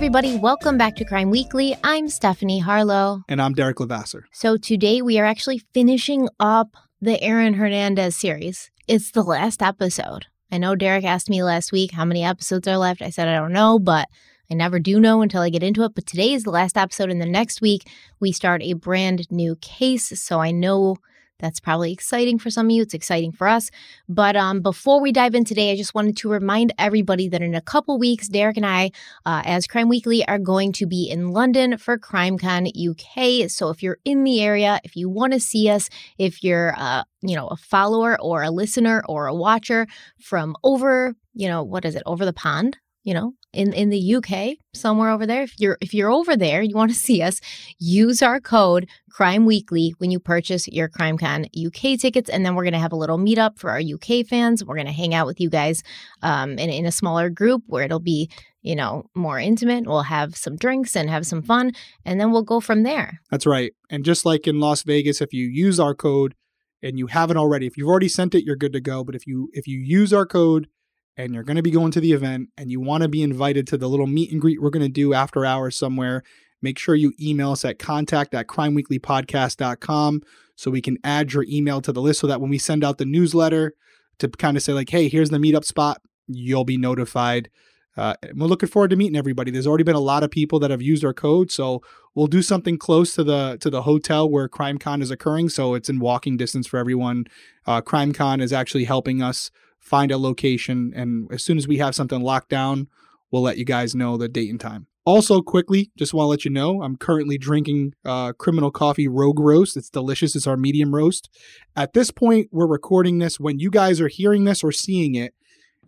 Everybody. Welcome back to Crime Weekly. I'm Stephanie Harlow. And I'm Derek Levasseur. So, today we are actually finishing up the Aaron Hernandez series. It's the last episode. I know Derek asked me last week how many episodes are left. I said, I don't know, but I never do know until I get into it. But today is the last episode, and the next week we start a brand new case. So, I know that's probably exciting for some of you. It's exciting for us. But um, before we dive in today, I just wanted to remind everybody that in a couple weeks, Derek and I, uh, as Crime Weekly, are going to be in London for CrimeCon UK. So if you're in the area, if you want to see us, if you're uh, you know a follower or a listener or a watcher from over, you know, what is it, over the pond? You know in in the UK somewhere over there if you're if you're over there you want to see us use our code crime weekly when you purchase your crimecon UK tickets and then we're going to have a little meetup for our UK fans we're going to hang out with you guys um in, in a smaller group where it'll be you know more intimate we'll have some drinks and have some fun and then we'll go from there That's right. And just like in Las Vegas, if you use our code and you haven't already, if you've already sent it, you're good to go. But if you if you use our code and you're going to be going to the event and you want to be invited to the little meet and greet we're going to do after hours somewhere, make sure you email us at contact at crimeweeklypodcast.com so we can add your email to the list so that when we send out the newsletter to kind of say like, hey, here's the meetup spot, you'll be notified. Uh, we're looking forward to meeting everybody. There's already been a lot of people that have used our code, so we'll do something close to the to the hotel where CrimeCon is occurring, so it's in walking distance for everyone. Uh, CrimeCon is actually helping us find a location, and as soon as we have something locked down, we'll let you guys know the date and time. Also, quickly, just want to let you know, I'm currently drinking uh, Criminal Coffee Rogue Roast. It's delicious. It's our medium roast. At this point, we're recording this. When you guys are hearing this or seeing it,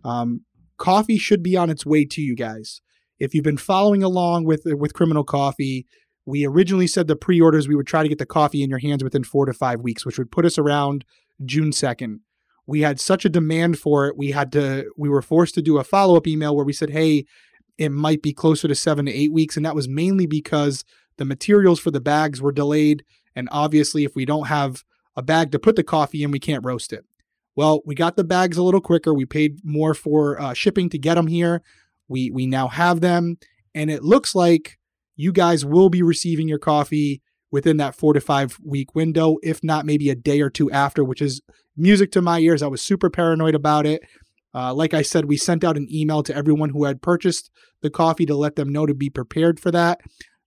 um, coffee should be on its way to you guys. If you've been following along with with Criminal Coffee, we originally said the pre-orders we would try to get the coffee in your hands within four to five weeks, which would put us around June second. We had such a demand for it, we had to we were forced to do a follow-up email where we said, "Hey, it might be closer to seven to eight weeks," and that was mainly because the materials for the bags were delayed, and obviously, if we don't have a bag to put the coffee in, we can't roast it. Well, we got the bags a little quicker. We paid more for uh, shipping to get them here. We we now have them, and it looks like you guys will be receiving your coffee within that four to five week window, if not maybe a day or two after, which is music to my ears. I was super paranoid about it. Uh, like I said, we sent out an email to everyone who had purchased the coffee to let them know to be prepared for that.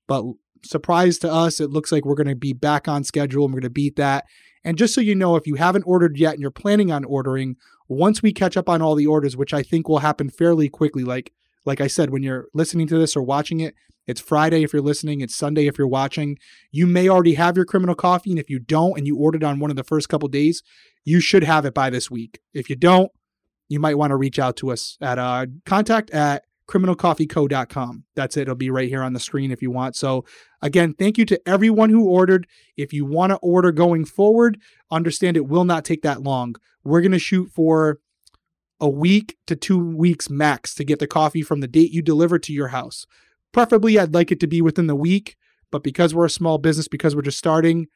But surprise to us, it looks like we're going to be back on schedule and we're going to beat that. And just so you know, if you haven't ordered yet and you're planning on ordering, once we catch up on all the orders, which I think will happen fairly quickly, like like I said, when you're listening to this or watching it, it's Friday if you're listening, it's Sunday if you're watching. You may already have your criminal coffee, and if you don't and you ordered on one of the first couple days, you should have it by this week. If you don't, you might want to reach out to us at uh, contact at criminalcoffeeco.com. That's it. It'll be right here on the screen if you want. So, again, thank you to everyone who ordered. If you want to order going forward, understand it will not take that long. We're going to shoot for a week to two weeks max to get the coffee from the date you deliver to your house. Preferably, I'd like it to be within the week, but because we're a small business, because we're just starting,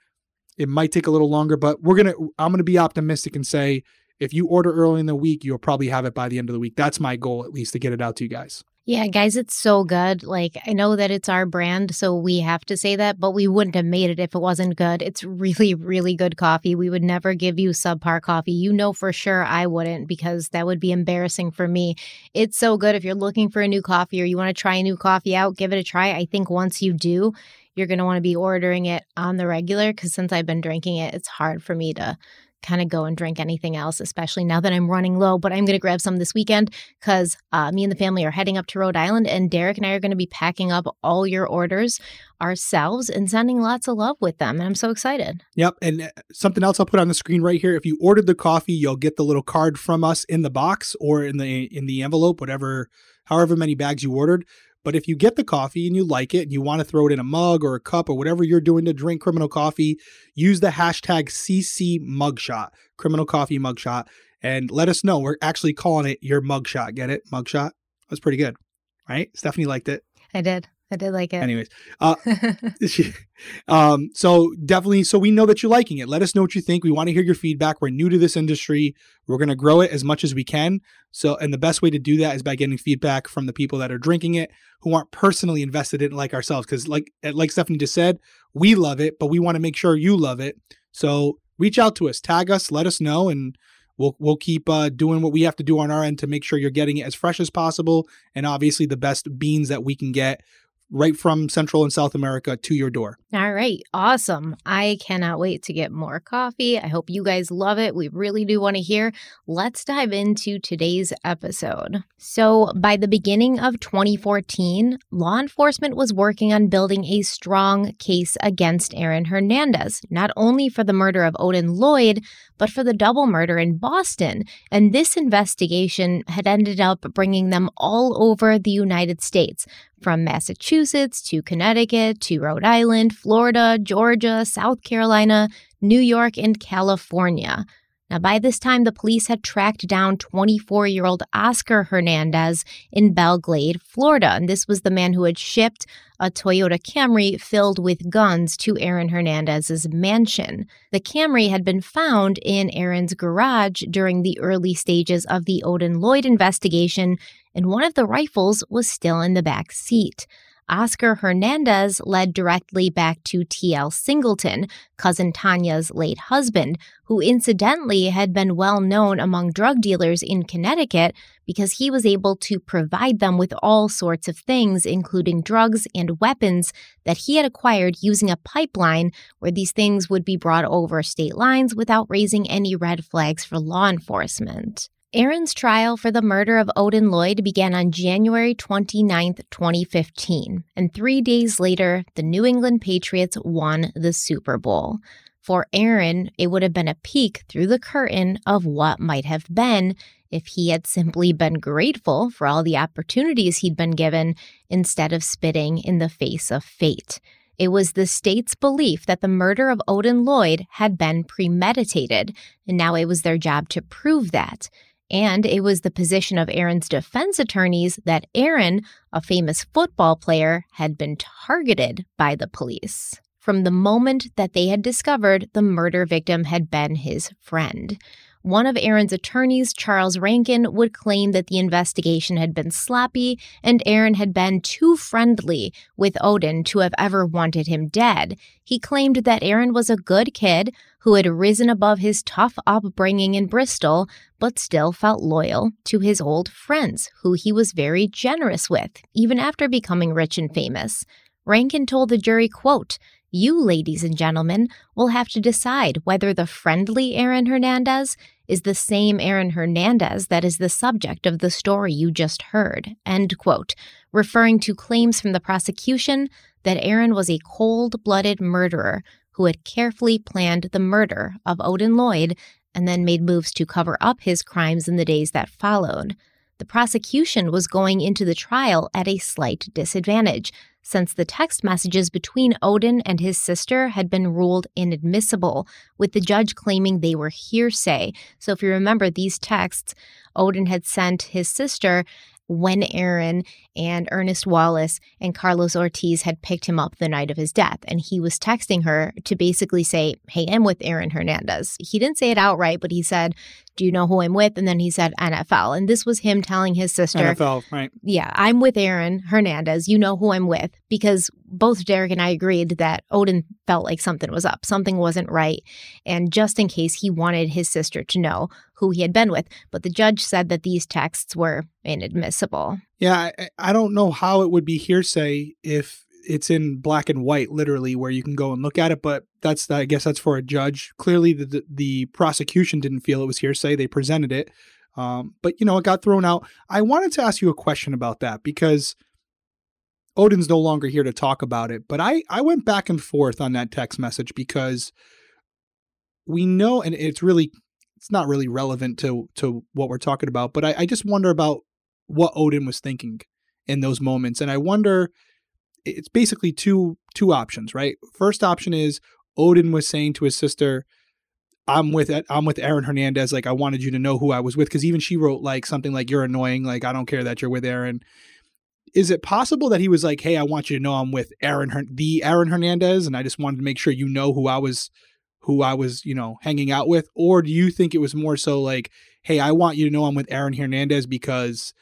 it might take a little longer. But we're gonna, I'm gonna be optimistic and say if you order early in the week, you'll probably have it by the end of the week. That's my goal, at least, to get it out to you guys. Yeah, guys, it's so good. Like, I know that it's our brand, so we have to say that, but we wouldn't have made it if it wasn't good. It's really, really good coffee. We would never give you subpar coffee. You know for sure I wouldn't because that would be embarrassing for me. It's so good. If you're looking for a new coffee or you want to try a new coffee out, give it a try. I think once you do, you're going to want to be ordering it on the regular because since I've been drinking it, it's hard for me to kind of go and drink anything else, especially now that I'm running low. But I'm going to grab some this weekend because uh, me and the family are heading up to Rhode Island, and Derek and I are going to be packing up all your orders ourselves and sending lots of love with them. And I'm so excited. Yep. And uh, something else I'll put on the screen right here. If you ordered the coffee, you'll get the little card from us in the box or in the in the envelope, whatever, however many bags you ordered. But if you get the coffee and you like it and you want to throw it in a mug or a cup or whatever you're doing to drink criminal coffee, use the hashtag CC mugshot, criminal coffee mugshot, and let us know. We're actually calling it your mugshot. Get it? Mugshot? That's pretty good. Right? Stephanie liked it. I did. I did like it. Anyways, uh, um, so definitely, so we know that you're liking it. Let us know what you think. We want to hear your feedback. We're new to this industry. We're going to grow it as much as we can. So, and the best way to do that is by getting feedback from the people that are drinking it, who aren't personally invested in it like ourselves. Because, like, like Stephanie just said, we love it, but we want to make sure you love it. So, reach out to us, tag us, let us know, and we'll we'll keep uh, doing what we have to do on our end to make sure you're getting it as fresh as possible, and obviously the best beans that we can get right from Central and South America to your door. All right. Awesome. I cannot wait to get more coffee. I hope you guys love it. We really do want to hear. Let's dive into today's episode. So, by the beginning of 2014, law enforcement was working on building a strong case against Aaron Hernandez, not only for the murder of Odin Lloyd, but for the double murder in Boston. And this investigation had ended up bringing them all over the United States, from Massachusetts to Connecticut to Rhode Island, Florida, Georgia, South Carolina, New York, and California. Now, by this time, the police had tracked down 24 year old Oscar Hernandez in Belle Glade, Florida. And this was the man who had shipped a Toyota Camry filled with guns to Aaron Hernandez's mansion. The Camry had been found in Aaron's garage during the early stages of the Odin Lloyd investigation, and one of the rifles was still in the back seat. Oscar Hernandez led directly back to T.L. Singleton, cousin Tanya's late husband, who incidentally had been well known among drug dealers in Connecticut because he was able to provide them with all sorts of things, including drugs and weapons that he had acquired using a pipeline where these things would be brought over state lines without raising any red flags for law enforcement. Aaron's trial for the murder of Odin Lloyd began on January 29, 2015, and three days later, the New England Patriots won the Super Bowl. For Aaron, it would have been a peek through the curtain of what might have been if he had simply been grateful for all the opportunities he'd been given instead of spitting in the face of fate. It was the state's belief that the murder of Odin Lloyd had been premeditated, and now it was their job to prove that. And it was the position of Aaron's defense attorneys that Aaron, a famous football player, had been targeted by the police from the moment that they had discovered the murder victim had been his friend. One of Aaron's attorneys, Charles Rankin, would claim that the investigation had been sloppy and Aaron had been too friendly with Odin to have ever wanted him dead. He claimed that Aaron was a good kid who had risen above his tough upbringing in Bristol, but still felt loyal to his old friends, who he was very generous with, even after becoming rich and famous. Rankin told the jury, quote, you, ladies and gentlemen, will have to decide whether the friendly Aaron Hernandez is the same Aaron Hernandez that is the subject of the story you just heard. End quote. Referring to claims from the prosecution that Aaron was a cold blooded murderer who had carefully planned the murder of Odin Lloyd and then made moves to cover up his crimes in the days that followed. The prosecution was going into the trial at a slight disadvantage since the text messages between Odin and his sister had been ruled inadmissible, with the judge claiming they were hearsay. So, if you remember these texts, Odin had sent his sister when Aaron and Ernest Wallace and Carlos Ortiz had picked him up the night of his death. And he was texting her to basically say, Hey, I'm with Aaron Hernandez. He didn't say it outright, but he said, Do you know who I'm with? And then he said NFL. And this was him telling his sister, NFL, right? Yeah, I'm with Aaron Hernandez. You know who I'm with. Because both Derek and I agreed that Odin felt like something was up, something wasn't right. And just in case he wanted his sister to know who he had been with. But the judge said that these texts were inadmissible. Yeah, I, I don't know how it would be hearsay if it's in black and white, literally, where you can go and look at it. But that's, I guess, that's for a judge. Clearly, the the, the prosecution didn't feel it was hearsay; they presented it, um, but you know, it got thrown out. I wanted to ask you a question about that because Odin's no longer here to talk about it. But I I went back and forth on that text message because we know, and it's really it's not really relevant to to what we're talking about. But I, I just wonder about what Odin was thinking in those moments, and I wonder. It's basically two two options, right? First option is Odin was saying to his sister, I'm with I'm with Aaron Hernandez. Like I wanted you to know who I was with because even she wrote like something like "You're annoying." Like I don't care that you're with Aaron. is it possible that he was like, "Hey, I want you to know I'm with Aaron, Her- the Aaron Hernandez, and I just wanted to make sure you know who I was, who I was, you know, hanging out with"? Or do you think it was more so like, "Hey, I want you to know I'm with Aaron Hernandez because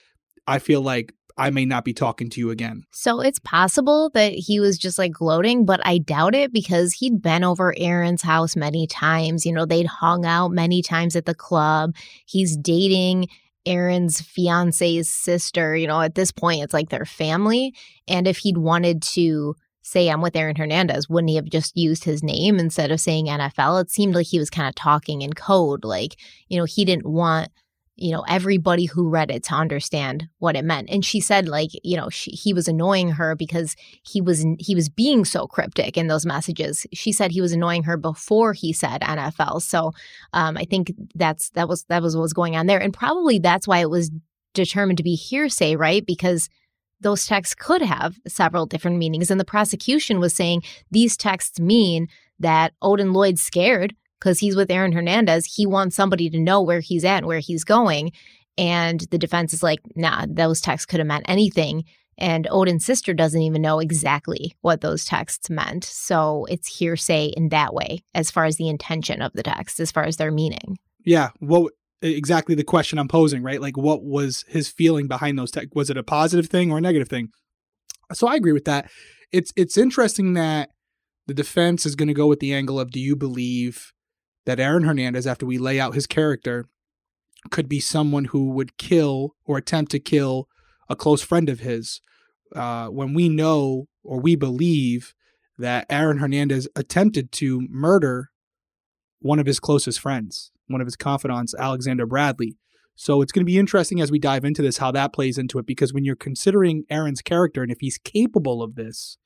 I feel like I may not be talking to you again"? So it's possible that he was just like gloating, but I doubt it because he'd been over Aaron's house many times. You know, they'd hung out many times at the club. He's dating Aaron's fiance's sister. You know, at this point, it's like their family. And if he'd wanted to say, I'm with Aaron Hernandez, wouldn't he have just used his name instead of saying NFL? It seemed like he was kind of talking in code. Like, you know, he didn't want you know everybody who read it to understand what it meant. And she said like you know she, he was annoying her because he was he was being so cryptic in those messages. She said he was annoying her before he said nfl so um, i think that's that was that was what was going on there. And probably that's why it was determined to be hearsay right? Because those texts could have several different meanings. And the prosecution was saying these texts mean that odin lloyd's scared because he's with Aaron Hernandez. He wants somebody to know where he's at and where he's going. And the defense is like, nah, those texts could have meant anything. And Odin's sister doesn't even know exactly what those texts meant. So it's hearsay in that way, as far as the intention of the text, as far as their meaning. Yeah. What exactly the question I'm posing, right? Like, what was his feeling behind those texts? Was it a positive thing or a negative thing? So I agree with that. It's it's interesting that the defense is going to go with the angle of do you believe that Aaron Hernandez, after we lay out his character, could be someone who would kill or attempt to kill a close friend of his. Uh, when we know or we believe that Aaron Hernandez attempted to murder one of his closest friends, one of his confidants, Alexander Bradley. So it's going to be interesting as we dive into this how that plays into it because when you're considering Aaron's character and if he's capable of this,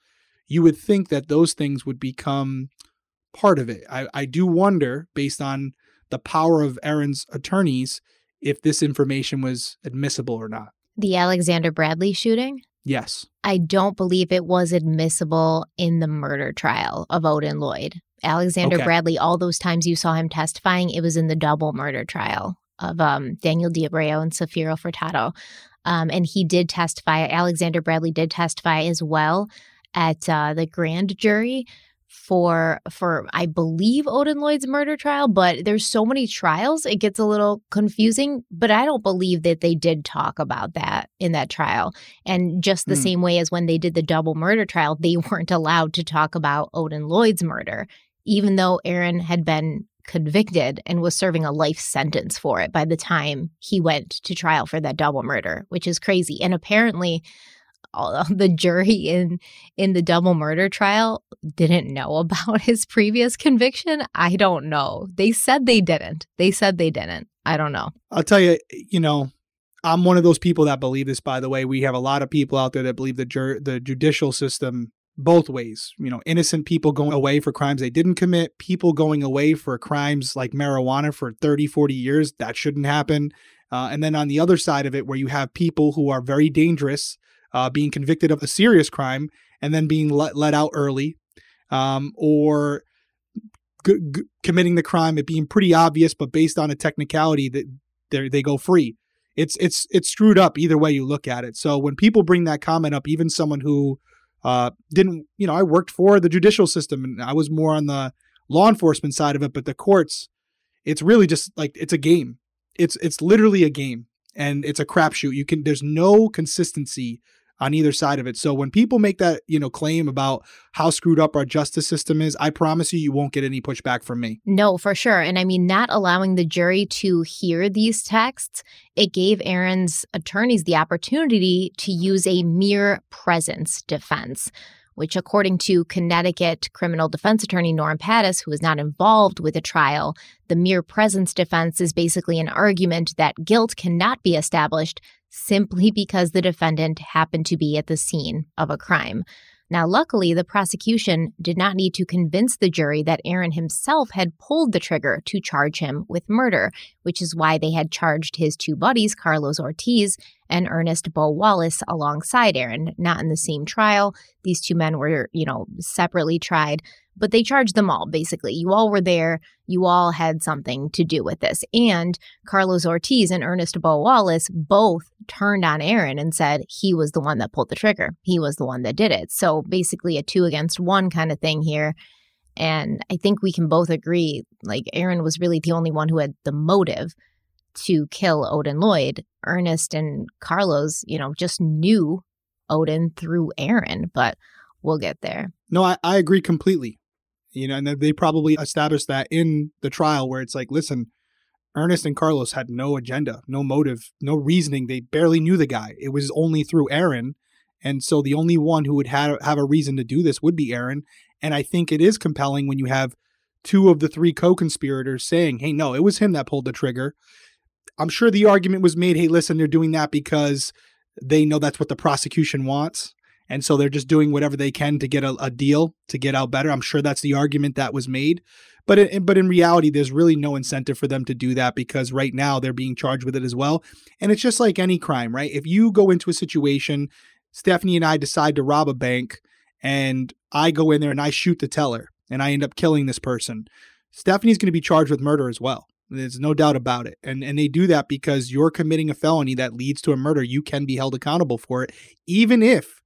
you would think that those things would become part of it. I, I do wonder, based on the power of Aaron's attorneys, if this information was admissible or not. The Alexander Bradley shooting? Yes. I don't believe it was admissible in the murder trial of Odin Lloyd. Alexander okay. Bradley, all those times you saw him testifying, it was in the double murder trial of um, Daniel D'Abreu and Safiro Furtado. Um, and he did testify. Alexander Bradley did testify as well at uh, the grand jury for for I believe Odin Lloyd's murder trial, but there's so many trials it gets a little confusing, but I don't believe that they did talk about that in that trial. And just the mm. same way as when they did the double murder trial, they weren't allowed to talk about Odin Lloyd's murder even though Aaron had been convicted and was serving a life sentence for it by the time he went to trial for that double murder, which is crazy. And apparently all the jury in in the double murder trial didn't know about his previous conviction. I don't know. They said they didn't. They said they didn't. I don't know. I'll tell you, you know, I'm one of those people that believe this by the way. We have a lot of people out there that believe the jur- the judicial system both ways. You know, innocent people going away for crimes they didn't commit, people going away for crimes like marijuana for 30, 40 years, that shouldn't happen. Uh, and then on the other side of it, where you have people who are very dangerous uh, being convicted of a serious crime and then being let, let out early, um, or g- g- committing the crime, it being pretty obvious, but based on a technicality that they go free. It's it's it's screwed up either way you look at it. So when people bring that comment up, even someone who uh, didn't, you know, I worked for the judicial system and I was more on the law enforcement side of it, but the courts, it's really just like it's a game. It's it's literally a game and it's a crapshoot. You can there's no consistency on either side of it. So when people make that, you know, claim about how screwed up our justice system is, I promise you you won't get any pushback from me. No, for sure. And I mean not allowing the jury to hear these texts, it gave Aaron's attorneys the opportunity to use a mere presence defense which, according to Connecticut criminal defense attorney Norm Pattis, who was not involved with the trial, the mere presence defense is basically an argument that guilt cannot be established simply because the defendant happened to be at the scene of a crime. Now, luckily, the prosecution did not need to convince the jury that Aaron himself had pulled the trigger to charge him with murder, which is why they had charged his two buddies, Carlos Ortiz and Ernest Bo Wallace, alongside Aaron, not in the same trial. These two men were, you know, separately tried. But they charged them all basically. You all were there. You all had something to do with this. And Carlos Ortiz and Ernest Bo Wallace both turned on Aaron and said he was the one that pulled the trigger. He was the one that did it. So basically, a two against one kind of thing here. And I think we can both agree like Aaron was really the only one who had the motive to kill Odin Lloyd. Ernest and Carlos, you know, just knew Odin through Aaron, but we'll get there. No, I, I agree completely. You know, and they probably established that in the trial where it's like, listen, Ernest and Carlos had no agenda, no motive, no reasoning. They barely knew the guy. It was only through Aaron. And so the only one who would have, have a reason to do this would be Aaron. And I think it is compelling when you have two of the three co conspirators saying, hey, no, it was him that pulled the trigger. I'm sure the argument was made hey, listen, they're doing that because they know that's what the prosecution wants. And so they're just doing whatever they can to get a, a deal to get out better. I'm sure that's the argument that was made. But in, but in reality, there's really no incentive for them to do that because right now they're being charged with it as well. And it's just like any crime, right? If you go into a situation, Stephanie and I decide to rob a bank, and I go in there and I shoot the teller, and I end up killing this person. Stephanie's going to be charged with murder as well. There's no doubt about it. And and they do that because you're committing a felony that leads to a murder. You can be held accountable for it, even if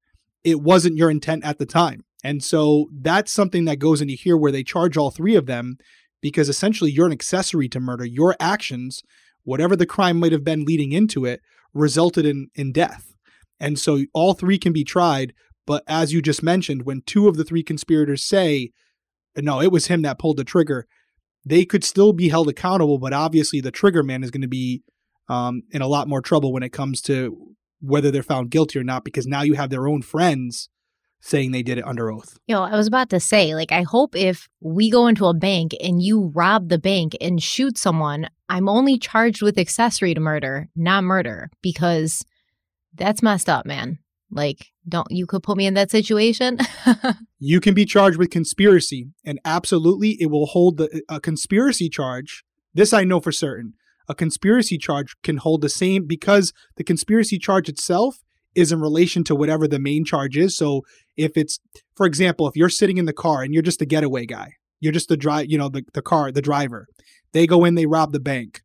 it wasn't your intent at the time. And so that's something that goes into here where they charge all three of them because essentially you're an accessory to murder. Your actions, whatever the crime might have been leading into it, resulted in in death. And so all three can be tried, but as you just mentioned, when two of the three conspirators say, no, it was him that pulled the trigger, they could still be held accountable, but obviously the trigger man is going to be um, in a lot more trouble when it comes to whether they're found guilty or not, because now you have their own friends saying they did it under oath. Yo, I was about to say, like, I hope if we go into a bank and you rob the bank and shoot someone, I'm only charged with accessory to murder, not murder, because that's messed up, man. Like, don't you could put me in that situation? you can be charged with conspiracy, and absolutely it will hold the uh, a conspiracy charge. This I know for certain. A conspiracy charge can hold the same because the conspiracy charge itself is in relation to whatever the main charge is. So if it's, for example, if you're sitting in the car and you're just the getaway guy, you're just the drive, you know, the, the car, the driver. They go in, they rob the bank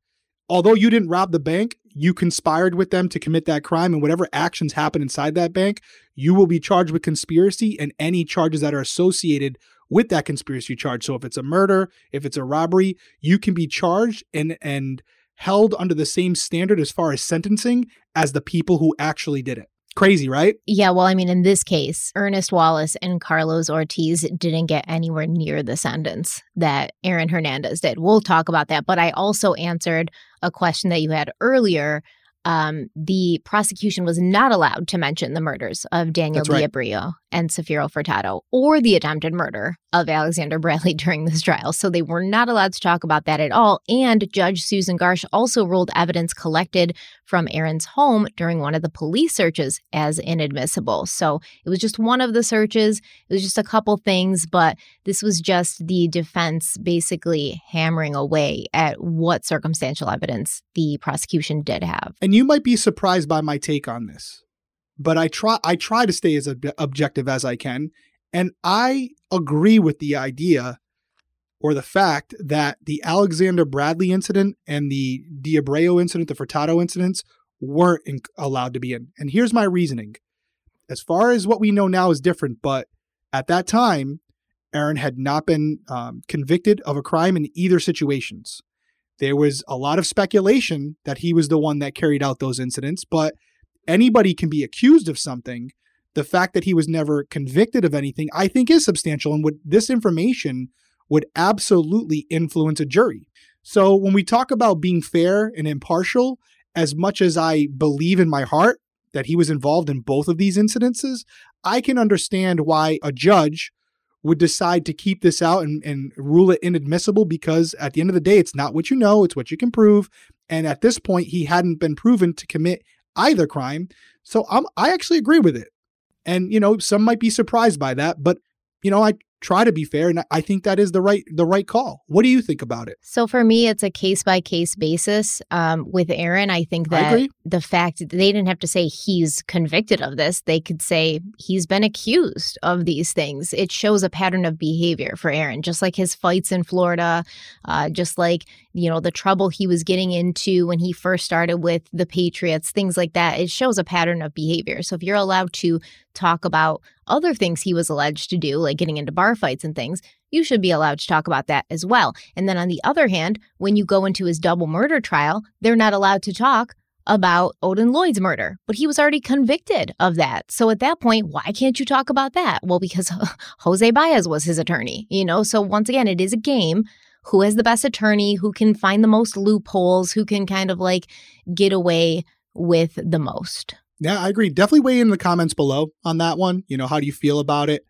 although you didn't rob the bank, you conspired with them to commit that crime, and whatever actions happen inside that bank, you will be charged with conspiracy and any charges that are associated with that conspiracy charge. So if it's a murder, if it's a robbery, you can be charged and and held under the same standard as far as sentencing as the people who actually did it. Crazy, right? Yeah, well, I mean, in this case, Ernest Wallace and Carlos Ortiz didn't get anywhere near the sentence that Aaron Hernandez did. We'll talk about that. But I also answered a question that you had earlier um, the prosecution was not allowed to mention the murders of Daniel right. And Safiro Furtado or the attempted murder of Alexander Bradley during this trial. So they were not allowed to talk about that at all. And Judge Susan Garsh also ruled evidence collected from Aaron's home during one of the police searches as inadmissible. So it was just one of the searches. It was just a couple things, but this was just the defense basically hammering away at what circumstantial evidence the prosecution did have. And you might be surprised by my take on this but I try I try to stay as ob- objective as I can, and I agree with the idea or the fact that the Alexander Bradley incident and the D'Abreu incident, the Furtado incidents, weren't in- allowed to be in. And here's my reasoning. As far as what we know now is different, but at that time, Aaron had not been um, convicted of a crime in either situations. There was a lot of speculation that he was the one that carried out those incidents, but anybody can be accused of something. The fact that he was never convicted of anything, I think, is substantial. And would this information would absolutely influence a jury. So when we talk about being fair and impartial, as much as I believe in my heart that he was involved in both of these incidences, I can understand why a judge would decide to keep this out and, and rule it inadmissible because at the end of the day, it's not what you know, it's what you can prove. And at this point, he hadn't been proven to commit either crime. So I'm I actually agree with it. And you know, some might be surprised by that, but you know, I try to be fair and I think that is the right the right call. What do you think about it? So for me it's a case by case basis. Um, with Aaron, I think that I the fact that they didn't have to say he's convicted of this, they could say he's been accused of these things. It shows a pattern of behavior for Aaron, just like his fights in Florida, uh, just like you know the trouble he was getting into when he first started with the Patriots, things like that. It shows a pattern of behavior. So if you're allowed to talk about other things he was alleged to do, like getting into bar fights and things, you should be allowed to talk about that as well. And then on the other hand, when you go into his double murder trial, they're not allowed to talk about Odin Lloyd's murder, but he was already convicted of that. So at that point, why can't you talk about that? Well, because Jose Baez was his attorney, you know? So once again, it is a game. Who has the best attorney? Who can find the most loopholes? Who can kind of like get away with the most? Yeah, I agree. Definitely weigh in the comments below on that one. You know, how do you feel about it?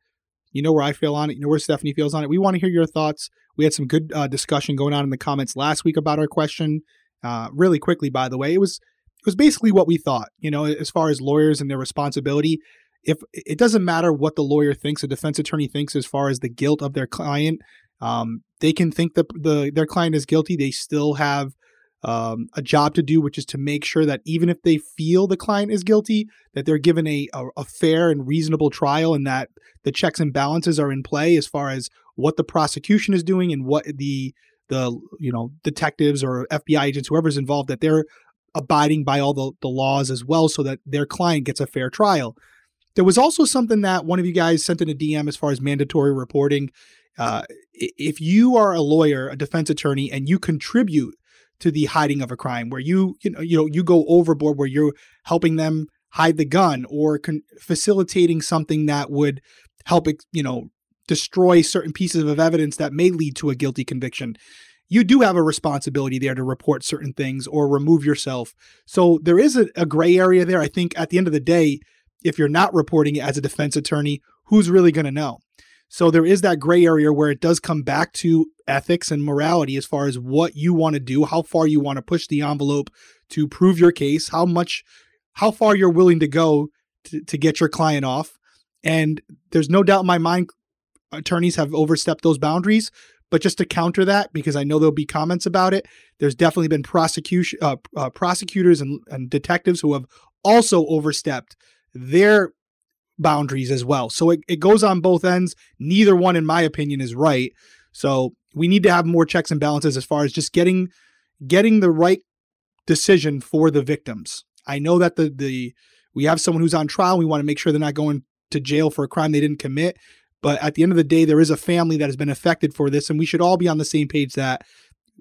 You know where I feel on it. You know where Stephanie feels on it. We want to hear your thoughts. We had some good uh, discussion going on in the comments last week about our question. Uh, really quickly, by the way, it was it was basically what we thought. You know, as far as lawyers and their responsibility, if it doesn't matter what the lawyer thinks, a defense attorney thinks as far as the guilt of their client, um, they can think that the their client is guilty. They still have um, a job to do, which is to make sure that even if they feel the client is guilty, that they're given a, a, a, fair and reasonable trial and that the checks and balances are in play as far as what the prosecution is doing and what the the you know detectives or FBI agents, whoever's involved, that they're abiding by all the, the laws as well so that their client gets a fair trial. There was also something that one of you guys sent in a DM as far as mandatory reporting. Uh, if you are a lawyer, a defense attorney, and you contribute to the hiding of a crime where you you know you know you go overboard where you're helping them hide the gun or con- facilitating something that would help you know destroy certain pieces of evidence that may lead to a guilty conviction you do have a responsibility there to report certain things or remove yourself. So there is a, a gray area there. I think at the end of the day if you're not reporting it as a defense attorney who's really going to know so there is that gray area where it does come back to ethics and morality as far as what you want to do, how far you want to push the envelope to prove your case, how much, how far you're willing to go to, to get your client off. And there's no doubt in my mind, attorneys have overstepped those boundaries. But just to counter that, because I know there'll be comments about it, there's definitely been prosecution, uh, uh, prosecutors and, and detectives who have also overstepped their boundaries as well. So it, it goes on both ends. Neither one, in my opinion, is right. So we need to have more checks and balances as far as just getting getting the right decision for the victims. I know that the the we have someone who's on trial. We want to make sure they're not going to jail for a crime they didn't commit. But at the end of the day, there is a family that has been affected for this, and we should all be on the same page that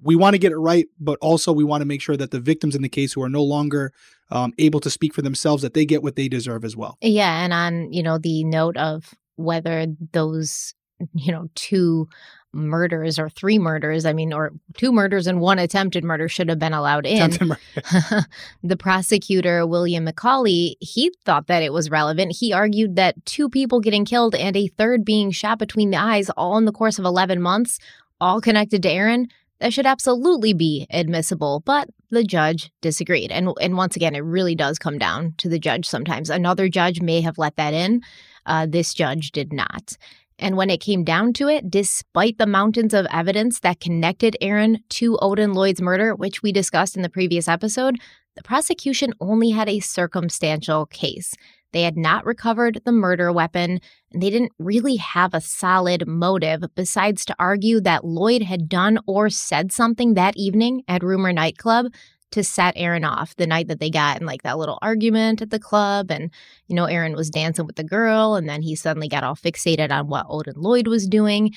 we want to get it right, but also we want to make sure that the victims in the case who are no longer um, able to speak for themselves that they get what they deserve as well. Yeah, and on you know the note of whether those you know two murders or three murders i mean or two murders and one attempted murder should have been allowed in the prosecutor william mccauley he thought that it was relevant he argued that two people getting killed and a third being shot between the eyes all in the course of 11 months all connected to aaron that should absolutely be admissible, but the judge disagreed. And and once again, it really does come down to the judge sometimes. Another judge may have let that in. Uh, this judge did not. And when it came down to it, despite the mountains of evidence that connected Aaron to Odin Lloyd's murder, which we discussed in the previous episode, the prosecution only had a circumstantial case. They had not recovered the murder weapon, and they didn't really have a solid motive besides to argue that Lloyd had done or said something that evening at Rumor Nightclub to set Aaron off the night that they got in like that little argument at the club. And, you know, Aaron was dancing with the girl, and then he suddenly got all fixated on what Odin Lloyd was doing.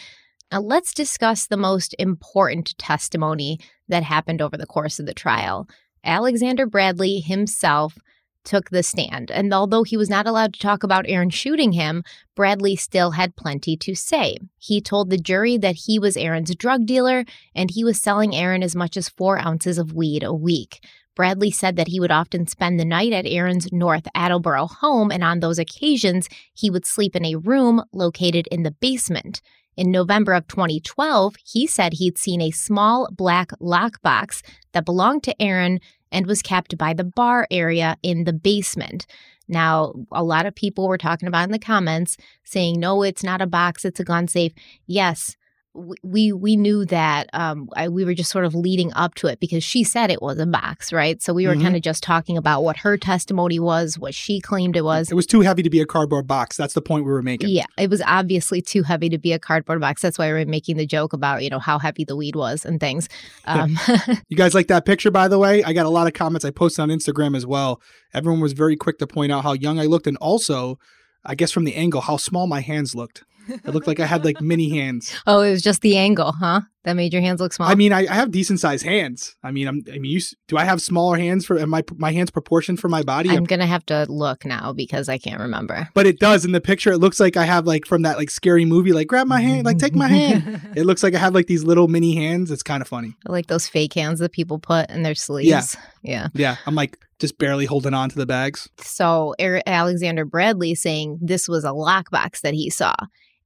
Now, let's discuss the most important testimony that happened over the course of the trial. Alexander Bradley himself took the stand. And although he was not allowed to talk about Aaron shooting him, Bradley still had plenty to say. He told the jury that he was Aaron's drug dealer and he was selling Aaron as much as four ounces of weed a week. Bradley said that he would often spend the night at Aaron's North Attleboro home, and on those occasions, he would sleep in a room located in the basement. In November of 2012, he said he'd seen a small black lockbox that belonged to Aaron and was kept by the bar area in the basement. Now, a lot of people were talking about in the comments saying, no, it's not a box, it's a gun safe. Yes, we we knew that um, I, we were just sort of leading up to it because she said it was a box, right? So we were Mhm. kind of just talking about what her testimony was, what she claimed it was. It was too heavy to be a cardboard box. That's the point we were making. Yeah, it was obviously too heavy to be a cardboard box. That's why we were making the joke about you know how heavy the weed was and things. Um, You guys like that picture, by the way? I got a lot of comments. I posted on Instagram as well. Everyone was very quick to point out how young I looked, and also, I guess from the angle, how small my hands looked. It looked like I had like mini hands. oh, it was just the angle, huh? That made your hands look small. I mean, I, I have decent sized hands. I mean, I'm. I mean, you do I have smaller hands for my my hands proportioned for my body? I'm gonna have to look now because I can't remember. but it does in the picture. It looks like I have like from that like scary movie, like grab my hand, like take my hand. It looks like I have like these little mini hands. It's kind of funny. like those fake hands that people put in their sleeves. Yeah. Yeah, yeah. I'm like just barely holding on to the bags. So Alexander Bradley saying this was a lockbox that he saw.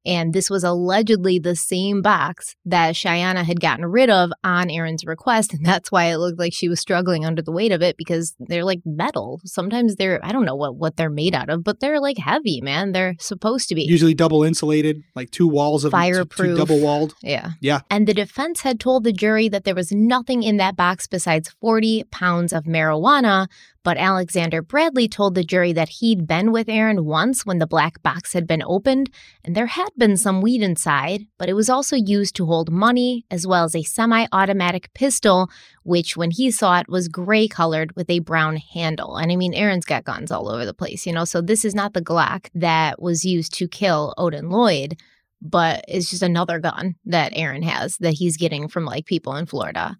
And this was allegedly the same box that Shayanna had gotten rid of on Aaron's request. And that's why it looked like she was struggling under the weight of it because they're like metal. Sometimes they're, I don't know what, what they're made out of, but they're like heavy, man. They're supposed to be. Usually double insulated, like two walls of Fireproof. double walled. Yeah. Yeah. And the defense had told the jury that there was nothing in that box besides 40 pounds of marijuana. But Alexander Bradley told the jury that he'd been with Aaron once when the black box had been opened, and there had been some weed inside, but it was also used to hold money, as well as a semi automatic pistol, which, when he saw it, was gray colored with a brown handle. And I mean, Aaron's got guns all over the place, you know, so this is not the Glock that was used to kill Odin Lloyd but it's just another gun that Aaron has that he's getting from like people in Florida.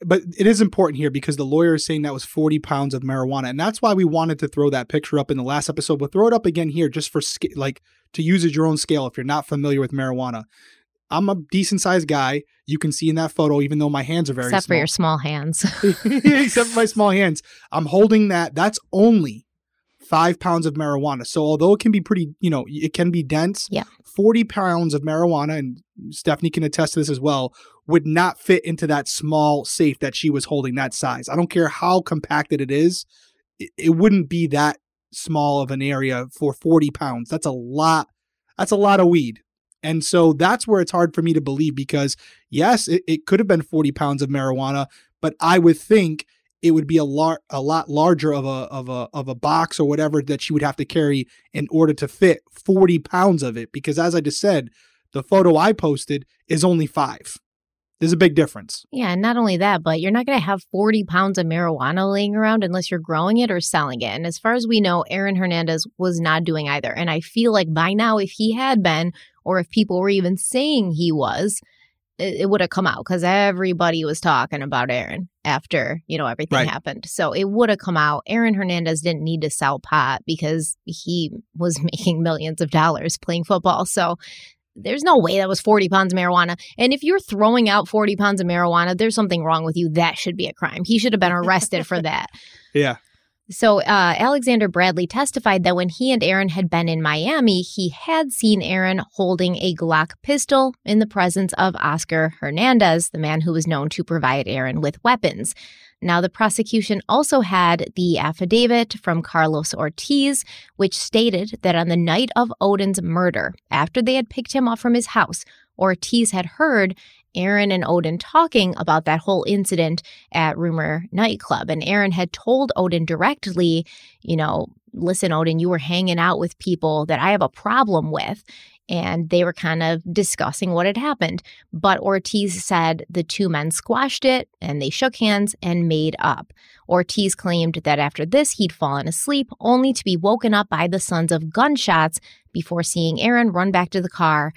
But it is important here because the lawyer is saying that was 40 pounds of marijuana. And that's why we wanted to throw that picture up in the last episode. But throw it up again here just for sca- like to use as your own scale if you're not familiar with marijuana. I'm a decent sized guy. You can see in that photo, even though my hands are very except for your small hands. except for my small hands. I'm holding that. That's only five pounds of marijuana. So although it can be pretty, you know, it can be dense. Yeah. 40 pounds of marijuana, and Stephanie can attest to this as well, would not fit into that small safe that she was holding that size. I don't care how compacted it is, it, it wouldn't be that small of an area for 40 pounds. That's a lot. That's a lot of weed. And so that's where it's hard for me to believe because, yes, it, it could have been 40 pounds of marijuana, but I would think it would be a lar- a lot larger of a of a of a box or whatever that she would have to carry in order to fit 40 pounds of it because as I just said the photo I posted is only 5 there's a big difference yeah, and not only that, but you're not going to have 40 pounds of marijuana laying around unless you're growing it or selling it. And as far as we know, Aaron Hernandez was not doing either. And I feel like by now, if he had been, or if people were even saying he was, it, it would have come out because everybody was talking about Aaron after you know everything Right. happened. So it would have come out. Aaron Hernandez didn't need to sell pot because he was making millions of dollars playing football. So there's no way that was 40 pounds of marijuana. And if you're throwing out 40 pounds of marijuana, there's something wrong with you. That should be a crime. He should have been arrested for that. yeah So, uh, Alexander Bradley testified that when he and Aaron had been in Miami, he had seen Aaron holding a Glock pistol in the presence of Oscar Hernandez, the man who was known to provide Aaron with weapons. Now, the prosecution also had the affidavit from Carlos Ortiz, which stated that on the night of Odin's murder, after they had picked him up from his house, Ortiz had heard Aaron and Odin talking about that whole incident at Rumor Nightclub. And Aaron had told Odin directly, you know, listen, Odin, you were hanging out with people that I have a problem with. And they were kind of discussing what had happened. But Ortiz said the two men squashed it and they shook hands and made up. Ortiz claimed that after this, he'd fallen asleep, only to be woken up by the sounds of gunshots before seeing Aaron run back to the car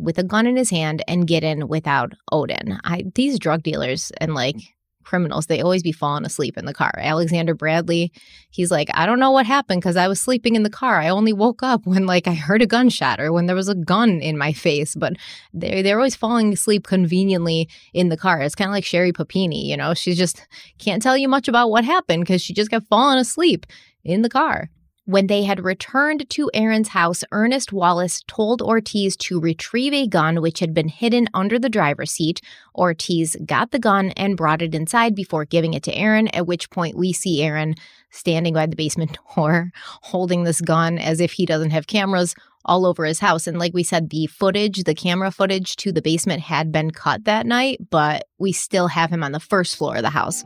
with a gun in his hand and get in without Odin. I, these drug dealers and like criminals, they always be falling asleep in the car. Alexander Bradley, he's like, I don't know what happened because I was sleeping in the car. I only woke up when like I heard a gunshot or when there was a gun in my face. But they're they're always falling asleep conveniently in the car. It's kind of like Sherri Papini, you know. She just can't tell you much about what happened because she just got fallen asleep in the car. When they had returned to Aaron's house, Ernest Wallace told Ortiz to retrieve a gun which had been hidden under the driver's seat. Ortiz got the gun and brought it inside before giving it to Aaron, at which point we see Aaron standing by the basement door holding this gun as if he doesn't have cameras all over his house. And like we said, the footage, the camera footage to the basement had been cut that night, but we still have him on the first floor of the house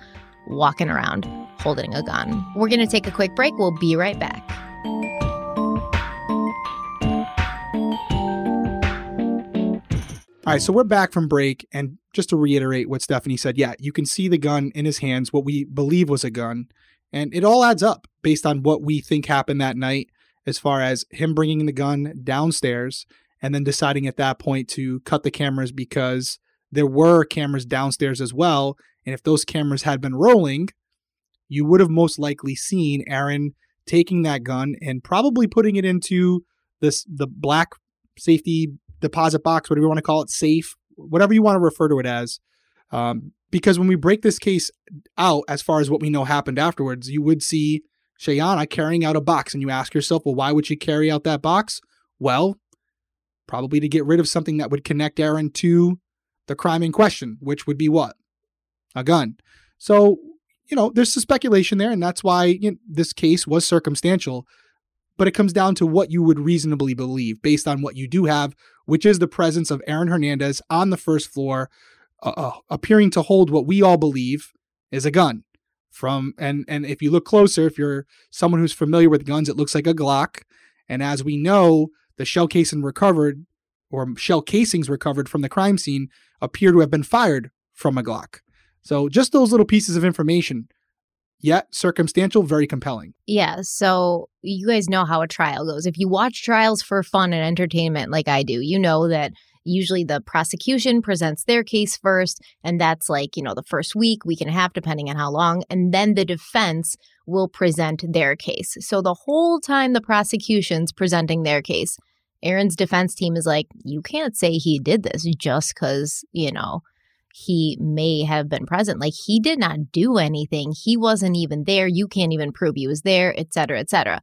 walking around holding a gun. We're going to take a quick break. We'll be right back. All right, so we're back from break. And just to reiterate what Stephanie said, yeah, you can see the gun in his hands, what we believe was a gun. And it all adds up based on what we think happened that night, as far as him bringing the gun downstairs and then deciding at that point to cut the cameras because there were cameras downstairs as well. And if those cameras had been rolling, you would have most likely seen Aaron taking that gun and probably putting it into this the black safety deposit box, whatever you want to call it, safe, whatever you want to refer to it as. Um, because when we break this case out, as far as what we know happened afterwards, you would see Shayanna carrying out a box, and you ask yourself, well, why would she carry out that box? Well, probably to get rid of something that would connect Aaron to the crime in question, which would be what? A gun. So you know, there's some speculation there, and that's why you know, this case was circumstantial. But it comes down to what you would reasonably believe based on what you do have, which is the presence of Aaron Hernandez on the first floor, uh, uh, appearing to hold what we all believe is a gun. From and and if you look closer, if you're someone who's familiar with guns, it looks like a Glock. And as we know, the shell casing recovered, or shell casings recovered from the crime scene, appear to have been fired from a Glock. So just those little pieces of information, yet circumstantial, very compelling. Yeah. So you guys know how a trial goes. If you watch trials for fun and entertainment like I do, you know that usually the prosecution presents their case first and that's like you know the first week week and a half depending on how long and then the defense will present their case so the whole time the prosecution's presenting their case aaron's defense team is like you can't say he did this just because you know he may have been present. Like he did not do anything. He wasn't even there. You can't even prove he was there, et cetera, et cetera.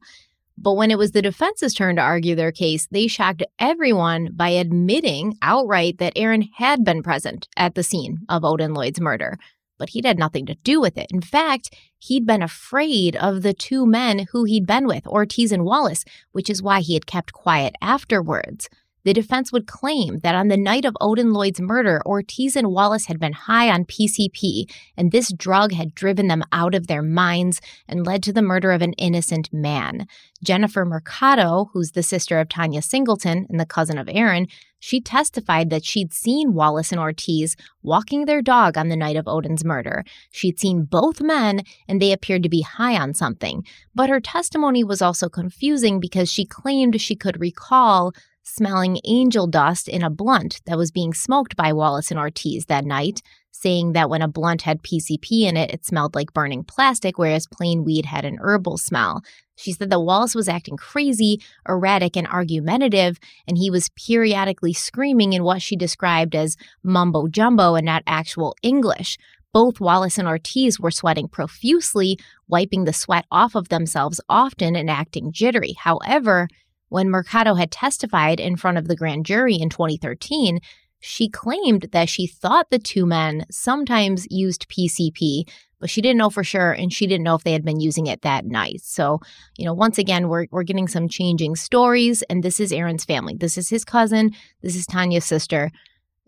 But when it was the defense's turn to argue their case, they shocked everyone by admitting outright that Aaron had been present at the scene of Odin Lloyd's murder. But he'd had nothing to do with it. In fact, he'd been afraid of the two men who he'd been with, Ortiz and Wallace, which is why he had kept quiet afterwards. The defense would claim that on the night of Odin Lloyd's murder, Ortiz and Wallace had been high on PCP, and this drug had driven them out of their minds and led to the murder of an innocent man. Jennifer Mercado, who's the sister of Tanya Singleton and the cousin of Aaron, she testified that she'd seen Wallace and Ortiz walking their dog on the night of Odin's murder. She'd seen both men, and they appeared to be high on something. But her testimony was also confusing because she claimed she could recall smelling angel dust in a blunt that was being smoked by Wallace and Ortiz that night, saying that when a blunt had PCP in it, it smelled like burning plastic, whereas plain weed had an herbal smell. She said that Wallace was acting crazy, erratic, and argumentative, and he was periodically screaming in what she described as mumbo jumbo and not actual English. Both Wallace and Ortiz were sweating profusely, wiping the sweat off of themselves often and acting jittery. However, when Mercado had testified in front of the grand jury in 2013, she claimed that she thought the two men sometimes used PCP, but she didn't know for sure and she didn't know if they had been using it that night. So, you know, once again, we're, we're getting some changing stories, and this is Aaron's family. This is his cousin, this is Tanya's sister.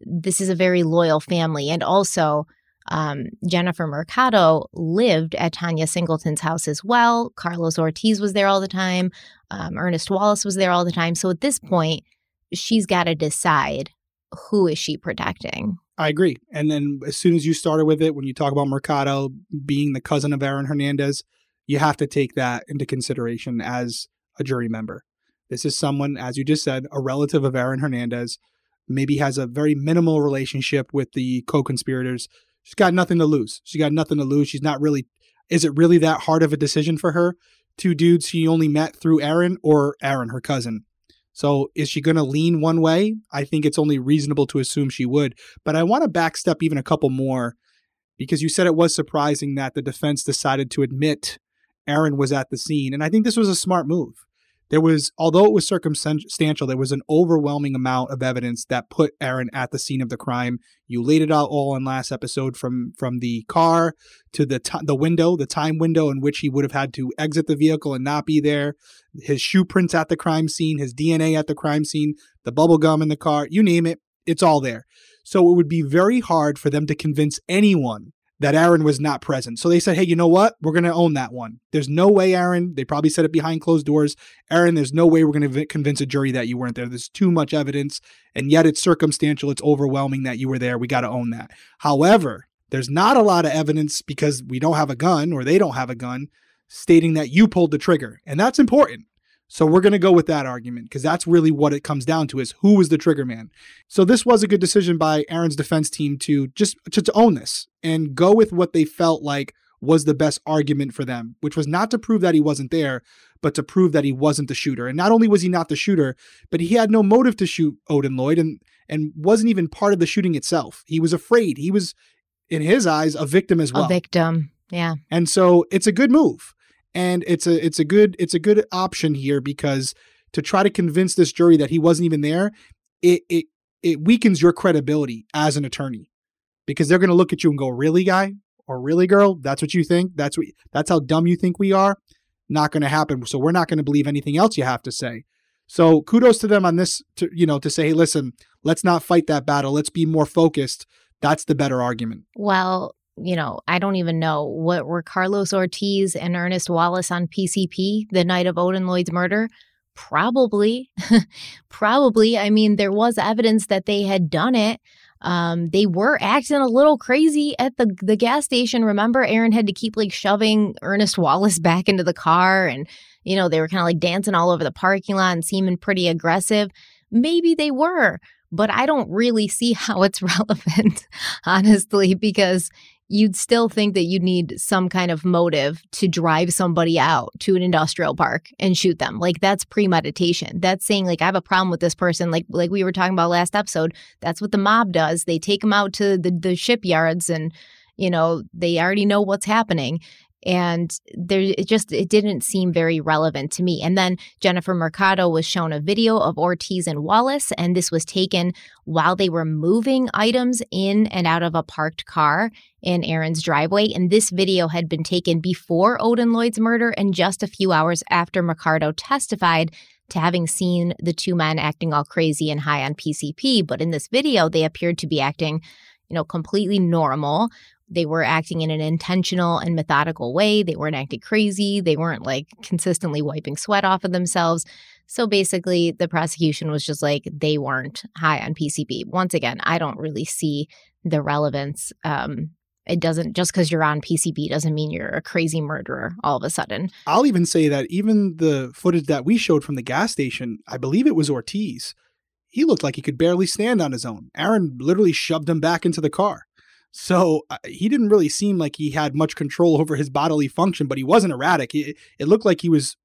This is a very loyal family. And also, um, Jennifer Mercado lived at Tanya Singleton's house as well. Carlos Ortiz was there all the time. Um, Ernest Wallace was there all the time. So at this point, she's got to decide who is she protecting. I agree. And then as soon as you started with it, when you talk about Mercado being the cousin of Aaron Hernandez, you have to take that into consideration as a jury member. This is someone, as you just said, a relative of Aaron Hernandez, maybe has a very minimal relationship with the co conspirators. She's got nothing to lose. She got nothing to lose. She's not really. Is it really that hard of a decision for her? Two dudes she only met through Aaron or Aaron, her cousin. So is she going to lean one way? I think it's only reasonable to assume she would. But I want to backstep even a couple more because you said it was surprising that the defense decided to admit Aaron was at the scene. And I think this was a smart move. There was, although it was circumstantial, there was an overwhelming amount of evidence that put Aaron at the scene of the crime. You laid it out all in last episode from from the car to the t- the window, the time window in which he would have had to exit the vehicle and not be there. His shoe prints at the crime scene, his DNA at the crime scene, the bubble gum in the car, you name it, it's all there. So it would be very hard for them to convince anyone that Aaron was not present. So they said, hey, you know what? We're going to own that one. There's no way, Aaron. They probably said it behind closed doors. Aaron, there's no way we're going to convince a jury that you weren't there. There's too much evidence. And yet it's circumstantial. It's overwhelming that you were there. We got to own that. However, there's not a lot of evidence because we don't have a gun or they don't have a gun stating that you pulled the trigger. And that's important. So we're going to go with that argument because that's really what it comes down to is who was the trigger man. So this was a good decision by Aaron's defense team to just to, to own this and go with what they felt like was the best argument for them, which was not to prove that he wasn't there, but to prove that he wasn't the shooter. And not only was he not the shooter, but he had no motive to shoot Odin Lloyd and and wasn't even part of the shooting itself. He was afraid. He was in his eyes a victim as well. A victim. Yeah. And so it's a good move and it's a it's a good it's a good option here because to try to convince this jury that he wasn't even there, it it it weakens your credibility as an attorney because they're going to look at you and go, "Really, guy?" or "Really, girl? That's what you think? That's what that's how dumb you think we are?" Not going to happen. So we're not going to believe anything else you have to say. So kudos to them on this to you know to say, "Hey, listen, let's not fight that battle. Let's be more focused." That's the better argument. Well, you know, I don't even know what were Carlos Ortiz and Ernest Wallace on PCP the night of Odin Lloyd's murder. Probably, probably. I mean, there was evidence that they had done it. Um, they were acting a little crazy at the the gas station. Remember, Aaron had to keep like shoving Ernest Wallace back into the car, and you know they were kind of like dancing all over the parking lot and seeming pretty aggressive. Maybe they were, but I don't really see how it's relevant, honestly, because you'd still think that you'd need some kind of motive to drive somebody out to an industrial park and shoot them. Like that's premeditation. That's saying like I have a problem with this person. Like like we were talking about last episode. That's what the mob does. They take them out to the the shipyards and you know they already know what's happening and there it just it didn't seem very relevant to me. And then jennifer mercado was shown a video of ortiz and wallace and this was taken while they were moving items in and out of a parked car in aaron's driveway. And this video had been taken before odin lloyd's murder and just a few hours after mercado testified to having seen the two men acting all crazy and high on pcp but in this video they appeared to be acting you know completely normal they were acting in an intentional and methodical way. They weren't acting crazy. They weren't like consistently wiping sweat off of themselves. So basically, the prosecution was just like they weren't high on PCP. Once again, I don't really see the relevance. Um, it doesn't just because you're on PCP doesn't mean you're a crazy murderer all of a sudden. I'll even say that even the footage that we showed from the gas station, I believe it was Ortiz. He looked like he could barely stand on his own. Aaron literally shoved him back into the car. So uh, he didn't really seem like he had much control over his bodily function, but he wasn't erratic. He, it looked like he was,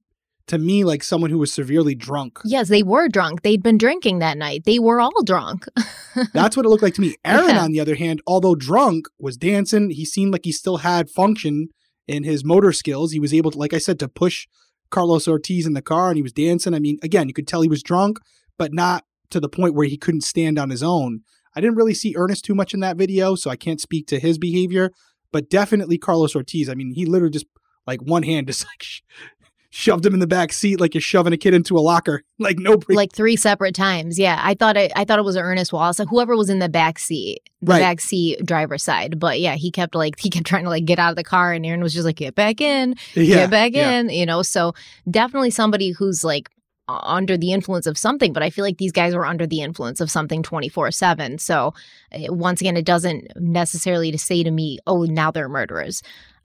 to me, like someone who was severely drunk. Yes, they were drunk. They'd been drinking that night. They were all drunk. That's what it looked like to me. Aaron, yeah. on the other hand, although drunk, was dancing. He seemed like he still had function in his motor skills. He was able to, like I said, to push Carlos Ortiz in the car and he was dancing. I mean, again, you could tell he was drunk, but not to the point where he couldn't stand on his own. I didn't really see Ernest too much in that video, so I can't speak to his behavior, but definitely Carlos Ortiz. I mean, he literally just like one hand just like sh- shoved him in the back seat like you're shoving a kid into a locker, like no like three separate times. Yeah, I thought it, I thought it was Ernest Wallace, whoever was in the back seat, the right. back seat driver's side. But yeah, he kept like he kept trying to like get out of the car, and Aaron was just like get back in, yeah, get back yeah. in, you know. So definitely somebody who's like under the influence of something, but I feel like these guys were under the influence of something 24 7. So, eh, once again, it doesn't necessarily to say to me, oh, now they're murderers.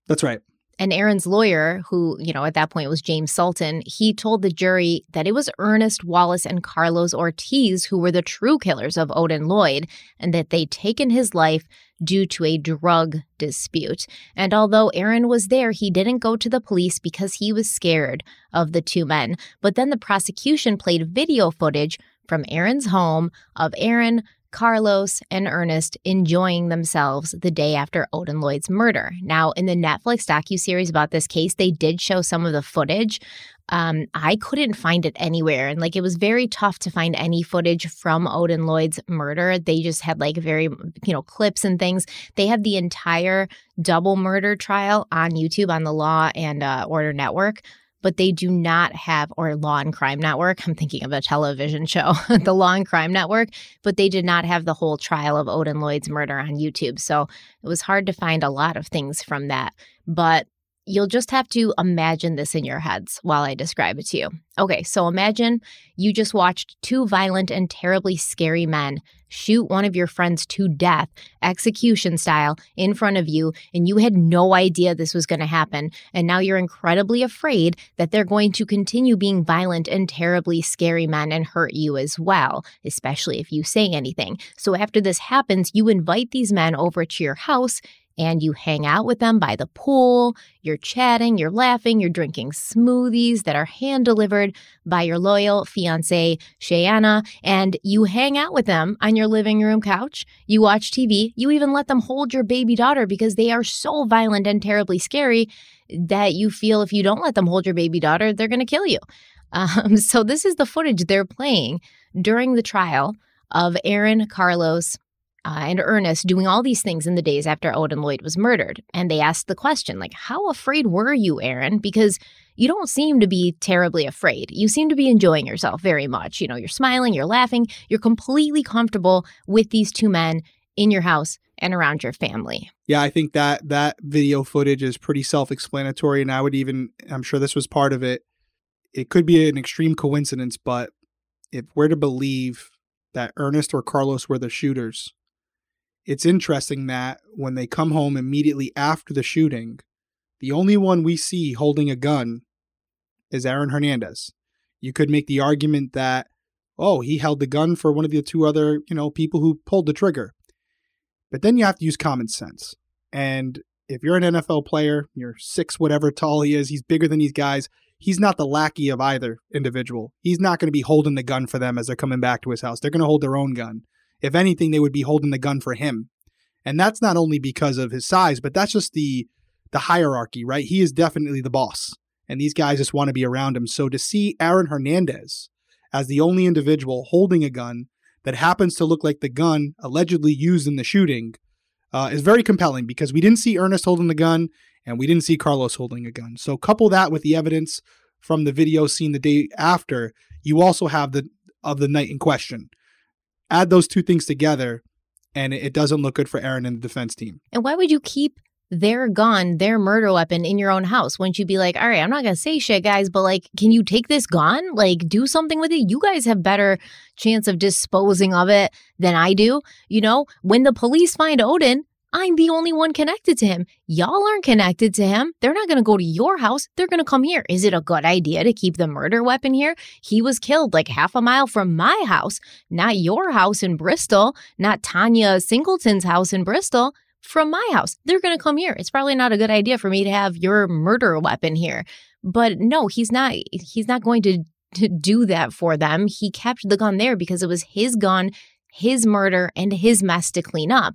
That's right. And Aaron's lawyer, who, you know, at that point was James Sultan, he told the jury that it was Ernest Wallace and Carlos Ortiz who were the true killers of Odin Lloyd and that they'd taken his life due to a drug dispute. And although Aaron was there, he didn't go to the police because he was scared of the two men. But then the prosecution played video footage from Aaron's home of Aaron Carlos and Ernest enjoying themselves the day after Odin Lloyd's murder. Now, in the Netflix docu-series about this case, they did show some of the footage. Um, I couldn't find it anywhere. And like it was very tough to find any footage from Odin Lloyd's murder. They just had like very, you know, clips and things. They had the entire double murder trial on YouTube on the Law and uh, Order Network but they do not have, or Law and Crime Network. I'm thinking of a television show, the Law and Crime Network, but they did not have the whole trial of Odin Lloyd's murder on YouTube. So it was hard to find a lot of things from that. But You'll just have to imagine this in your heads while I describe it to you. Okay, so imagine you just watched two violent and terribly scary men shoot one of your friends to death, execution style, in front of you, and you had no idea this was going to happen. And now you're incredibly afraid that they're going to continue being violent and terribly scary men and hurt you as well, especially if you say anything. So after this happens, you invite these men over to your house and you hang out with them by the pool. You're chatting, you're laughing, you're drinking smoothies that are hand delivered by your loyal fiance, Shayanna, and you hang out with them on your living room couch. You watch TV. You even let them hold your baby daughter because they are so violent and terribly scary that you feel if you don't let them hold your baby daughter, they're going to kill you. Um, so, this is the footage they're playing during the trial of Aaron Carlos uh, and Ernest doing all these things in the days after Odin Lloyd was murdered. And they asked the question, like, how afraid were you, Aaron? Because you don't seem to be terribly afraid. You seem to be enjoying yourself very much. You know, you're smiling, you're laughing, you're completely comfortable with these two men in your house and around your family. Yeah, I think that that video footage is pretty self-explanatory and I would even I'm sure this was part of it. It could be an extreme coincidence, but if we're to believe that Ernest or Carlos were the shooters, it's interesting that when they come home immediately after the shooting, the only one we see holding a gun is Aaron Hernandez. You could make the argument that, oh, he held the gun for one of the two other, you know, people who pulled the trigger. But then you have to use common sense. And if you're an NFL player, you're six, whatever tall he is, he's bigger than these guys. He's not the lackey of either individual. He's not going to be holding the gun for them as they're coming back to his house. They're going to hold their own gun. If anything, they would be holding the gun for him. And that's not only because of his size, but that's just the the hierarchy, right? He is definitely the boss. And these guys just want to be around him. So to see Aaron Hernandez as the only individual holding a gun that happens to look like the gun allegedly used in the shooting uh, is very compelling because we didn't see Ernest holding the gun and we didn't see Carlos holding a gun. So couple that with the evidence from the video seen the day after, you also have the of the night in question add those two things together, and it doesn't look good for Aaron and the defense team. And why would you keep their gun, their murder weapon in your own house? Wouldn't you be like, all right, I'm not going to say shit, guys, but like, can you take this gun? Like, do something with it? You guys have better chance of disposing of it than I do. You know, when the police find Odin, I'm the only one connected to him. Y'all aren't connected to him. They're not going to go to your house. They're going to come here. Is it a good idea to keep the murder weapon here? He was killed like half a mile from my house, not your house in Bristol, not Tanya Singleton's house in Bristol. From my house. They're going to come here. It's probably not a good idea for me to have your murder weapon here. But no, he's not he's not going to to do that for them. He kept the gun there because it was his gun, his murder, and his mess to clean up.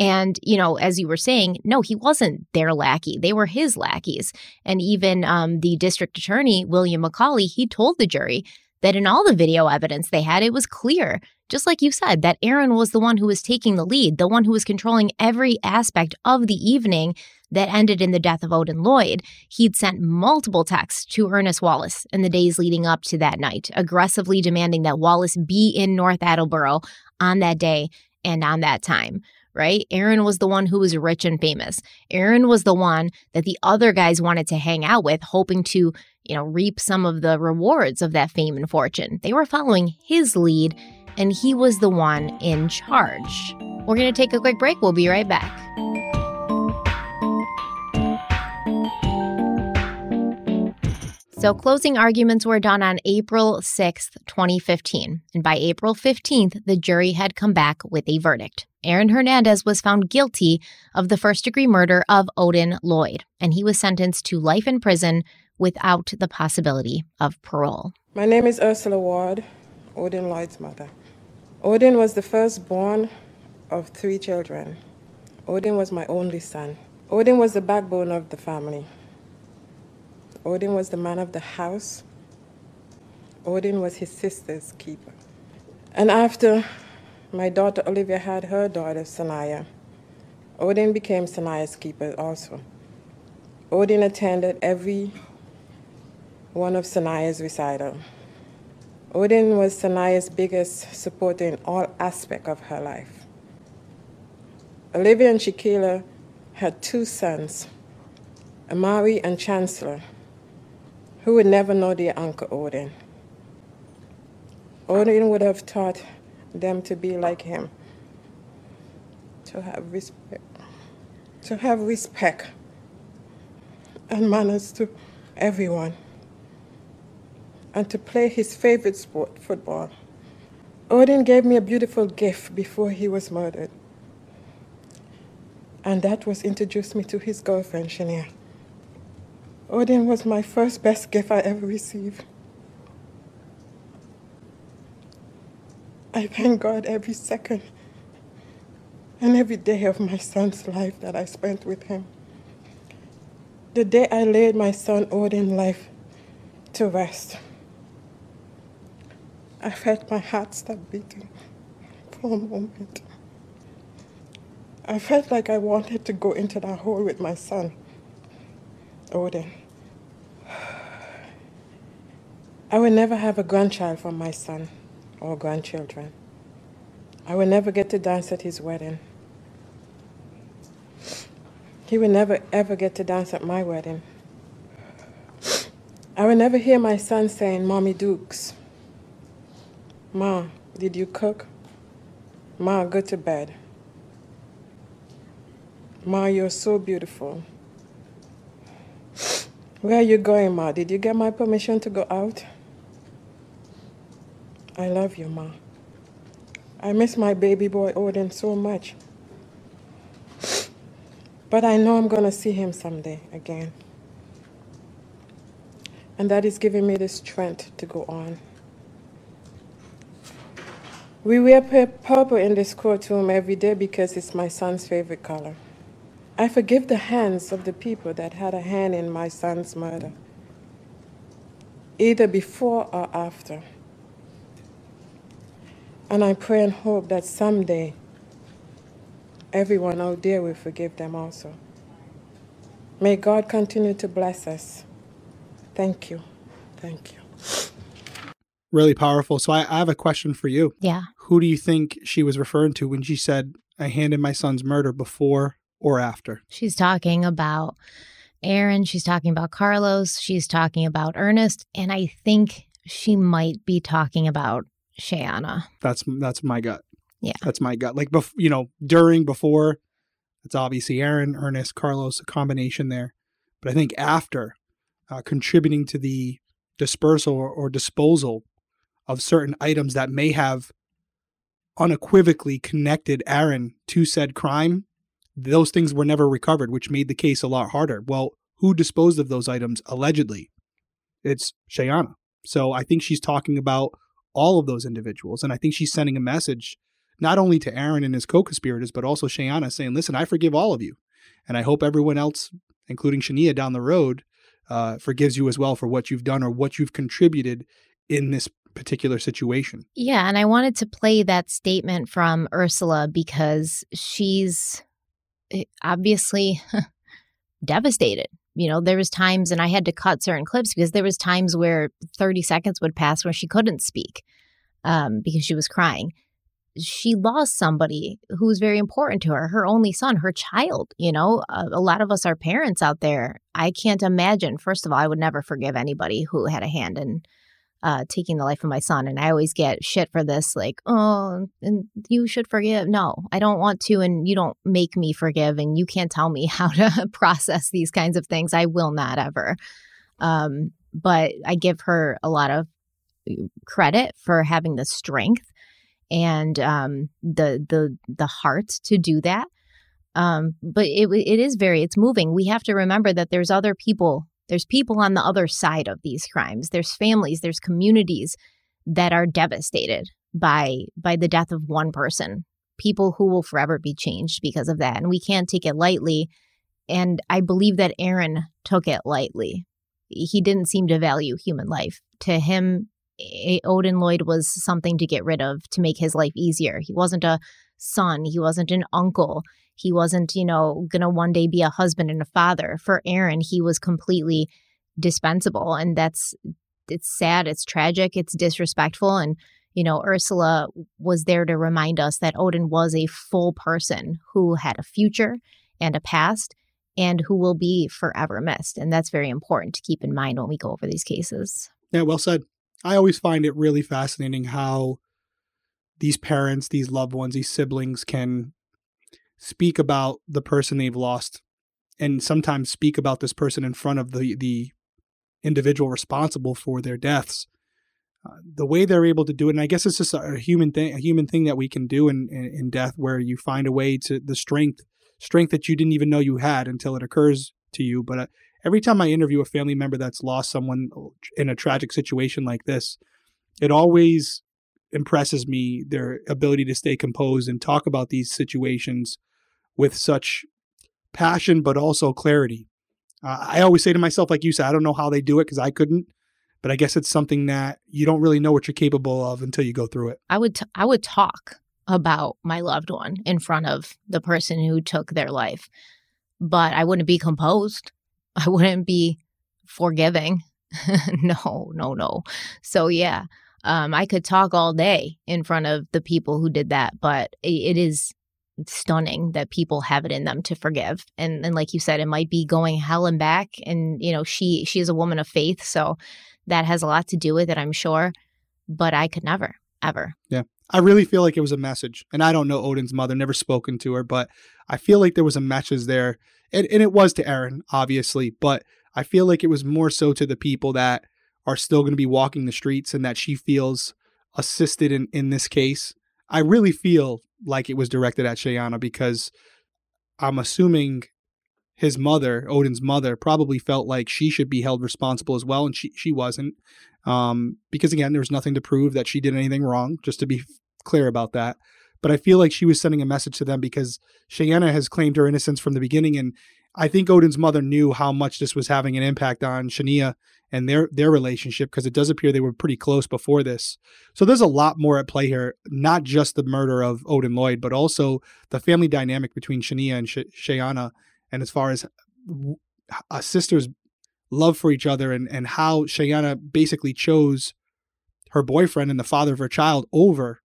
And, you know, as you were saying, no, he wasn't their lackey. They were his lackeys. And even um, the district attorney, William McCauley, he told the jury that in all the video evidence they had, it was clear, just like you said, that Aaron was the one who was taking the lead, the one who was controlling every aspect of the evening that ended in the death of Odin Lloyd. He'd sent multiple texts to Ernest Wallace in the days leading up to that night, aggressively demanding that Wallace be in North Attleboro on that day and on that time right? Aaron was the one who was rich and famous. Aaron was the one that the other guys wanted to hang out with, hoping to, you know, reap some of the rewards of that fame and fortune. They were following his lead, and he was the one in charge. We're going to take a quick break. We'll be right back. So, closing arguments were done on April 6th, 2015. And by April 15th, the jury had come back with a verdict. Aaron Hernandez was found guilty of the first degree murder of Odin Lloyd, and he was sentenced to life in prison without the possibility of parole. My name is Ursula Ward, Odin Lloyd's mother. Odin was the firstborn of three children. Odin was my only son. Odin was the backbone of the family. Odin was the man of the house. Odin was his sister's keeper. And after my daughter Olivia had her daughter Sanaya, Odin became Sanaya's keeper also. Odin attended every one of Sanaya's recital. Odin was Sanaya's biggest supporter in all aspects of her life. Olivia and Shakila had two sons, Amari and Chancellor, who would never know their uncle Odin. Odin would have taught them to be like him, to have respect, to have respect and manners to everyone, and to play his favorite sport, football. Odin gave me a beautiful gift before he was murdered, and that was introduced me to his girlfriend, Shania. Odin was my first best gift I ever received. I thank God every second and every day of my son's life that I spent with him. The day I laid my son Odin's life to rest, I felt my heart stop beating for a moment. I felt like I wanted to go into that hole with my son, Odin. I will never have a grandchild from my son or grandchildren. I will never get to dance at his wedding. He will never ever get to dance at my wedding. I will never hear my son saying, Mommy Dukes. Ma, did you cook? Ma, go to bed. Ma, you're so beautiful. Where are you going, Ma? Did you get my permission to go out? I love you, Ma. I miss my baby boy Odin so much. But I know I'm going to see him someday again. And that is giving me the strength to go on. We wear purple in this courtroom every day because it's my son's favorite color. I forgive the hands of the people that had a hand in my son's murder, either before or after. And I pray and hope that someday everyone out there will forgive them also. May God continue to bless us. Thank you. Thank you. Really powerful. So I, I have a question for you. Yeah. Who do you think she was referring to when she said, I handed my son's murder before or after? She's talking about Aaron. She's talking about Carlos. She's talking about Ernest. And I think she might be talking about Shayanna. That's that's my gut. Yeah. That's my gut. Like, bef- you know, during, before, it's obviously Aaron, Ernest, Carlos, a combination there. But I think after, uh, contributing to the dispersal or, or disposal of certain items that may have unequivocally connected Aaron to said crime, those things were never recovered, which made the case a lot harder. Well, who disposed of those items allegedly? It's Shayanna. So I think she's talking about all of those individuals. And I think she's sending a message not only to Aaron and his co conspirators, but also Shayanna saying, listen, I forgive all of you. And I hope everyone else, including Shania down the road, uh, forgives you as well for what you've done or what you've contributed in this particular situation. Yeah. And I wanted to play that statement from Ursula because she's obviously devastated. You know, there was times and I had to cut certain clips because there was times where 30 seconds would pass where she couldn't speak um, because she was crying. She lost somebody who was very important to her, her only son, her child. You know, a, a lot of us are parents out there. I can't imagine. First of all, I would never forgive anybody who had a hand in uh, taking the life of my son. And I always get shit for this, like, oh, and you should forgive. No, I don't want to. And you don't make me forgive. And you can't tell me how to process these kinds of things. I will not ever. Um, but I give her a lot of credit for having the strength and um, the the the heart to do that. Um, but it it is very it's moving. We have to remember that there's other people there's people on the other side of these crimes. There's families, there's communities that are devastated by by the death of one person. People who will forever be changed because of that and we can't take it lightly. And i believe that aaron took it lightly. He didn't seem to value human life. To him odin lloyd was something to get rid of to make his life easier. He wasn't a son. He wasn't an uncle he wasn't you know gonna one day be a husband and a father for aaron he was completely dispensable and that's it's sad it's tragic it's disrespectful and you know, Ursula was there to remind us that Odin was a full person who had a future and a past and who will be forever missed. And that's very important to keep in mind when we go over these cases. Yeah, well said. I always find it really fascinating how these parents, these loved ones, these siblings can speak about the person they've lost and sometimes speak about this person in front of the the individual responsible for their deaths uh, the way they're able to do it, and I guess it's just a, human thing, a human thing that we can do in, in, in death, where you find a way to the strength, strength that you didn't even know you had until it occurs to you. But uh, every time I interview a family member that's lost someone in a tragic situation like this, it always impresses me their ability to stay composed and talk about these situations with such passion, but also clarity. Uh, I always say to myself, like you said, I don't know how they do it because I couldn't but I guess it's something that you don't really know what you're capable of until you go through it. I would t- I would talk about my loved one in front of the person who took their life, but I wouldn't be composed. I wouldn't be forgiving. no, no, no. So yeah, um, I could talk all day in front of the people who did that, but it, it is stunning that people have it in them to forgive. And and like you said, it might be going hell and back. And you know, she she is a woman of faith, so that has a lot to do with it, I'm sure. But I could never, ever. Yeah. I really feel like it was a message. And I don't know Odin's mother, never spoken to her, but I feel like there was a message there. And, and it was to Aaron, obviously, but I feel like it was more so to the people that are still going to be walking the streets and that she feels assisted in, in this case. I really feel like it was directed at Shayanna because I'm assuming his mother, Odin's mother, probably felt like she should be held responsible as well, and she she wasn't. Um, because again, there was nothing to prove that she did anything wrong. Just to be clear about that. But I feel like she was sending a message to them because Cheyenne has claimed her innocence from the beginning, and I think Odin's mother knew how much this was having an impact on Shania and their their relationship because it does appear they were pretty close before this. So there's a lot more at play here, not just the murder of Odin Lloyd, but also the family dynamic between Shania and Sh- Shayanna and as far as a sister's love for each other and, and how Shayanna basically chose her boyfriend and the father of her child over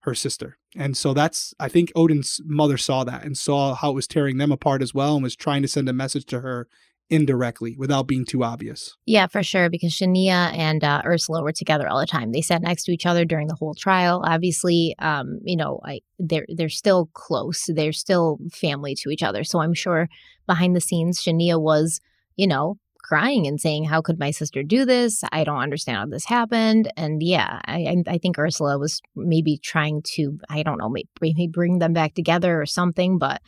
her sister. And so that's, I think Odin's mother saw that and saw how it was tearing them apart as well and was trying to send a message to her indirectly without being too obvious. Yeah, for sure. Because Shania and uh, Ursula were together all the time. They sat next to each other during the whole trial. Obviously, um, you know, I, they're they're still close. They're still family to each other. So I'm sure behind the scenes, Shania was, you know, crying and saying, "How could my sister do this? I don't understand how this happened." And yeah, I I think Ursula was maybe trying to, I don't know, maybe bring them back together or something, but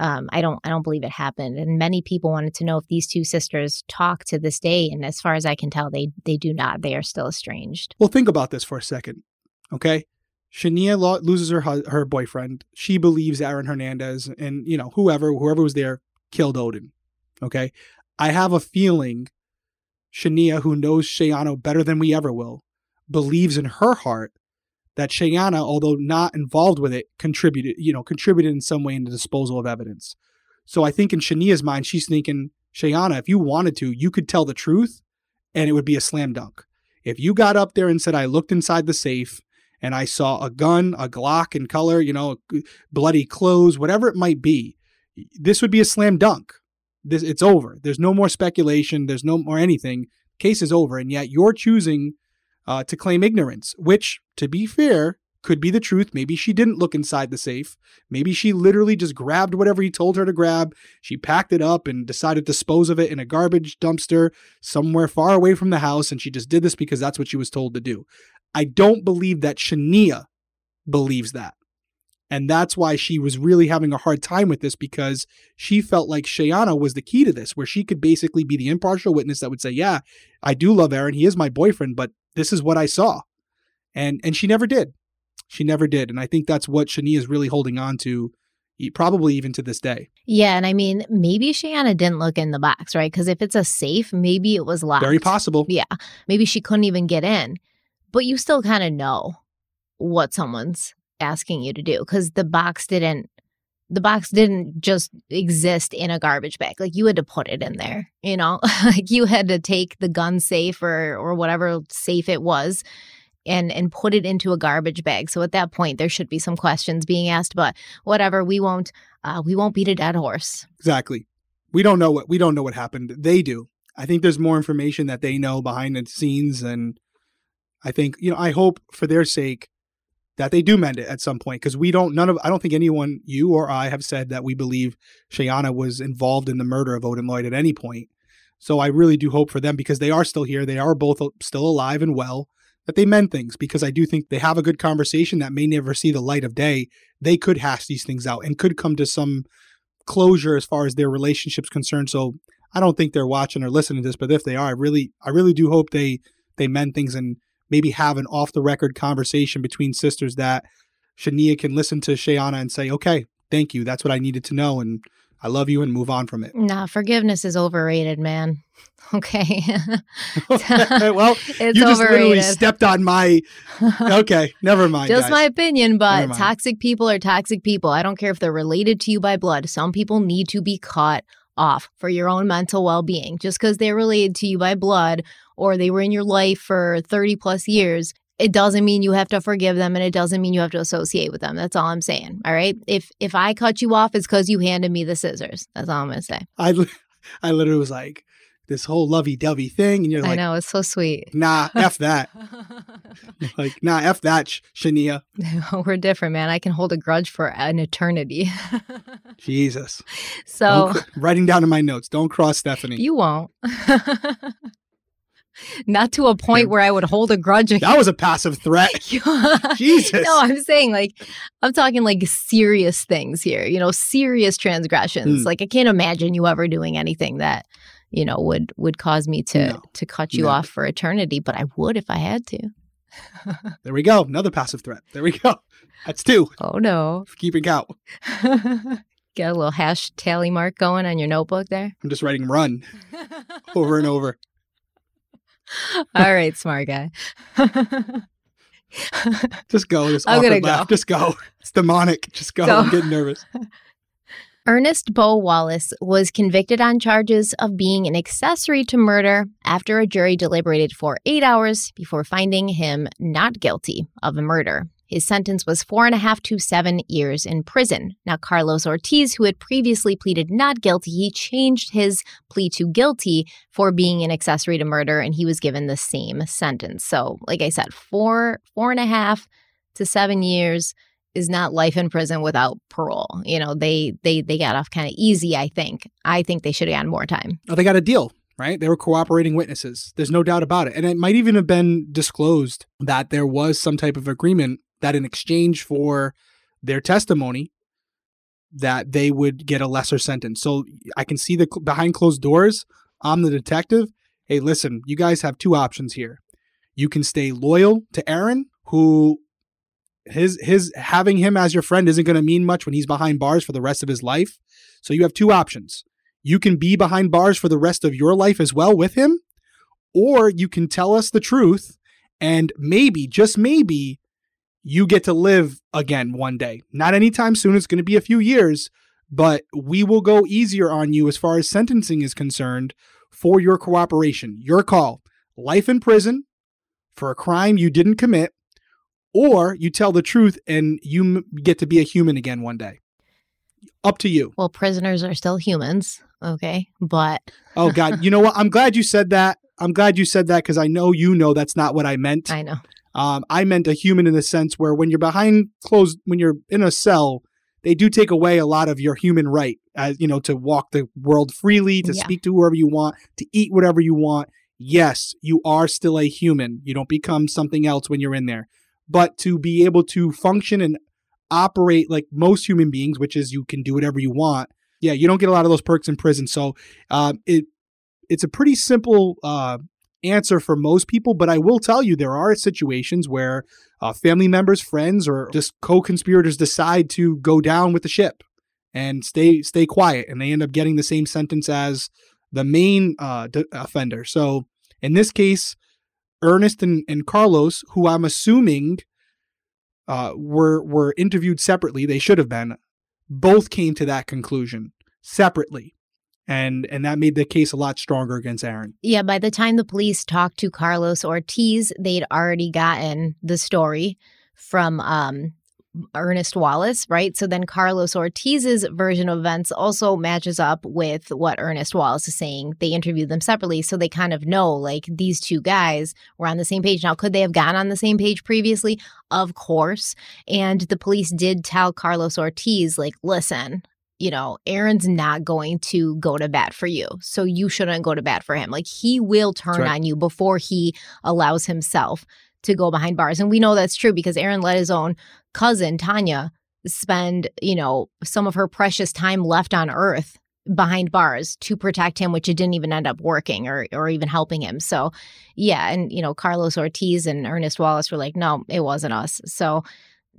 um, I don't I don't believe it happened. And many people wanted to know if these two sisters talk to this day. And as far as I can tell, they they do not. They are still estranged. Well, think about this for a second, okay? Shania lo- loses her her boyfriend. She believes Aaron Hernandez and you know whoever whoever was there killed Odin. Okay, I have a feeling Shania, who knows Shayanna better than we ever will, believes in her heart that Shayanna, although not involved with it, contributed, you know, contributed in some way in the disposal of evidence. So I think in Shania's mind, she's thinking, Shayanna, if you wanted to, you could tell the truth and it would be a slam dunk. If you got up there and said, I looked inside the safe and I saw a gun, a Glock in color, you know, bloody clothes, whatever it might be, this would be a slam dunk. This, it's over. There's no more speculation. There's no more anything. Case is over. And yet you're choosing uh, to claim ignorance, which, to be fair, could be the truth. Maybe she didn't look inside the safe. Maybe she literally just grabbed whatever he told her to grab. She packed it up and decided to dispose of it in a garbage dumpster somewhere far away from the house. And she just did this because that's what she was told to do. I don't believe that Shania believes that. And that's why she was really having a hard time with this because she felt like Shayanna was the key to this, where she could basically be the impartial witness that would say, Yeah, I do love Aaron. He is my boyfriend, but this is what I saw. And and she never did. She never did. And I think that's what Shania is really holding on to, probably even to this day. Yeah, and I mean, maybe Shayanna didn't look in the box, right? Because if it's a safe, maybe it was locked. Very possible. Yeah, maybe she couldn't even get in, but you still kind of know what someone's asking you to do because the box didn't. The box didn't just exist in a garbage bag. Like you had to put it in there, you know? like you had to take the gun safe or or whatever safe it was and and put it into a garbage bag. So at that point there should be some questions being asked, but whatever, we won't uh, we won't beat a dead horse. Exactly. We don't know what we don't know what happened. They do. I think there's more information that they know behind the scenes and I think, you know, I hope for their sake that they do mend it at some point because we don't none of I don't think anyone you or I have said that we believe Shayanna was involved in the murder of Odin Lloyd at any point. So I really do hope for them because they are still here. They are both still alive and well that they mend things because I do think they have a good conversation that may never see the light of day. They could hash these things out and could come to some closure as far as their relationship's concerned. So I don't think they're watching or listening to this, but if they are, I really I really do hope they they mend things and maybe have an off the record conversation between sisters that Shania can listen to Shayanna and say, okay, thank you. That's what I needed to know. And I love you and move on from it. Nah, forgiveness is overrated, man. Okay. well, it's you just literally stepped on my. Okay, never mind. Just guys. my opinion, but toxic people are toxic people. I don't care if they're related to you by blood. Some people need to be cut off for your own mental well being. Just because they're related to you by blood or they were in your life for 30 plus years, it doesn't mean you have to forgive them and it doesn't mean you have to associate with them. That's all I'm saying. All right. If if I cut you off, it's because you handed me the scissors. That's all I'm gonna say. I, I literally was like this whole lovey dovey thing, and you're like I know, it's so sweet. nah, f that, like nah, f that, Sh- Shania. We're different, man. I can hold a grudge for an eternity. Jesus, so cr- writing down in my notes. Don't cross Stephanie. You won't. Not to a point where I would hold a grudge. that was a passive threat. Jesus. No, I'm saying like I'm talking like serious things here. You know, serious transgressions. Hmm. Like I can't imagine you ever doing anything that you know would would cause me to No. to cut you Never. off for eternity. But I would if I had to. There we go. Another passive threat. There we go. That's two. Oh no. Keeping count. Get a little hash tally mark going on your notebook there. I'm just writing run over and over. All right, smart guy. Just go. This I'm gonna go. Just go. It's demonic. Just go. Go. I'm getting nervous. Ernest Bo Wallace was convicted on charges of being an accessory to murder after a jury deliberated for eight hours before finding him not guilty of the murder. His sentence was four and a half to seven years in prison. Now, Carlos Ortiz, who had previously pleaded not guilty, he changed his plea to guilty for being an accessory to murder, and he was given the same sentence. So, like I said, four four and a half to seven years is not life in prison without parole. You know, they they they got off kind of easy, I think. I think they should have gotten more time. Oh, they got a deal, right? They were cooperating witnesses. There's no doubt about it. And it might even have been disclosed that there was some type of agreement that in exchange for their testimony that they would get a lesser sentence. So I can see the behind closed doors. I'm the detective. Hey, listen, you guys have two options here. You can stay loyal to Aaron, who his his having him as your friend isn't going to mean much when he's behind bars for the rest of his life. So you have two options you can be behind bars for the rest of your life as well with him, or you can tell us the truth and maybe, just maybe, you get to live again one day. Not anytime soon, it's going to be a few years, but we will go easier on you as far as sentencing is concerned for your cooperation. Your call life in prison for a crime you didn't commit, or you tell the truth and you m- get to be a human again one day. Up to you. Well, prisoners are still humans, okay? But Oh God, you know what? I'm glad you said that. I'm glad you said that because I know you know that's not what I meant. I know. Um, I meant a human in the sense where when you're behind closed, when you're in a cell, they do take away a lot of your human right, as you know, to walk the world freely, to Yeah. speak to whoever you want, to eat whatever you want. Yes, you are still a human. You don't become something else when you're in there. But to be able to function and operate like most human beings, which is you can do whatever you want. Yeah, you don't get a lot of those perks in prison. So um, it it's a pretty simple uh, answer for most people, but I will tell you there are situations where uh, family members, friends, or just co-conspirators decide to go down with the ship and stay stay quiet, and they end up getting the same sentence as the main uh, d- offender. So in this case, Ernest and, and Carlos, who I'm assuming uh, were were interviewed separately, they should have been, both came to that conclusion separately and and that made the case a lot stronger against Aaron. Yeah, by the time the police talked to Carlos Ortiz, they'd already gotten the story from um, Ernest Wallace, right? So then Carlos Ortiz's version of events also matches up with what Ernest Wallace is saying. They interviewed them separately, so they kind of know like these two guys were on the same page. Now, could they have gone on the same page previously? Of course. And the police did tell Carlos Ortiz, like, listen, you know, Aaron's not going to go to bat for you. So you shouldn't go to bat for him. Like he will turn right. on you before he allows himself to go behind bars. And we know that's true because Aaron let his own cousin, Tanya, spend, you know, some of her precious time left on earth behind bars to protect him, which it didn't even end up working or or even helping him. So yeah, and you know, Carlos Ortiz and Ernest Wallace were like, no, it wasn't us. So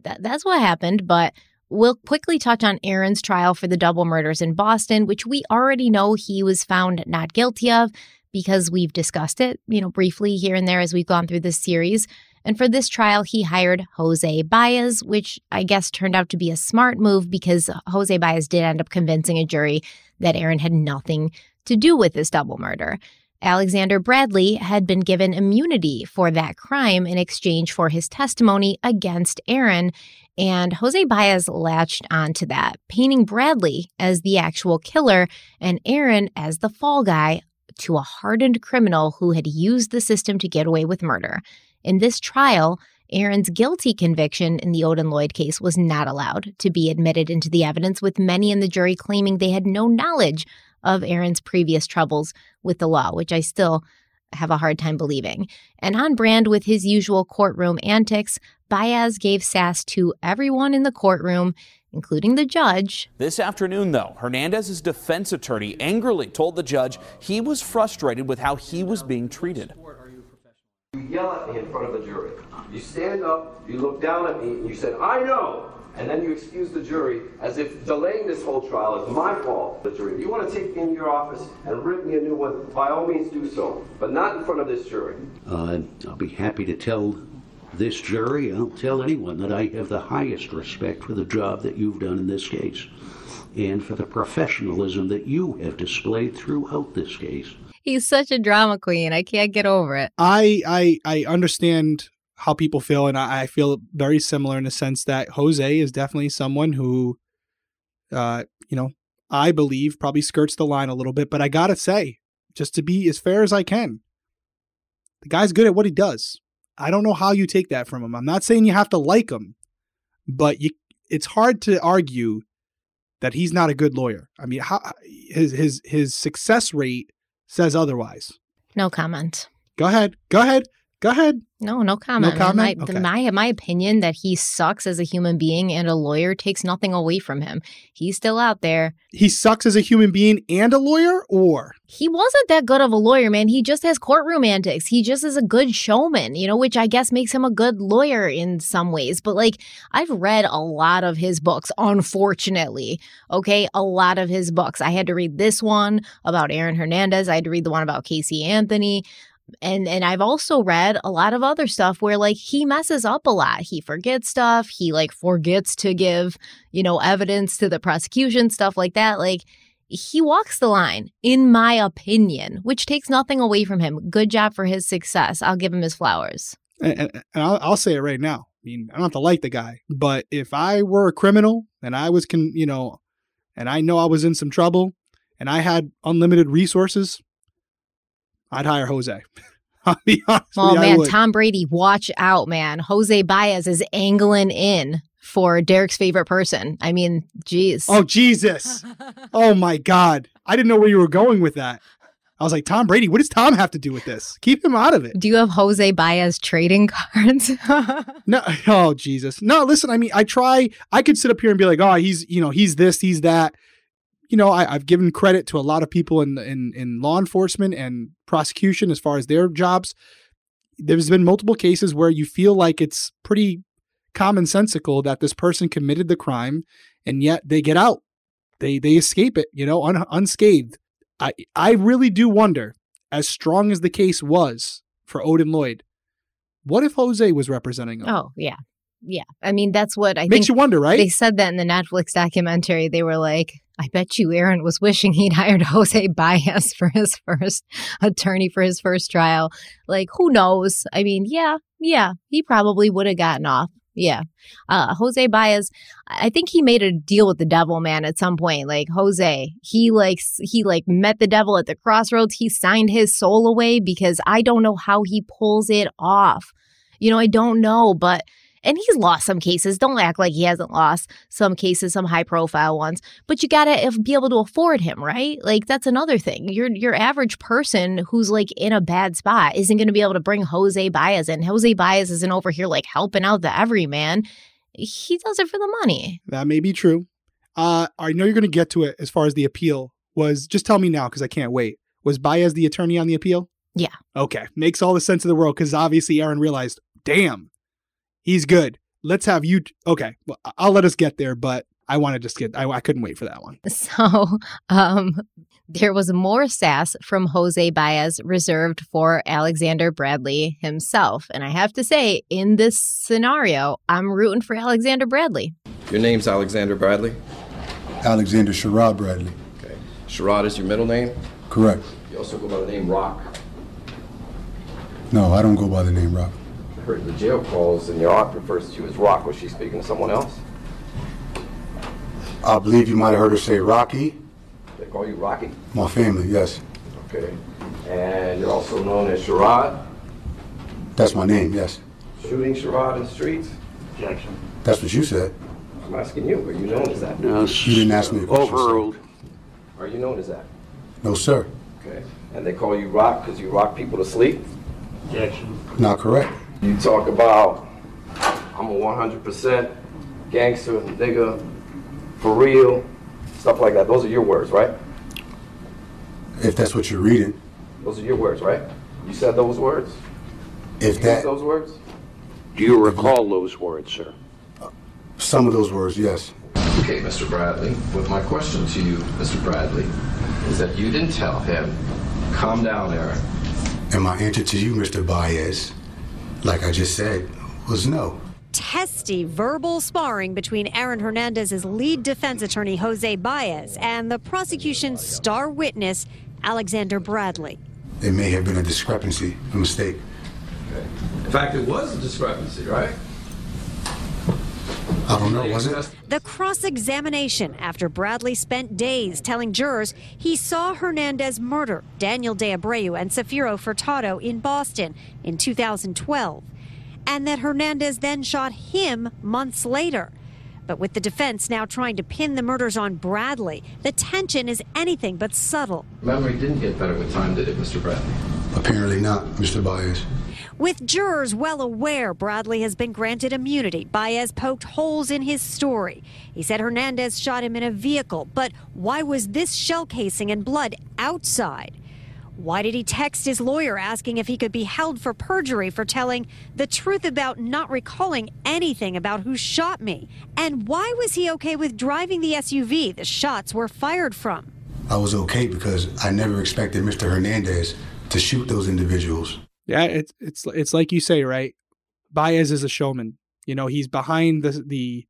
that that's what happened. But We'll quickly touch on Aaron's trial for the double murders in Boston, which we already know he was found not guilty of because we've discussed it, you know, briefly here and there as we've gone through this series. And for this trial, he hired Jose Baez, which I guess turned out to be a smart move because Jose Baez did end up convincing a jury that Aaron had nothing to do with this double murder. Alexander Bradley had been given immunity for that crime in exchange for his testimony against Aaron, and Jose Baez latched onto that, painting Bradley as the actual killer and Aaron as the fall guy to a hardened criminal who had used the system to get away with murder. In this trial, Aaron's guilty conviction in the Odin Lloyd case was not allowed to be admitted into the evidence, with many in the jury claiming they had no knowledge of Aaron's previous troubles with the law, which I still have a hard time believing. And on brand with his usual courtroom antics, Baez gave sass to everyone in the courtroom, including the judge. This afternoon, though, Hernandez's defense attorney angrily told the judge he was frustrated with how he was being treated. You yell at me in front of the jury. You stand up, you look down at me, and you said, I know and then you excuse the jury as if delaying this whole trial is my fault. The jury, if you want to take me into your office and rip me a new one, by all means do so, but not in front of this jury. Uh, I'll be happy to tell this jury, I'll tell anyone that I have the highest respect for the job that you've done in this case and for the professionalism that you have displayed throughout this case. He's such a drama queen. I can't get over it. I I I understand how people feel, and I, I, feel very similar in the sense that Jose is definitely someone who, uh, you know, I believe probably skirts the line a little bit. But I gotta say, just to be as fair as I can, the guy's good at what he does. I don't know how you take that from him. I'm not saying you have to like him, but you, it's hard to argue that he's not a good lawyer. I mean, how, his his his success rate says otherwise. No comment. Go ahead. Go ahead. Go ahead. No, no comment. No comment. My, okay. my my opinion that he sucks as a human being and a lawyer takes nothing away from him. He's still out there. He sucks as a human being and a lawyer, or he wasn't that good of a lawyer, man. He just has courtroom antics. He just is a good showman, you know, which I guess makes him a good lawyer in some ways. But like, I've read a lot of his books, unfortunately. Okay, a lot of his books. I had to read this one about Aaron Hernandez. I had to read the one about Casey Anthony and and I've also read a lot of other stuff where like he messes up a lot. He forgets stuff. He like forgets to give, you know, evidence to the prosecution, stuff like that. Like he walks the line, in my opinion, which takes nothing away from him. Good job for his success. I'll give him his flowers. And, and I'll, I'll, say it right now. I mean, I don't have to like the guy, but if I were a criminal and I was, con, you know, and I know I was in some trouble and I had unlimited resources, I'd hire Jose. I'll be honest. Oh man, Tom Brady, watch out, man. Jose Baez is angling in for Derek's favorite person. I mean, geez. Oh Jesus. oh my God. I didn't know where you were going with that. I was like, Tom Brady, what does Tom have to do with this? Keep him out of it. Do you have Jose Baez trading cards? no, oh Jesus. No, listen, I mean, I try I could sit up here and be like, oh, he's, you know, he's this, he's that you know, I, I've given credit to a lot of people in in in law enforcement and prosecution as far as their jobs. There's been multiple cases where you feel like it's pretty commonsensical that this person committed the crime and yet they get out. They they escape it, you know, un, unscathed. I I really do wonder, as strong as the case was for Odin Lloyd, what if Jose was representing him? Oh, yeah. Yeah. I mean, that's what I Makes you wonder, right? they said that in the Netflix documentary. They were like, I bet you Aaron was wishing he'd hired Jose Baez for his first attorney for his first trial. Like, who knows? I mean, yeah, yeah, he probably would have gotten off. Yeah. Uh, Jose Baez, I think he made a deal with the devil, man, at some point. Like, Jose, he like, he like met the devil at the crossroads. He signed his soul away because I don't know how he pulls it off. You know, I don't know, but and he's lost some cases. Don't act like he hasn't lost some cases, some high profile ones. But you gotta be able to afford him, right? Like that's another thing. Your your average person who's like in a bad spot isn't gonna be able to bring Jose Baez in. Jose Baez isn't over here like helping out the everyman. He does it for the money. That may be true. Uh, I know you're going to get to it as far as the appeal was. Just tell me now because I can't wait. Was Baez the attorney on the appeal? Yeah. Okay. Makes all the sense of the world because obviously Aaron realized, damn, he's good. Let's have you. T- okay. Well, I'll let us get there, but I want to just get, I, I couldn't wait for that one. So um, there was more sass from Jose Baez reserved for Alexander Bradley himself. And I have to say, in this scenario, I'm rooting for Alexander Bradley. Your name's Alexander Bradley? Alexander Sherrod Bradley. Okay. Sherrod is your middle name? Correct. You also go by the name Rock. No, I don't go by the name Rock. I heard the jail calls and your aunt refers to you as Rock. Was she speaking to someone else? I believe you might have heard her say Rocky. They call you Rocky? My family, yes. Okay. And you're also known as Sherrod? That's my name, yes. Shooting Sherrod in the streets? Jackson. That's what you said. I'm asking you, are you known as that? No, You didn't ask me a question. Overruled. Are you known as that? No, sir. Okay. And they call you Rock because you rock people to sleep? Jackson. Not correct. You talk about, I'm a 100% gangster, nigga, for real, stuff like that. Those are your words, right? If that's what you're reading. Those are your words, right? You said those words? If You used that, those words? Do you recall those words, sir? some of those words, yes. Okay, Mr. Bradley, but my question to you, Mr. Bradley, is that you didn't tell him, calm down, Aaron. And my answer to you, Mr. Baez, like I just said, was no. testy verbal sparring between Aaron Hernandez's lead defense attorney, Jose Baez, and the prosecution's star witness, Alexander Bradley. It may have been a discrepancy, a mistake. In fact, it was a discrepancy, right? I don't know, was it? The cross examination after Bradley spent days telling jurors he saw Hernandez murder Daniel De Abreu and Safiro Furtado in Boston in 2012, and that Hernandez then shot him months later. But with the defense now trying to pin the murders on Bradley, the tension is anything but subtle. Memory didn't get better with time, did it, Mr. Bradley? Apparently not, Mr. Baez. With jurors well aware Bradley has been granted immunity, Baez poked holes in his story. He said Hernandez shot him in a vehicle, but why was this shell casing and blood outside? Why did he text his lawyer asking if he could be held for perjury for telling the truth about not recalling anything about who shot me? And why was he okay with driving the SUV the shots were fired from? I was okay because I never expected Mr. Hernandez to shoot those individuals. Yeah, it's it's it's like you say, right? Baez is a showman. You know, he's behind the the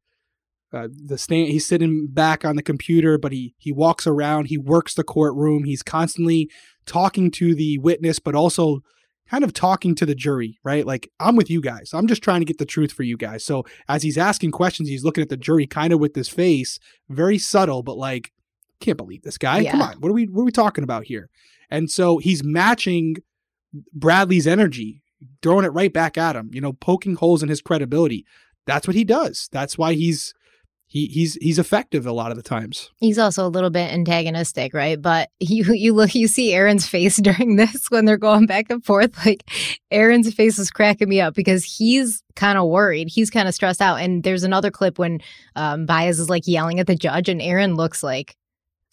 uh, the stand. He's sitting back on the computer, but he he walks around. He works the courtroom. He's constantly talking to the witness, but also kind of talking to the jury, right? Like I'm with you guys. I'm just trying to get the truth for you guys. So as he's asking questions, he's looking at the jury kind of with this face, very subtle, but like can't believe this guy. Come on, what are we what are we talking about here? And so he's matching Bradley's energy, throwing it right back at him, you know, poking holes in his credibility. That's what he does. That's why he's he he's he's effective a lot of the times. He's also a little bit antagonistic, right? But you you look you see Aaron's face during this when they're going back and forth. Like Aaron's face is cracking me up because he's kind of worried. He's kind of stressed out. And there's another clip when um Baez is like yelling at the judge and Aaron looks like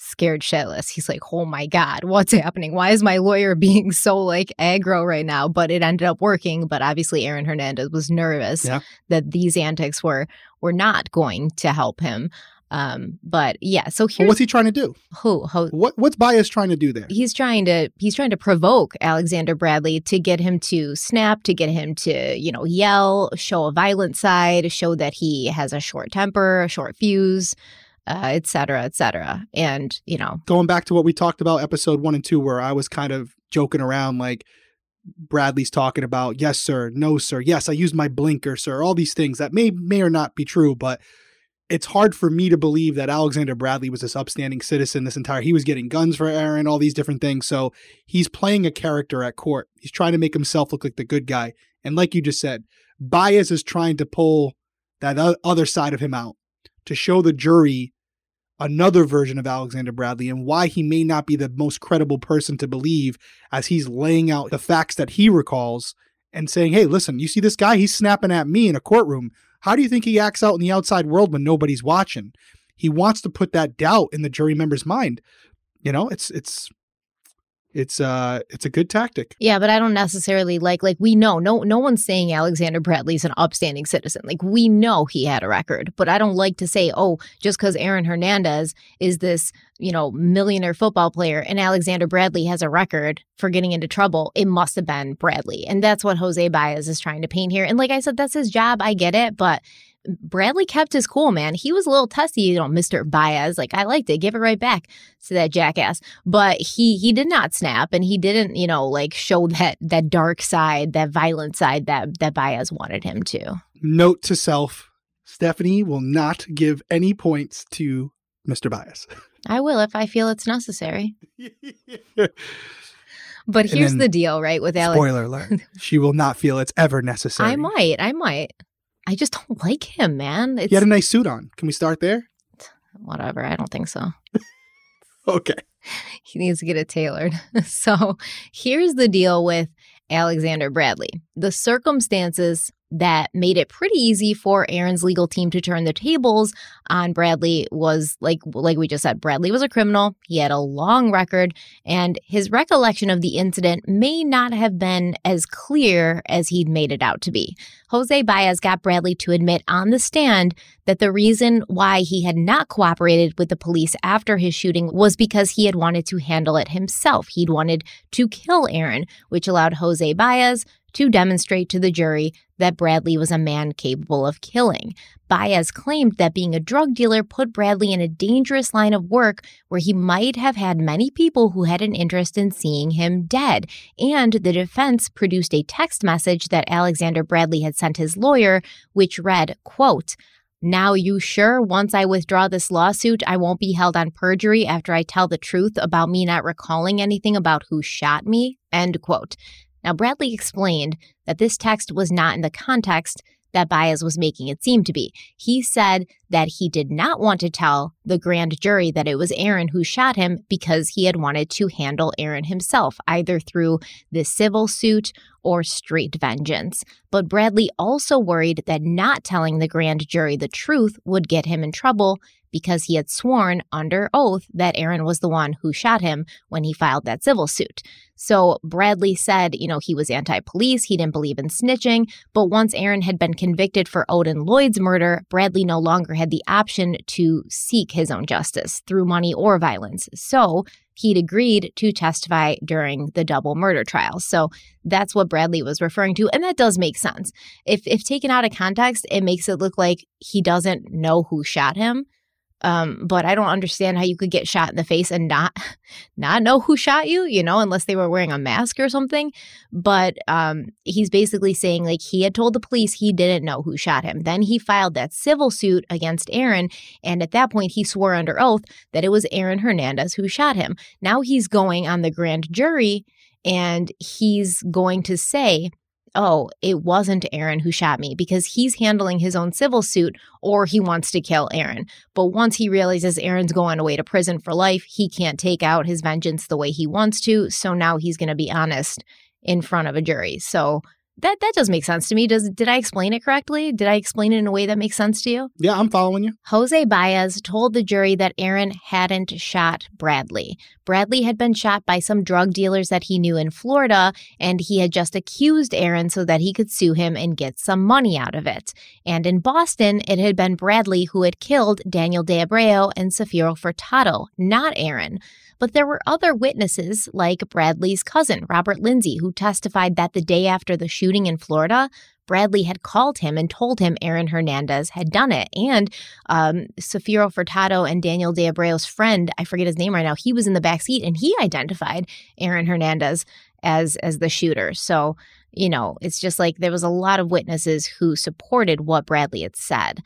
scared shitless. He's like, "Oh my god, what's happening? Why is my lawyer being so like aggro right now?" But it ended up working. But obviously, Aaron Hernandez was nervous Yeah. that these antics were were not going to help him. Um, but yeah, so Well, here's what's he trying to do? who, who What what's Baez trying to do there? he's trying to he's trying to provoke Alexander Bradley to get him to snap, to get him to, you know, yell, show a violent side, show that he has a short temper, a short fuse, uh, et cetera, et cetera. And, you know, Going back to what we talked about episode one and two, where I was kind of joking around like Bradley's talking about, yes, sir, no, sir, yes, I used my blinker, sir, all these things that may may or not be true, but it's hard for me to believe that Alexander Bradley was this upstanding citizen this entire he was getting guns for Aaron, all these different things. So he's playing a character at court. He's trying to make himself look like the good guy. And like you just said, Baez is trying to pull that other side of him out to show the jury another version of Alexander Bradley and why he may not be the most credible person to believe as he's laying out the facts that he recalls and saying, hey, listen, you see this guy? He's snapping at me in a courtroom. How do you think he acts out in the outside world when nobody's watching? He wants to put that doubt in the jury member's mind. You know, it's it's it's uh it's a good tactic. yeah, but I don't necessarily like like we know no no one's saying Alexander Bradley's an upstanding citizen. Like we know he had a record, but I don't like to say, oh, just because Aaron Hernandez is this you know, millionaire football player and Alexander Bradley has a record for getting into trouble, it must have been Bradley. And that's what Jose Baez is trying to paint here. And like I said, that's his job. I get it. But Bradley kept his cool, man. He was a little testy, you know, Mr. Baez. Like I liked it. Give it right back to that jackass. But he he did not snap and he didn't, you know, like show that that dark side, that violent side that that Baez wanted him to. Note to self, Stephanie will not give any points to Mr. Baez. I will if I feel it's necessary. But here's then- the deal, right? With Alex, Spoiler alert. she will not feel it's ever necessary. I might, I might. I just don't like him, man. It's He had a nice suit on. Can we start there? whatever. I don't think so. Okay. he needs to get it tailored. So here's the deal with Alexander Bradley. The circumstances that made it pretty easy for Aaron's legal team to turn the tables on Bradley was like like we just said Bradley was a criminal. He had a long record and his recollection of the incident may not have been as clear as he'd made it out to be. Jose Baez got Bradley to admit on the stand that the reason why he had not cooperated with the police after his shooting was because he had wanted to handle it himself. He'd wanted to kill Aaron, which allowed Jose Baez to demonstrate to the jury that Bradley was a man capable of killing. Baez claimed that being a drug dealer put Bradley in a dangerous line of work where he might have had many people who had an interest in seeing him dead. And the defense produced a text message that Alexander Bradley had sent his lawyer, which read, quote, now, you sure once I withdraw this lawsuit, I won't be held on perjury after I tell the truth about me not recalling anything about who shot me? End quote. Now, Bradley explained that this text was not in the context that Baez was making it seem to be. He said that he did not want to tell the grand jury that it was Aaron who shot him because he had wanted to handle Aaron himself, either through the civil suit or straight vengeance. But Bradley also worried that not telling the grand jury the truth would get him in trouble because he had sworn under oath that Aaron was the one who shot him when he filed that civil suit. So Bradley said, you know, he was anti police, he didn't believe in snitching. But once Aaron had been convicted for Odin Lloyd's murder, Bradley no longer had the option to seek his own justice through money or violence. So he'd agreed to testify during the double murder trial. So that's what Bradley was referring to. And that does make sense. If, if taken out of context, it makes it look like he doesn't know who shot him. Um, but I don't understand how you could get shot in the face and not not know who shot you, you know, unless they were wearing a mask or something. But um, he's basically saying like he had told the police he didn't know who shot him. Then he filed that civil suit against Aaron, and at that point he swore under oath that it was Aaron Hernandez who shot him. Now he's going on the grand jury and he's going to say oh, it wasn't Aaron who shot me because he's handling his own civil suit or he wants to kill Aaron. But once he realizes Aaron's going away to prison for life, he can't take out his vengeance the way he wants to. So now he's going to be honest in front of a jury. So that that does make sense to me. Does did I explain it correctly? Did I explain it in a way that makes sense to you? Yeah, I'm following you. Jose Baez told the jury that Aaron hadn't shot Bradley. Bradley had been shot by some drug dealers that he knew in Florida, and he had just accused Aaron so that he could sue him and get some money out of it. And in Boston, it had been Bradley who had killed Daniel De Abreu and Safiro Furtado, not Aaron. But there were other witnesses, like Bradley's cousin, Robert Lindsay, who testified that the day after the shooting in Florida, Bradley had called him and told him Aaron Hernandez had done it. And um, Safiro Furtado and Daniel De Abreu's friend, I forget his name right now, he was in the back seat and he identified Aaron Hernandez as as the shooter. So, you know, it's just like there was a lot of witnesses who supported what Bradley had said.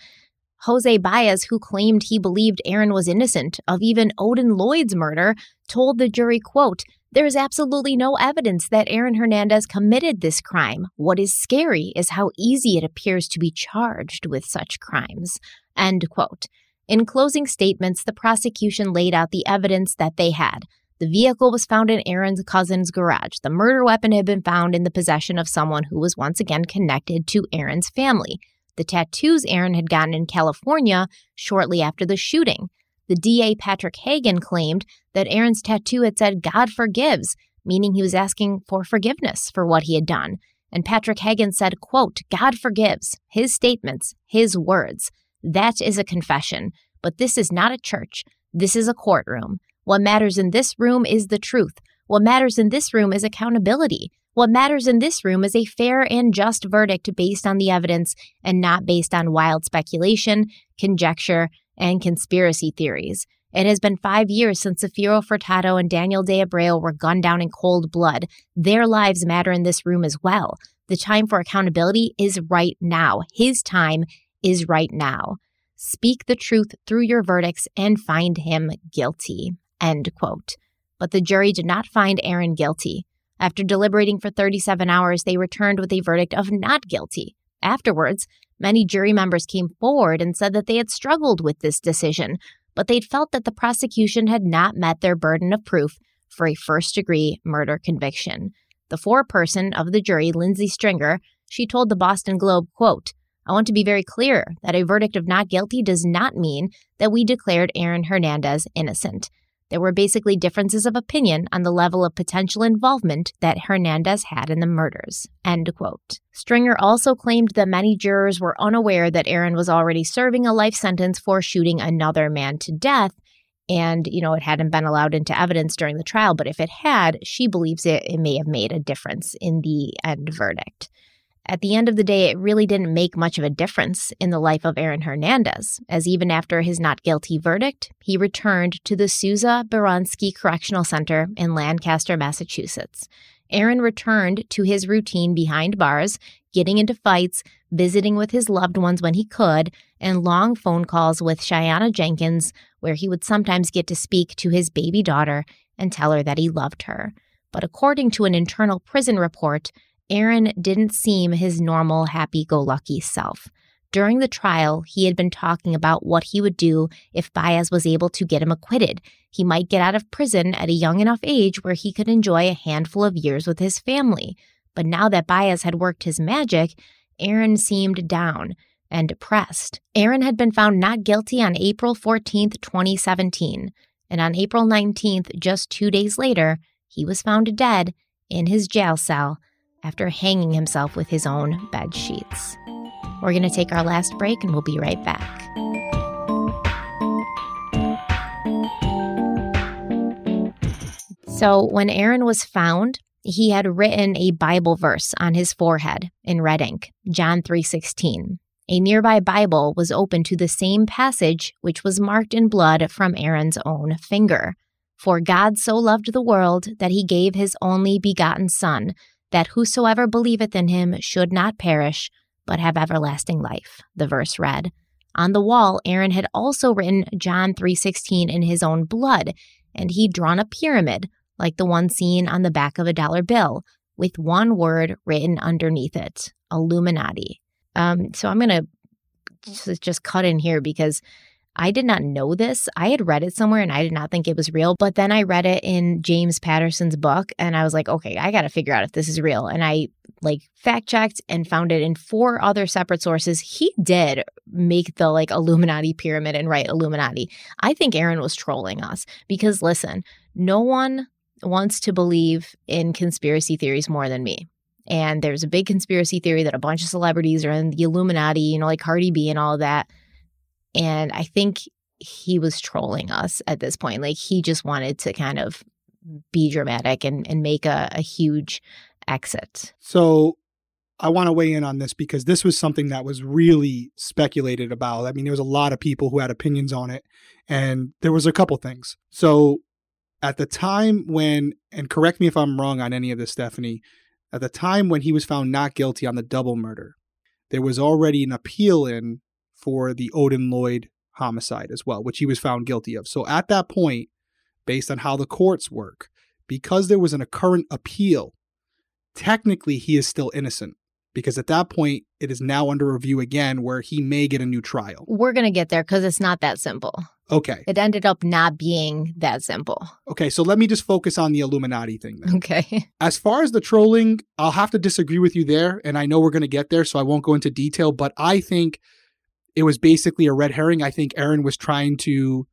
Jose Baez, who claimed he believed Aaron was innocent of even Odin Lloyd's murder, told the jury, quote, there is absolutely no evidence that Aaron Hernandez committed this crime. What is scary is how easy it appears to be charged with such crimes. End quote. In closing statements, the prosecution laid out the evidence that they had. The vehicle was found in Aaron's cousin's garage. The murder weapon had been found in the possession of someone who was once again connected to Aaron's family the tattoos Aaron had gotten in California shortly after the shooting. The DA Patrick Haggan claimed that Aaron's tattoo had said God forgives, meaning he was asking for forgiveness for what he had done. And Patrick Haggan said, quote, God forgives, his statements, his words. That is a confession. But this is not a church. This is a courtroom. What matters in this room is the truth. What matters in this room is accountability. What matters in this room is a fair and just verdict based on the evidence and not based on wild speculation, conjecture, and conspiracy theories. It has been five years since Safiro Furtado and Daniel De Abreu were gunned down in cold blood. Their lives matter in this room as well. The time for accountability is right now. His time is right now. Speak the truth through your verdicts and find him guilty. End quote. But the jury did not find Aaron guilty. After deliberating for 37 hours, they returned with a verdict of not guilty. Afterwards, many jury members came forward and said that they had struggled with this decision, but they'd felt that the prosecution had not met their burden of proof for a first degree murder conviction. The foreperson of the jury, Lindsay Stringer, she told the Boston Globe, quote, I want to be very clear that a verdict of not guilty does not mean that we declared Aaron Hernandez innocent. There were basically differences of opinion on the level of potential involvement that Hernandez had in the murders. End quote. Stringer also claimed that many jurors were unaware that Aaron was already serving a life sentence for shooting another man to death. And, you know, it hadn't been allowed into evidence during the trial, but if it had, she believes it, it may have made a difference in the end verdict. At the end of the day, it really didn't make much of a difference in the life of Aaron Hernandez, as even after his not guilty verdict, he returned to the Souza Baranowski Correctional Center in Lancaster, Massachusetts. Aaron returned to his routine behind bars, getting into fights, visiting with his loved ones when he could, and long phone calls with Shayanna Jenkins, where he would sometimes get to speak to his baby daughter and tell her that he loved her. But according to an internal prison report, Aaron didn't seem his normal happy go lucky self. During the trial, he had been talking about what he would do if Baez was able to get him acquitted. He might get out of prison at a young enough age where he could enjoy a handful of years with his family. But now that Baez had worked his magic, Aaron seemed down and depressed. Aaron had been found not guilty on April 14th, 2017. And on April 19th, just two days later, he was found dead in his jail cell after hanging himself with his own bed sheets. We're going to take our last break and we'll be right back. So, when Aaron was found, he had written a Bible verse on his forehead in red ink, John 3:16. A nearby Bible was open to the same passage which was marked in blood from Aaron's own finger. For God so loved the world that he gave his only begotten son that whosoever believeth in him should not perish, but have everlasting life, the verse read. On the wall, Aaron had also written John 3:16 in his own blood, and he'd drawn a pyramid like the one seen on the back of a dollar bill with one word written underneath it, Illuminati. Um, so I'm to just cut in here because I did not know this. I had read it somewhere and I did not think it was real. But then I read it in James Patterson's book and I was like, okay, I got to figure out if this is real. And I like fact checked and found it in four other separate sources. He did make the like Illuminati pyramid and write Illuminati. I think Aaron was trolling us because listen, no one wants to believe in conspiracy theories more than me. And there's a big conspiracy theory that a bunch of celebrities are in the Illuminati, you know, like Cardi B and all that. And I think he was trolling us at this point. Like he just wanted to kind of be dramatic and, and make a, a huge exit. So I want to weigh in on this because this was something that was really speculated about. I mean, there was a lot of people who had opinions on it, and there was a couple things. So at the time when, and correct me if I'm wrong on any of this, Stephanie, at the time when he was found not guilty on the double murder, there was already an appeal in for the Odin Lloyd homicide as well, which he was found guilty of. So at that point, based on how the courts work, because there was an, a current appeal, technically he is still innocent because at that point it is now under review again where he may get a new trial. We're going to get there because it's not that simple. Okay. It ended up not being that simple. Okay, so let me just focus on the Illuminati thing then. Okay. As far as the trolling, I'll have to disagree with you there, and I know we're going to get there, so I won't go into detail, but I think it was basically a red herring. I think Aaron was trying to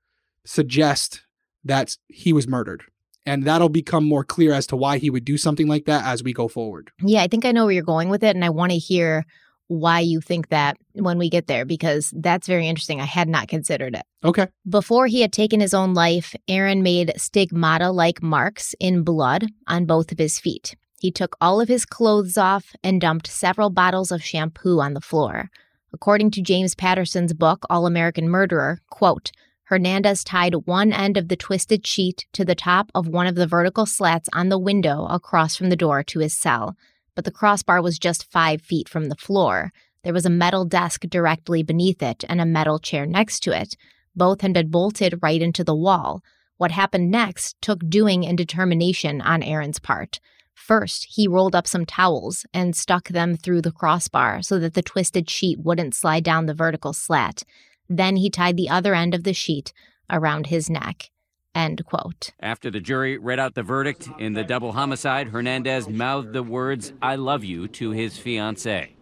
suggest that he was murdered. And that'll become more clear as to why he would do something like that as we go forward. Yeah, I think I know where you're going with it. And I want to hear why you think that when we get there, because that's very interesting. I had not considered it. Okay. Before he had taken his own life, Aaron made stigmata like marks in blood on both of his feet. He took all of his clothes off and dumped several bottles of shampoo on the floor. According to James Patterson's book, All American Murderer, quote, Hernandez tied one end of the twisted sheet to the top of one of the vertical slats on the window across from the door to his cell, but the crossbar was just five feet from the floor. There was a metal desk directly beneath it and a metal chair next to it. Both had been bolted right into the wall. What happened next took doing and determination on Aaron's part. First, he rolled up some towels and stuck them through the crossbar so that the twisted sheet wouldn't slide down the vertical slat. Then he tied the other end of the sheet around his neck. End quote. After the jury read out the verdict in the double homicide, Hernandez mouthed the words, I love you, to his fiancee.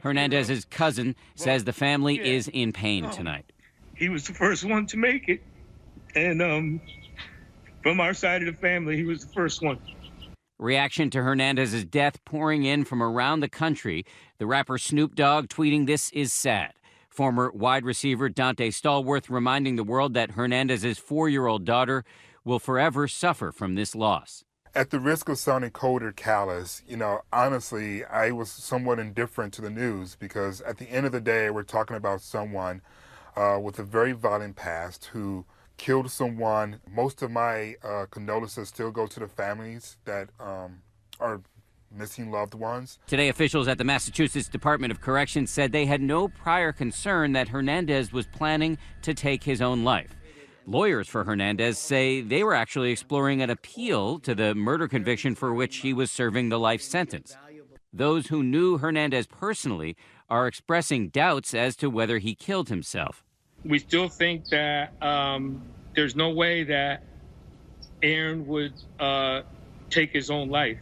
Hernandez's cousin says the family is in pain tonight. He was the first one to make it. And um, from our side of the family, he was the first one. Reaction to Hernandez's death pouring in from around the country. The rapper Snoop Dogg tweeting, This is sad. Former wide receiver Donté Stallworth reminding the world that Hernandez's four year old daughter will forever suffer from this loss. At the risk of sounding cold or callous, you know, honestly, I was somewhat indifferent to the news because at the end of the day, we're talking about someone uh, with a very violent past who killed someone. Most of my uh, condolences still go to the families that um, are missing loved ones. Today, officials at the Massachusetts Department of Corrections said they had no prior concern that Hernandez was planning to take his own life. Lawyers for Hernandez say they were actually exploring an appeal to the murder conviction for which he was serving the life sentence. Those who knew Hernandez personally are expressing doubts as to whether he killed himself. We still think that um, there's no way that Aaron would uh, take his own life.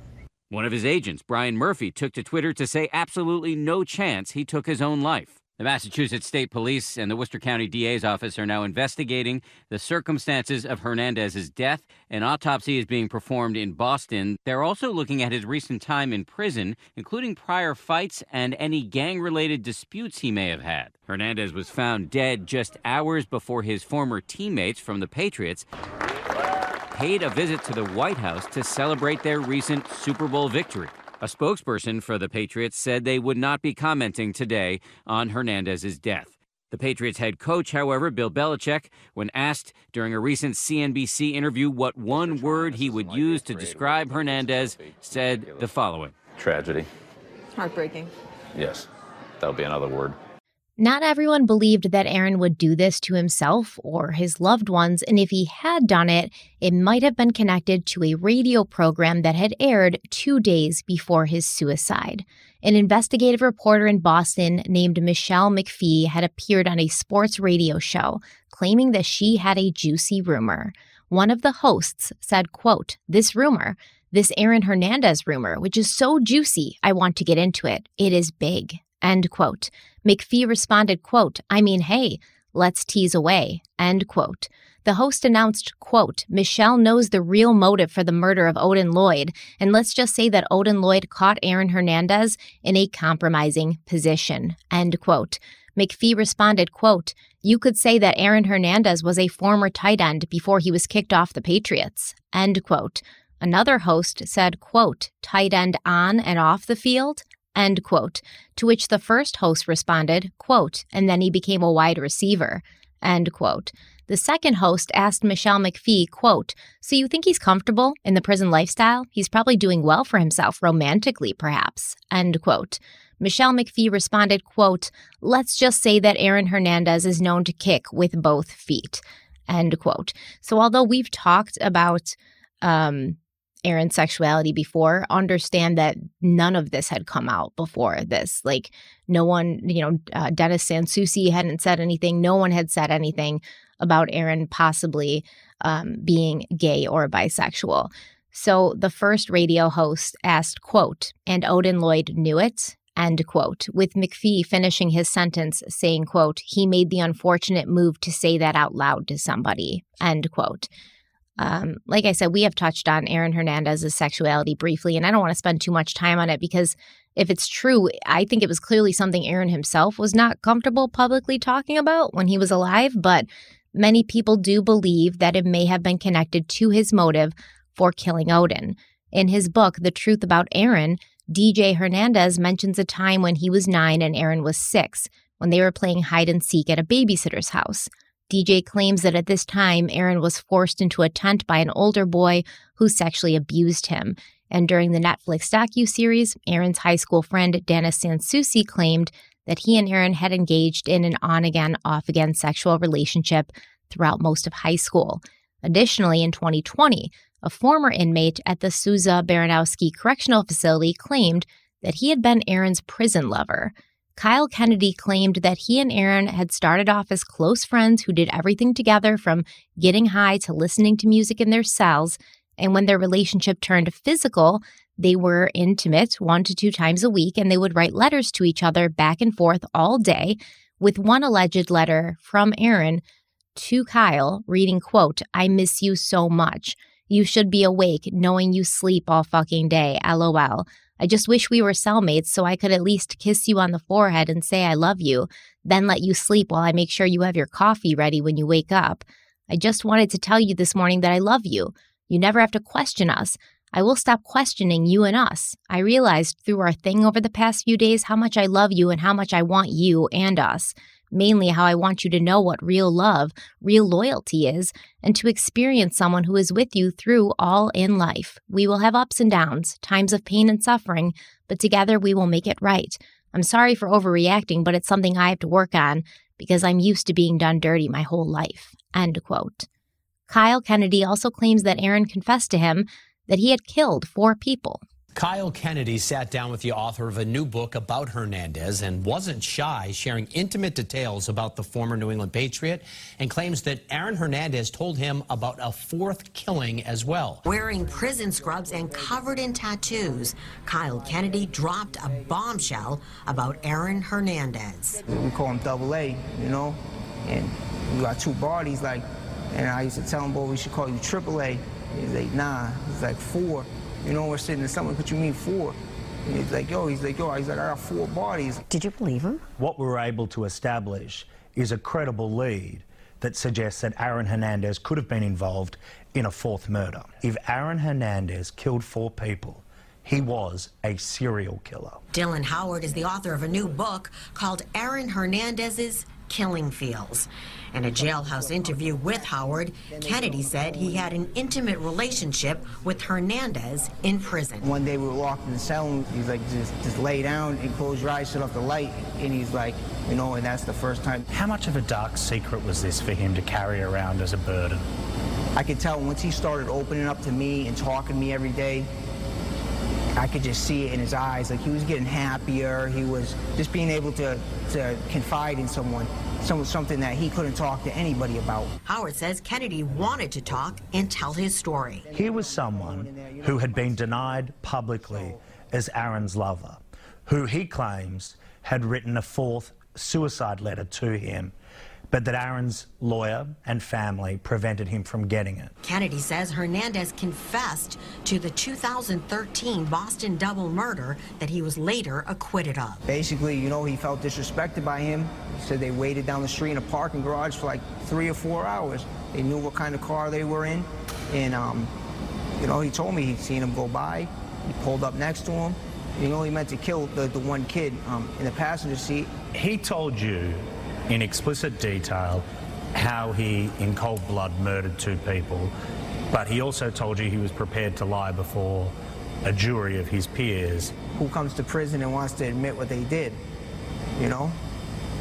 One of his agents, Brian Murphy, took to Twitter to say absolutely no chance he took his own life. The Massachusetts State Police and the Worcester County DA's office are now investigating the circumstances of Hernandez's death. An autopsy is being performed in Boston. They're also looking at his recent time in prison, including prior fights and any gang related disputes he may have had. Hernandez was found dead just hours before his former teammates from the Patriots paid a visit to the White House to celebrate their recent Super Bowl victory. A spokesperson for the Patriots said they would not be commenting today on Hernandez's death. The Patriots head coach, however, Bill Belichick, when asked during a recent CNBC interview what one word he would use to describe Hernandez, said the following Tragedy. Heartbreaking. Yes, that would be another word. Not everyone believed that Aaron would do this to himself or his loved ones, and if he had done it, it might have been connected to a radio program that had aired two days before his suicide. An investigative reporter in Boston named Michelle McPhee had appeared on a sports radio show, claiming that she had a juicy rumor. One of the hosts said, quote, This rumor This Aaron Hernandez rumor, which is so juicy, I want to get into it. It is big. End quote. McPhee responded, quote, I mean, hey, let's tease away. End quote. The host announced, quote, Michelle knows the real motive for the murder of Odin Lloyd, and let's just say that Odin Lloyd caught Aaron Hernandez in a compromising position. End quote. McPhee responded, quote, You could say that Aaron Hernandez was a former tight end before he was kicked off the Patriots. End quote. Another host said, quote, tight end on and off the field? End quote. To which the first host responded, quote, and then he became a wide receiver. End quote. The second host asked Michelle McPhee, quote, So you think he's comfortable in the prison lifestyle? He's probably doing well for himself romantically, perhaps. End quote. Michelle McPhee responded, quote, Let's just say that Aaron Hernandez is known to kick with both feet. End quote. So although we've talked about um, Aaron's sexuality before, understand that none of this had come out before this. Like, no one, you know, uh, Dennis SanSoucie hadn't said anything. No one had said anything about Aaron possibly um, being gay or bisexual. So the first radio host asked, quote, and Odin Lloyd knew it, end quote, with McPhee finishing his sentence saying, quote, he made the unfortunate move to say that out loud to somebody, end quote. Um, like I said, we have touched on Aaron Hernandez's sexuality briefly, and I don't want to spend too much time on it because if it's true, I think it was clearly something Aaron himself was not comfortable publicly talking about when he was alive. But many people do believe that it may have been connected to his motive for killing Odin. In his book, The Truth About Aaron, DJ Hernandez mentions a time when he was nine and Aaron was six, when they were playing hide and seek at a babysitter's house. DJ claims that at this time, Aaron was forced into a tent by an older boy who sexually abused him. And during the Netflix docu-series, Aaron's high school friend Dennis SanSoucie claimed that he and Aaron had engaged in an on-again, off-again sexual relationship throughout most of high school. Additionally, in 2020, a former inmate at the Souza Baranowski Correctional Facility claimed that he had been Aaron's prison lover. Kyle Kennedy claimed that he and Aaron had started off as close friends who did everything together from getting high to listening to music in their cells. And when their relationship turned physical, they were intimate one to two times a week and they would write letters to each other back and forth all day, with one alleged letter from Aaron to Kyle reading, quote, I miss you so much. You should be awake knowing you sleep all fucking day. LOL. I just wish we were cellmates so I could at least kiss you on the forehead and say I love you, then let you sleep while I make sure you have your coffee ready when you wake up. I just wanted to tell you this morning that I love you. You never have to question us. I will stop questioning you and us. I realized through our thing over the past few days how much I love you and how much I want you and us mainly how I want you to know what real love, real loyalty is, and to experience someone who is with you through all in life. We will have ups and downs, times of pain and suffering, but together we will make it right. I'm sorry for overreacting, but it's something I have to work on because I'm used to being done dirty my whole life. End quote. Kyle Kennedy also claims that Aaron confessed to him that he had killed four people. Kyle Kennedy sat down with the author of a new book about Hernandez and wasn't shy, sharing intimate details about the former New England Patriot and claims that Aaron Hernandez told him about a fourth killing as well. Wearing prison scrubs and covered in tattoos, Kyle Kennedy dropped a bombshell about Aaron Hernandez. We call him Double A, you know, and we got two bodies, like, and I used to tell him, boy, we should call you Triple A. He's like, nah, he's like four. You know, we're sitting in someone, what you mean four? And he's like, yo, he's like, yo, he's like, I got four bodies. Did you believe him? What we were able to establish is a credible lead that suggests that Aaron Hernandez could have been involved in a fourth murder. If Aaron Hernandez killed four people, he was a serial killer. Dylan Howard is the author of a new book called Aaron Hernandez's Killing Fields. In a jailhouse interview with Howard, Kennedy said he had an intimate relationship with Hernandez in prison. One day we were locked in the cell and he's like, just, just lay down and close your eyes, shut off the light. And he's like, you know, and that's the first time. How much of a dark secret was this for him to carry around as a burden? I could tell once he started opening up to me and talking to me every day, I could just see it in his eyes. Like he was getting happier. He was just being able to, to confide in someone. some, something that he couldn't talk to anybody about. Howard says Kennedy wanted to talk and tell his story. He was someone who had been denied publicly as Aaron's lover, who he claims had written a fourth suicide letter to him but that Aaron's lawyer and family prevented him from getting it. Kennedy says Hernandez confessed to the 2013 Boston double murder that he was later acquitted of. Basically, you know, he felt disrespected by him. He said they waited down the street in a parking garage for like three or four hours. They knew what kind of car they were in. And, um, you know, he told me he'd seen him go by. He pulled up next to him. You know, he meant to kill the, the one kid um, in the passenger seat. He told you in explicit detail how he, in cold blood, murdered two people, but he also told you he was prepared to lie before a jury of his peers. Who comes to prison and wants to admit what they did? You know?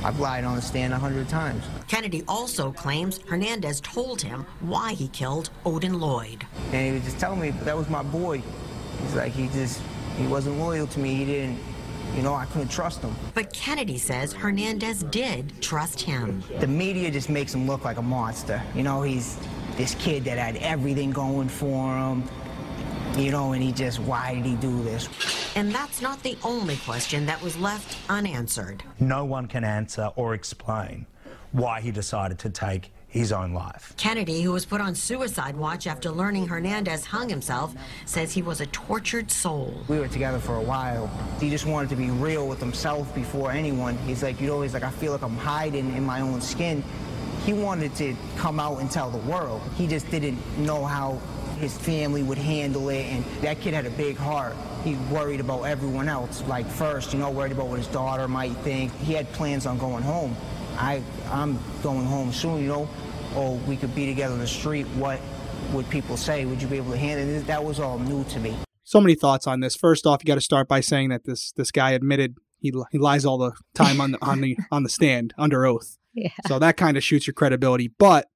I've lied on the stand a hundred times. Kennedy also claims Hernandez told him why he killed Odin Lloyd. And he was just telling me that was my boy. He's like, he just, he wasn't loyal to me. He didn't, you know, I couldn't trust him. But Kennedy says Hernandez did trust him. The media just makes him look like a monster. You know, he's this kid that had everything going for him. You know, and he just, why did he do this? And that's not the only question that was left unanswered. No one can answer or explain why he decided to take his own life. Kennedy, who was put on suicide watch after learning Hernandez hung himself, says he was a tortured soul. We were together for a while. He just wanted to be real with himself before anyone. He's like, you know, he's like, I feel like I'm hiding in my own skin. He wanted to come out and tell the world. He just didn't know how his family would handle it, and that kid had a big heart. He worried about everyone else, like first, you know, worried about what his daughter might think. He had plans on going home. I, I'm going home soon, you know, or we could be together in the street. What would people say? Would you be able to handle it? That was all new to me. So many thoughts on this. First off, you got to start by saying that this this guy admitted he he lies all the time on the on the on the stand under oath. Yeah. So that kind of shoots your credibility. But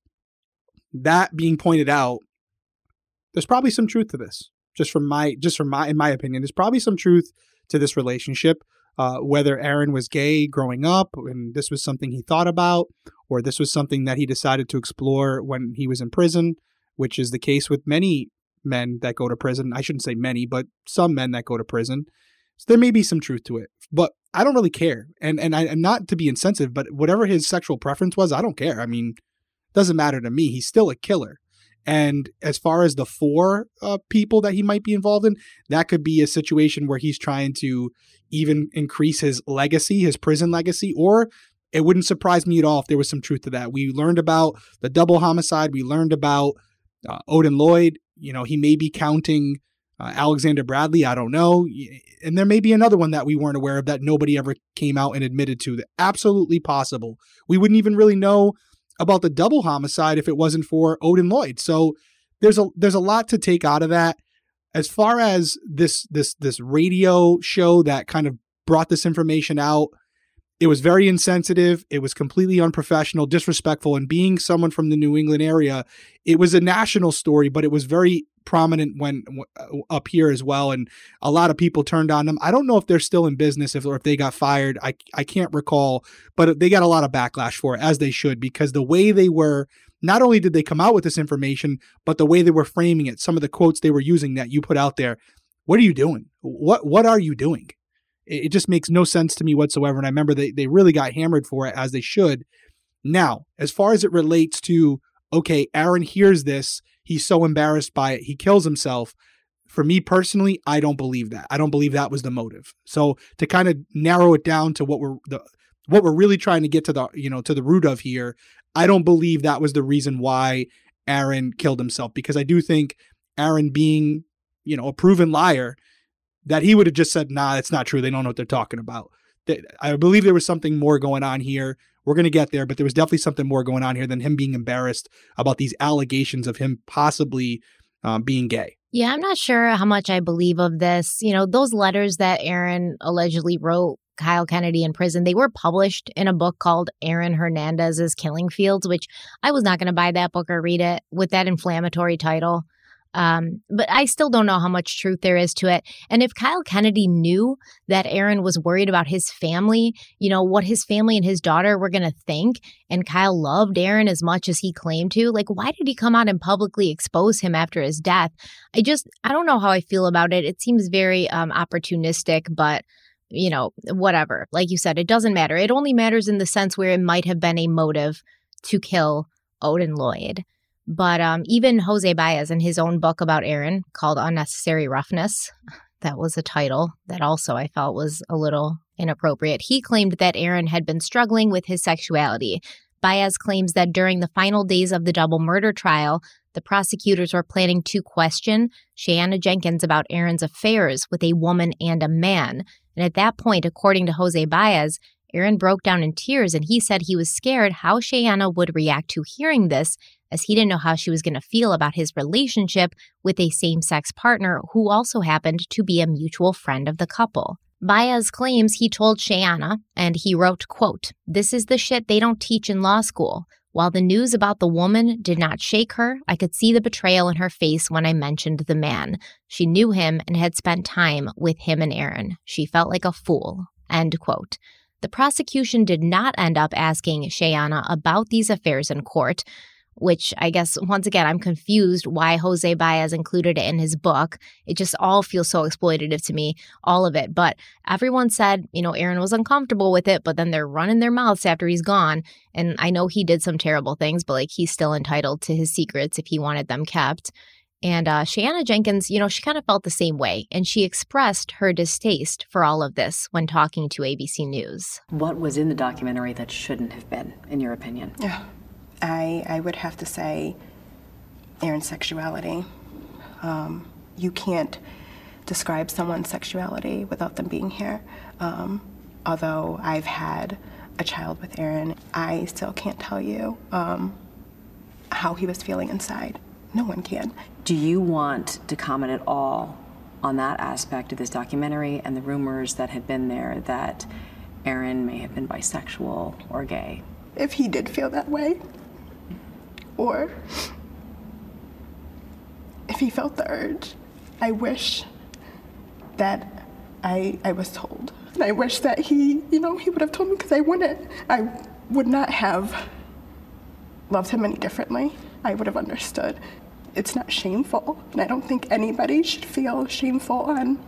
that being pointed out, there's probably some truth to this. Just from my just from my in my opinion, there's probably some truth to this relationship. Uh, whether Aaron was gay growing up and this was something he thought about, or this was something that he decided to explore when he was in prison, which is the case with many men that go to prison. I shouldn't say many, but some men that go to prison. So there may be some truth to it, but I don't really care. And and I and not to be insensitive, but whatever his sexual preference was, I don't care. I mean, doesn't matter to me. He's still a killer. And as far as the four uh, people that he might be involved in, that could be a situation where he's trying to even increase his legacy, his prison legacy, or it wouldn't surprise me at all if there was some truth to that. We learned about the double homicide. We learned about uh, Odin Lloyd. You know, he may be counting uh, Alexander Bradley. I don't know. And there may be another one that we weren't aware of that nobody ever came out and admitted to. Absolutely possible. We wouldn't even really know about the double homicide if it wasn't for Odin Lloyd. So there's a there's a lot to take out of that. As far as this this this radio show that kind of brought this information out, it was very insensitive. It was completely unprofessional, disrespectful, and being someone from the New England area, it was a national story, but it was very prominent when uh, up here as well and a lot of people turned on them i don't know if they're still in business if, or if they got fired i i can't recall but they got a lot of backlash for it as they should because the way they were not only did they come out with this information but the way they were framing it some of the quotes they were using that you put out there what are you doing? What what are you doing? It, it just makes no sense to me whatsoever and i remember they they really got hammered for it as they should. Now as far as it relates to okay aaron hears this he's so embarrassed by it he kills himself for me personally i don't believe that. I don't believe that was the motive. So to kind of narrow it down to what we're the what we're really trying to get to the you know to the root of here i don't believe that was the reason why aaron killed himself because i do think aaron being you know a proven liar that he would have just said nah it's not true they don't know what they're talking about i believe there was something more going on here we're going to get there, but there was definitely something more going on here than him being embarrassed about these allegations of him possibly um, being gay. Yeah, I'm not sure how much I believe of this. You know, those letters that Aaron allegedly wrote Kyle Kennedy in prison, they were published in a book called Aaron Hernandez's Killing Fields, which I was not going to buy that book or read it with that inflammatory title. Um, but I still don't know how much truth there is to it. And if Kyle Kennedy knew that Aaron was worried about his family, you know, what his family and his daughter were going to think, and Kyle loved Aaron as much as he claimed to, like, why did he come out and publicly expose him after his death? I just, I don't know how I feel about it. It seems very um, opportunistic, but you know, whatever. Like you said, it doesn't matter. It only matters in the sense where it might have been a motive to kill Odin Lloyd. But um, even Jose Baez in his own book about Aaron called Unnecessary Roughness, that was a title that also I felt was a little inappropriate. He claimed that Aaron had been struggling with his sexuality. Baez claims that during the final days of the double murder trial, the prosecutors were planning to question Shayanna Jenkins about Aaron's affairs with a woman and a man. And at that point, according to Jose Baez, Aaron broke down in tears and he said he was scared how Shayanna would react to hearing this, as he didn't know how she was going to feel about his relationship with a same sex partner who also happened to be a mutual friend of the couple. Baez claims he told Shayanna, and he wrote, quote, This is the shit they don't teach in law school. While the news about the woman did not shake her, I could see the betrayal in her face when I mentioned the man. She knew him and had spent time with him and Aaron. She felt like a fool. End quote. The prosecution did not end up asking Shayanna about these affairs in court, which I guess, once again, I'm confused why Jose Baez included it in his book. It just all feels so exploitative to me, all of it. But everyone said, you know, Aaron was uncomfortable with it, but then they're running their mouths after he's gone. And I know he did some terrible things, but like he's still entitled to his secrets if he wanted them kept. And uh, Shayanna Jenkins, you know, she kind of felt the same way, and she expressed her distaste for all of this when talking to ABC News. What was in the documentary that shouldn't have been, in your opinion? Yeah. I, I would have to say Aaron's sexuality. Um, you can't describe someone's sexuality without them being here. Um, although I've had a child with Aaron, I still can't tell you um, how he was feeling inside. No one can. Do you want to comment at all on that aspect of this documentary and the rumors that had been there that Aaron may have been bisexual or gay? If he did feel that way, or if he felt the urge, I wish that I, I was told. And I wish that he, you know, he would have told me because I wouldn't. I would not have loved him any differently. I would have understood. It's not shameful. And I don't think anybody should feel shameful on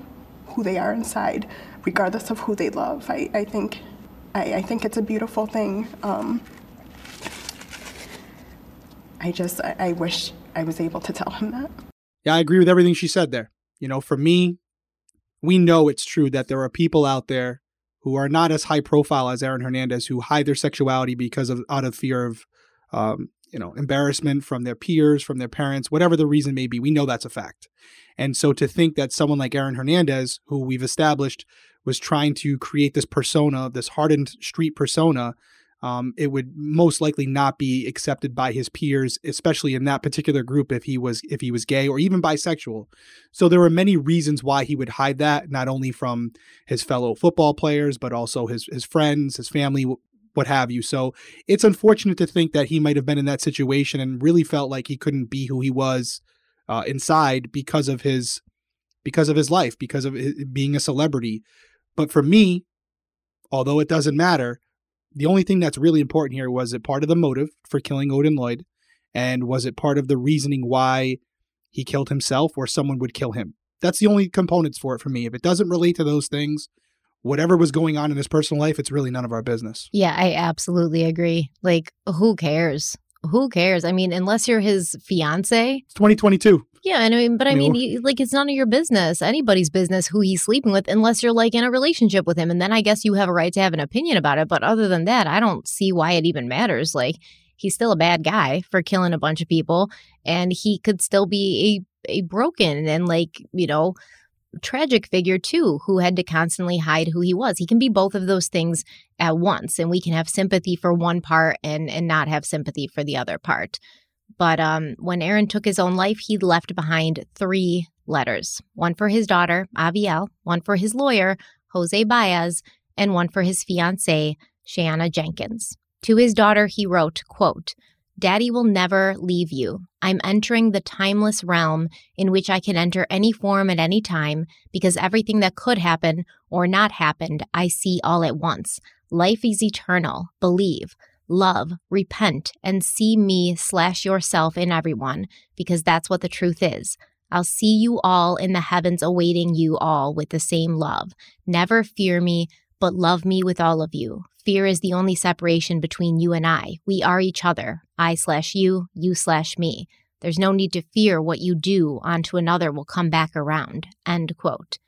who they are inside, regardless of who they love. I, I think I, I think it's a beautiful thing. Um, I just, I, I wish I was able to tell him that. Yeah, I agree with everything she said there. You know, for me, we know it's true that there are people out there who are not as high profile as Aaron Hernandez who hide their sexuality because of out of fear of um, you know, embarrassment from their peers, from their parents, whatever the reason may be. We know that's a fact. And so to think that someone like Aaron Hernandez, who we've established was trying to create this persona, this hardened street persona, um, it would most likely not be accepted by his peers, especially in that particular group if he was if he was gay or even bisexual. So there were many reasons why he would hide that, not only from his fellow football players, but also his his friends, his family, what have you. So it's unfortunate to think that he might have been in that situation and really felt like he couldn't be who he was uh, inside because of his because of his life, because of being a celebrity. But for me, although it doesn't matter, the only thing that's really important here was it part of the motive for killing Odin Lloyd? And was it part of the reasoning why he killed himself or someone would kill him? That's the only components for it for me. If it doesn't relate to those things, whatever was going on in his personal life, it's really none of our business. Yeah, I absolutely agree. Like, who cares? Who cares? I mean, unless you're his fiance. It's 2022. Yeah, and I mean, but I mean, you, like it's none of your business, anybody's business who he's sleeping with, unless you're like in a relationship with him, and then I guess you have a right to have an opinion about it. But other than that, I don't see why it even matters. Like he's still a bad guy for killing a bunch of people, and he could still be a a broken and like you know tragic figure too who had to constantly hide who he was. He can be both of those things at once and we can have sympathy for one part and and not have sympathy for the other part. But um, when Aaron took his own life, he left behind three letters one for his daughter, Avielle, one for his lawyer, Jose Baez, and one for his fiancee, Shayanna Jenkins. To his daughter, he wrote, quote, Daddy will never leave you. I'm entering the timeless realm in which I can enter any form at any time because everything that could happen or not happened, I see all at once. Life is eternal. Believe, love, repent, and see me slash yourself in everyone because that's what the truth is. I'll see you all in the heavens awaiting you all with the same love. Never fear me, but love me with all of you. Fear is the only separation between you and I. We are each other. I slash you, you slash me. There's no need to fear what you do onto another will come back around. End quote.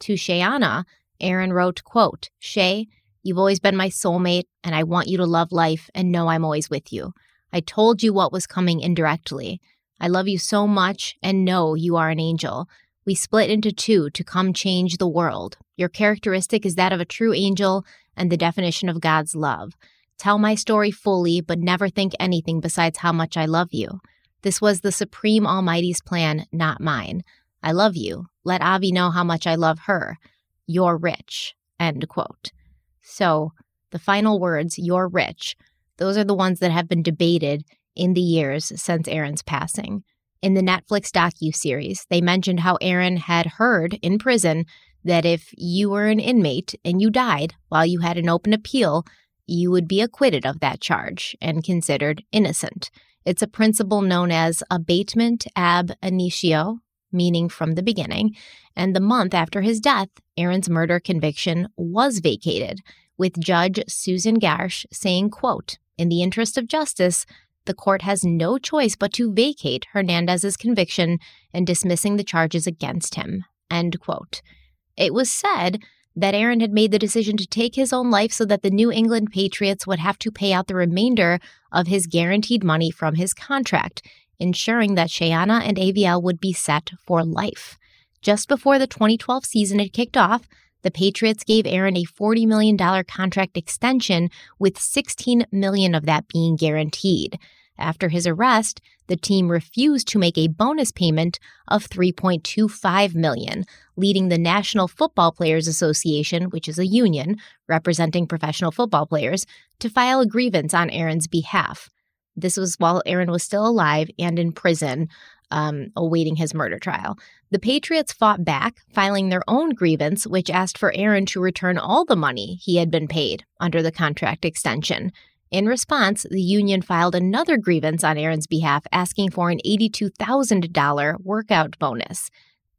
To Shayanna, Aaron wrote, quote, Shay, you've always been my soulmate, and I want you to love life and know I'm always with you. I told you what was coming indirectly. I love you so much and know you are an angel. We split into two to come change the world. Your characteristic is that of a true angel and the definition of God's love. Tell my story fully, but never think anything besides how much I love you. This was the Supreme Almighty's plan, not mine. I love you. Let Avi know how much I love her. You're rich. End quote. So, the final words, you're rich, those are the ones that have been debated in the years since Aaron's passing. In the Netflix docu-series, they mentioned how Aaron had heard in prison that if you were an inmate and you died while you had an open appeal, you would be acquitted of that charge and considered innocent. It's a principle known as abatement ab initio, meaning from the beginning. And the month after his death, Aaron's murder conviction was vacated, with Judge Susan Garsh saying, quote, in the interest of justice, the court has no choice but to vacate Hernandez's conviction and dismissing the charges against him. End quote. It was said that Aaron had made the decision to take his own life so that the New England Patriots would have to pay out the remainder of his guaranteed money from his contract, ensuring that Shayanna and Avielle would be set for life. Just before the 2012 season had kicked off, the Patriots gave Aaron a $40 million contract extension, with 16 million of that being guaranteed. After his arrest, the team refused to make a bonus payment of 3.25 million, leading the National Football Players Association, which is a union representing professional football players, to file a grievance on Aaron's behalf. This was while Aaron was still alive and in prison, um, awaiting his murder trial. The Patriots fought back, filing their own grievance, which asked for Aaron to return all the money he had been paid under the contract extension. In response, the union filed another grievance on Aaron's behalf asking for an $82,000 workout bonus.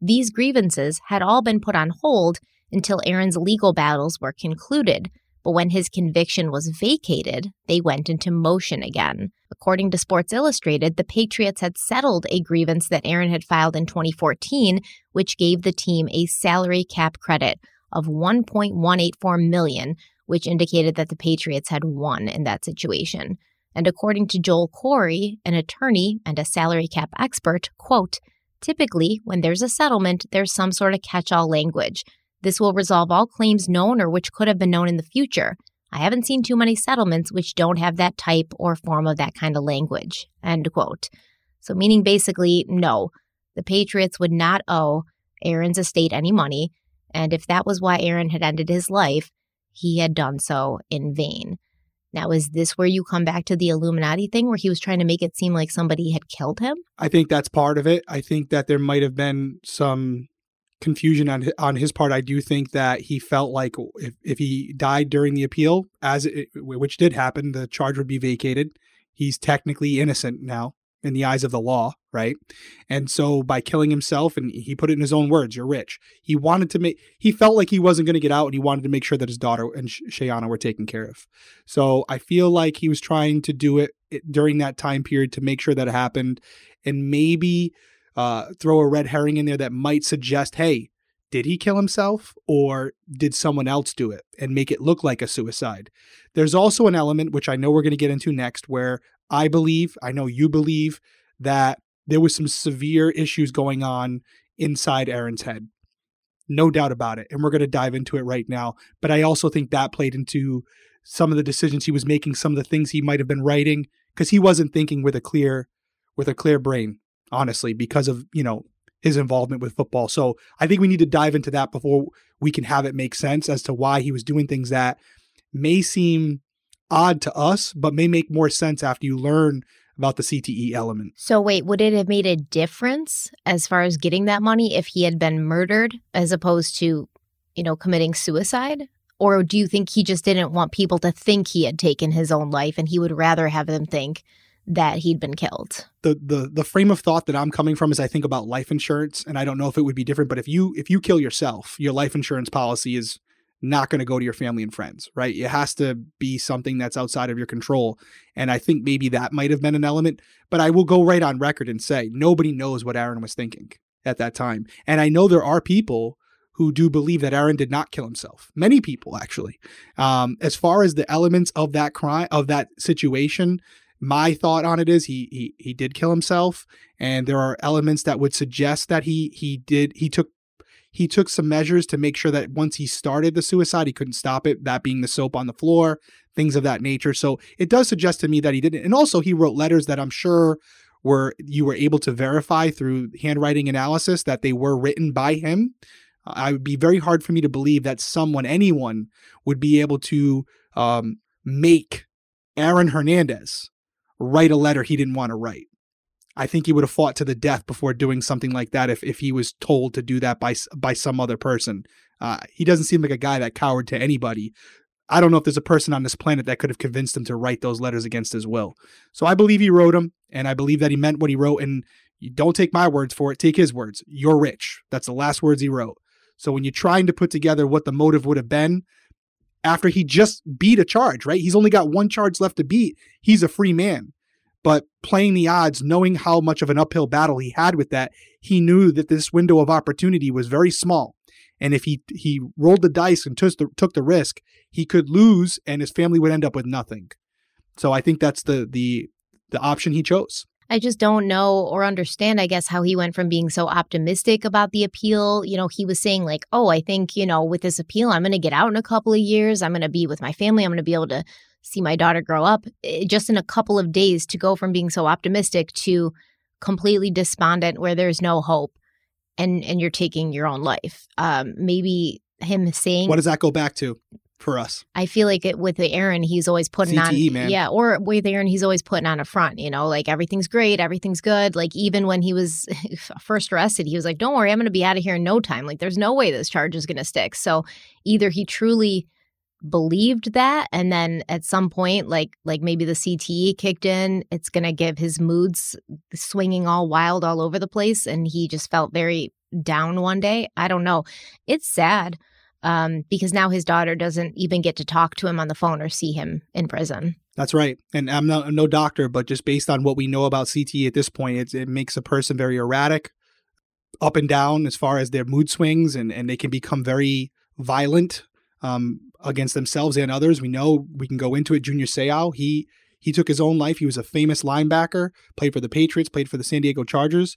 These grievances had all been put on hold until Aaron's legal battles were concluded, but when his conviction was vacated, they went into motion again. According to Sports Illustrated, the Patriots had settled a grievance that Aaron had filed in 2014, which gave the team a salary cap credit of 1.184 million which indicated that the Patriots had won in that situation. And according to Joel Corry, an attorney and a salary cap expert, quote, typically when there's a settlement, there's some sort of catch-all language. This will resolve all claims known or which could have been known in the future. I haven't seen too many settlements which don't have that type or form of that kind of language. End quote. So, meaning basically, no, the Patriots would not owe Aaron's estate any money. And if that was why Aaron had ended his life, he had done so in vain. Now, is this where you come back to the Illuminati thing where he was trying to make it seem like somebody had killed him? I think that's part of it. I think that there might have been some confusion on on his part. I do think that he felt like if, if he died during the appeal, as it, which did happen, the charge would be vacated. He's technically innocent now in the eyes of the law, right? And so by killing himself, and he put it in his own words, "You're rich." He wanted to make. He felt like he wasn't going to get out, and he wanted to make sure that his daughter and Shayanna were taken care of. So I feel like he was trying to do it during that time period to make sure that it happened, and maybe uh, throw a red herring in there that might suggest, "Hey." Did he kill himself or did someone else do it and make it look like a suicide? There's also an element, which I know we're going to get into next, where I believe, I know you believe, that there was some severe issues going on inside Aaron's head. No doubt about it. And we're going to dive into it right now. But I also think that played into some of the decisions he was making, some of the things he might have been writing, because he wasn't thinking with a clear with a clear brain, honestly, because of, you know, his involvement with football. So I think we need to dive into that before we can have it make sense as to why he was doing things that may seem odd to us, but may make more sense after you learn about the CTE element. So, wait, would it have made a difference as far as getting that money if he had been murdered as opposed to, you know, committing suicide? Or do you think he just didn't want people to think he had taken his own life and he would rather have them think that he'd been killed? The, the the frame of thought that I'm coming from is I think about life insurance and I don't know if it would be different but if you if you kill yourself your life insurance policy is not going to go to your family and friends, right? It has to be something that's outside of your control. And I think maybe that might have been an element, but I will go right on record and say nobody knows what Aaron was thinking at that time. And I know there are people who do believe that Aaron did not kill himself. Many people, actually. Um, as far as the elements of that crime, of that situation, my thought on it is he he he did kill himself, and there are elements that would suggest that he he did he took he took some measures to make sure that once he started the suicide, he couldn't stop it, that being the soap on the floor, things of that nature. So it does suggest to me that he didn't. And also, he wrote letters that I'm sure were you were able to verify through handwriting analysis that they were written by him. I would be very hard for me to believe that someone, anyone, would be able to um, make Aaron Hernandez write a letter he didn't want to write. I think he would have fought to the death before doing something like that if, if he was told to do that by by some other person. Uh, he doesn't seem like a guy that cowered to anybody. I don't know if there's a person on this planet that could have convinced him to write those letters against his will. So I believe he wrote them, and I believe that he meant what he wrote. And don't take my words for it; take his words. You're rich. That's the last words he wrote. So when you're trying to put together what the motive would have been, after he just beat a charge, right? He's only got one charge left to beat. He's a free man but playing the odds, knowing how much of an uphill battle he had with that, he knew that this window of opportunity was very small. And if he he rolled the dice and took the, took the risk, he could lose, and his family would end up with nothing. So I think that's the the the option he chose. I just don't know or understand, I guess, how he went from being so optimistic about the appeal. You know, he was saying, like, oh, I think, you know, with this appeal, I'm going to get out in a couple of years. I'm going to be with my family. I'm going to be able to see my daughter grow up eh, just in a couple of days to go from being so optimistic to completely despondent where there's no hope and and you're taking your own life um maybe him saying what does that go back to for us. I feel like it with aaron he's always putting CTE, on man. yeah or with aaron he's always putting on a front you know like everything's great everything's good. Like even when he was first arrested he was like don't worry i'm going to be out of here in no time. Like there's no way this charge is going to stick. So either he truly believed that and then at some point like like maybe the CTE kicked in it's going to give his moods swinging all wild all over the place and he just felt very down one day. I don't know. It's sad um because now his daughter doesn't even get to talk to him on the phone or see him in prison That's right. And I'm not no doctor, but just based on what we know about CTE at this point, it makes a person very erratic, up and down as far as their mood swings, and, and they can become very violent um, against themselves and others. We know we can go into it. Junior Seau, he he took his own life. He was a famous linebacker, played for the Patriots, played for the San Diego Chargers.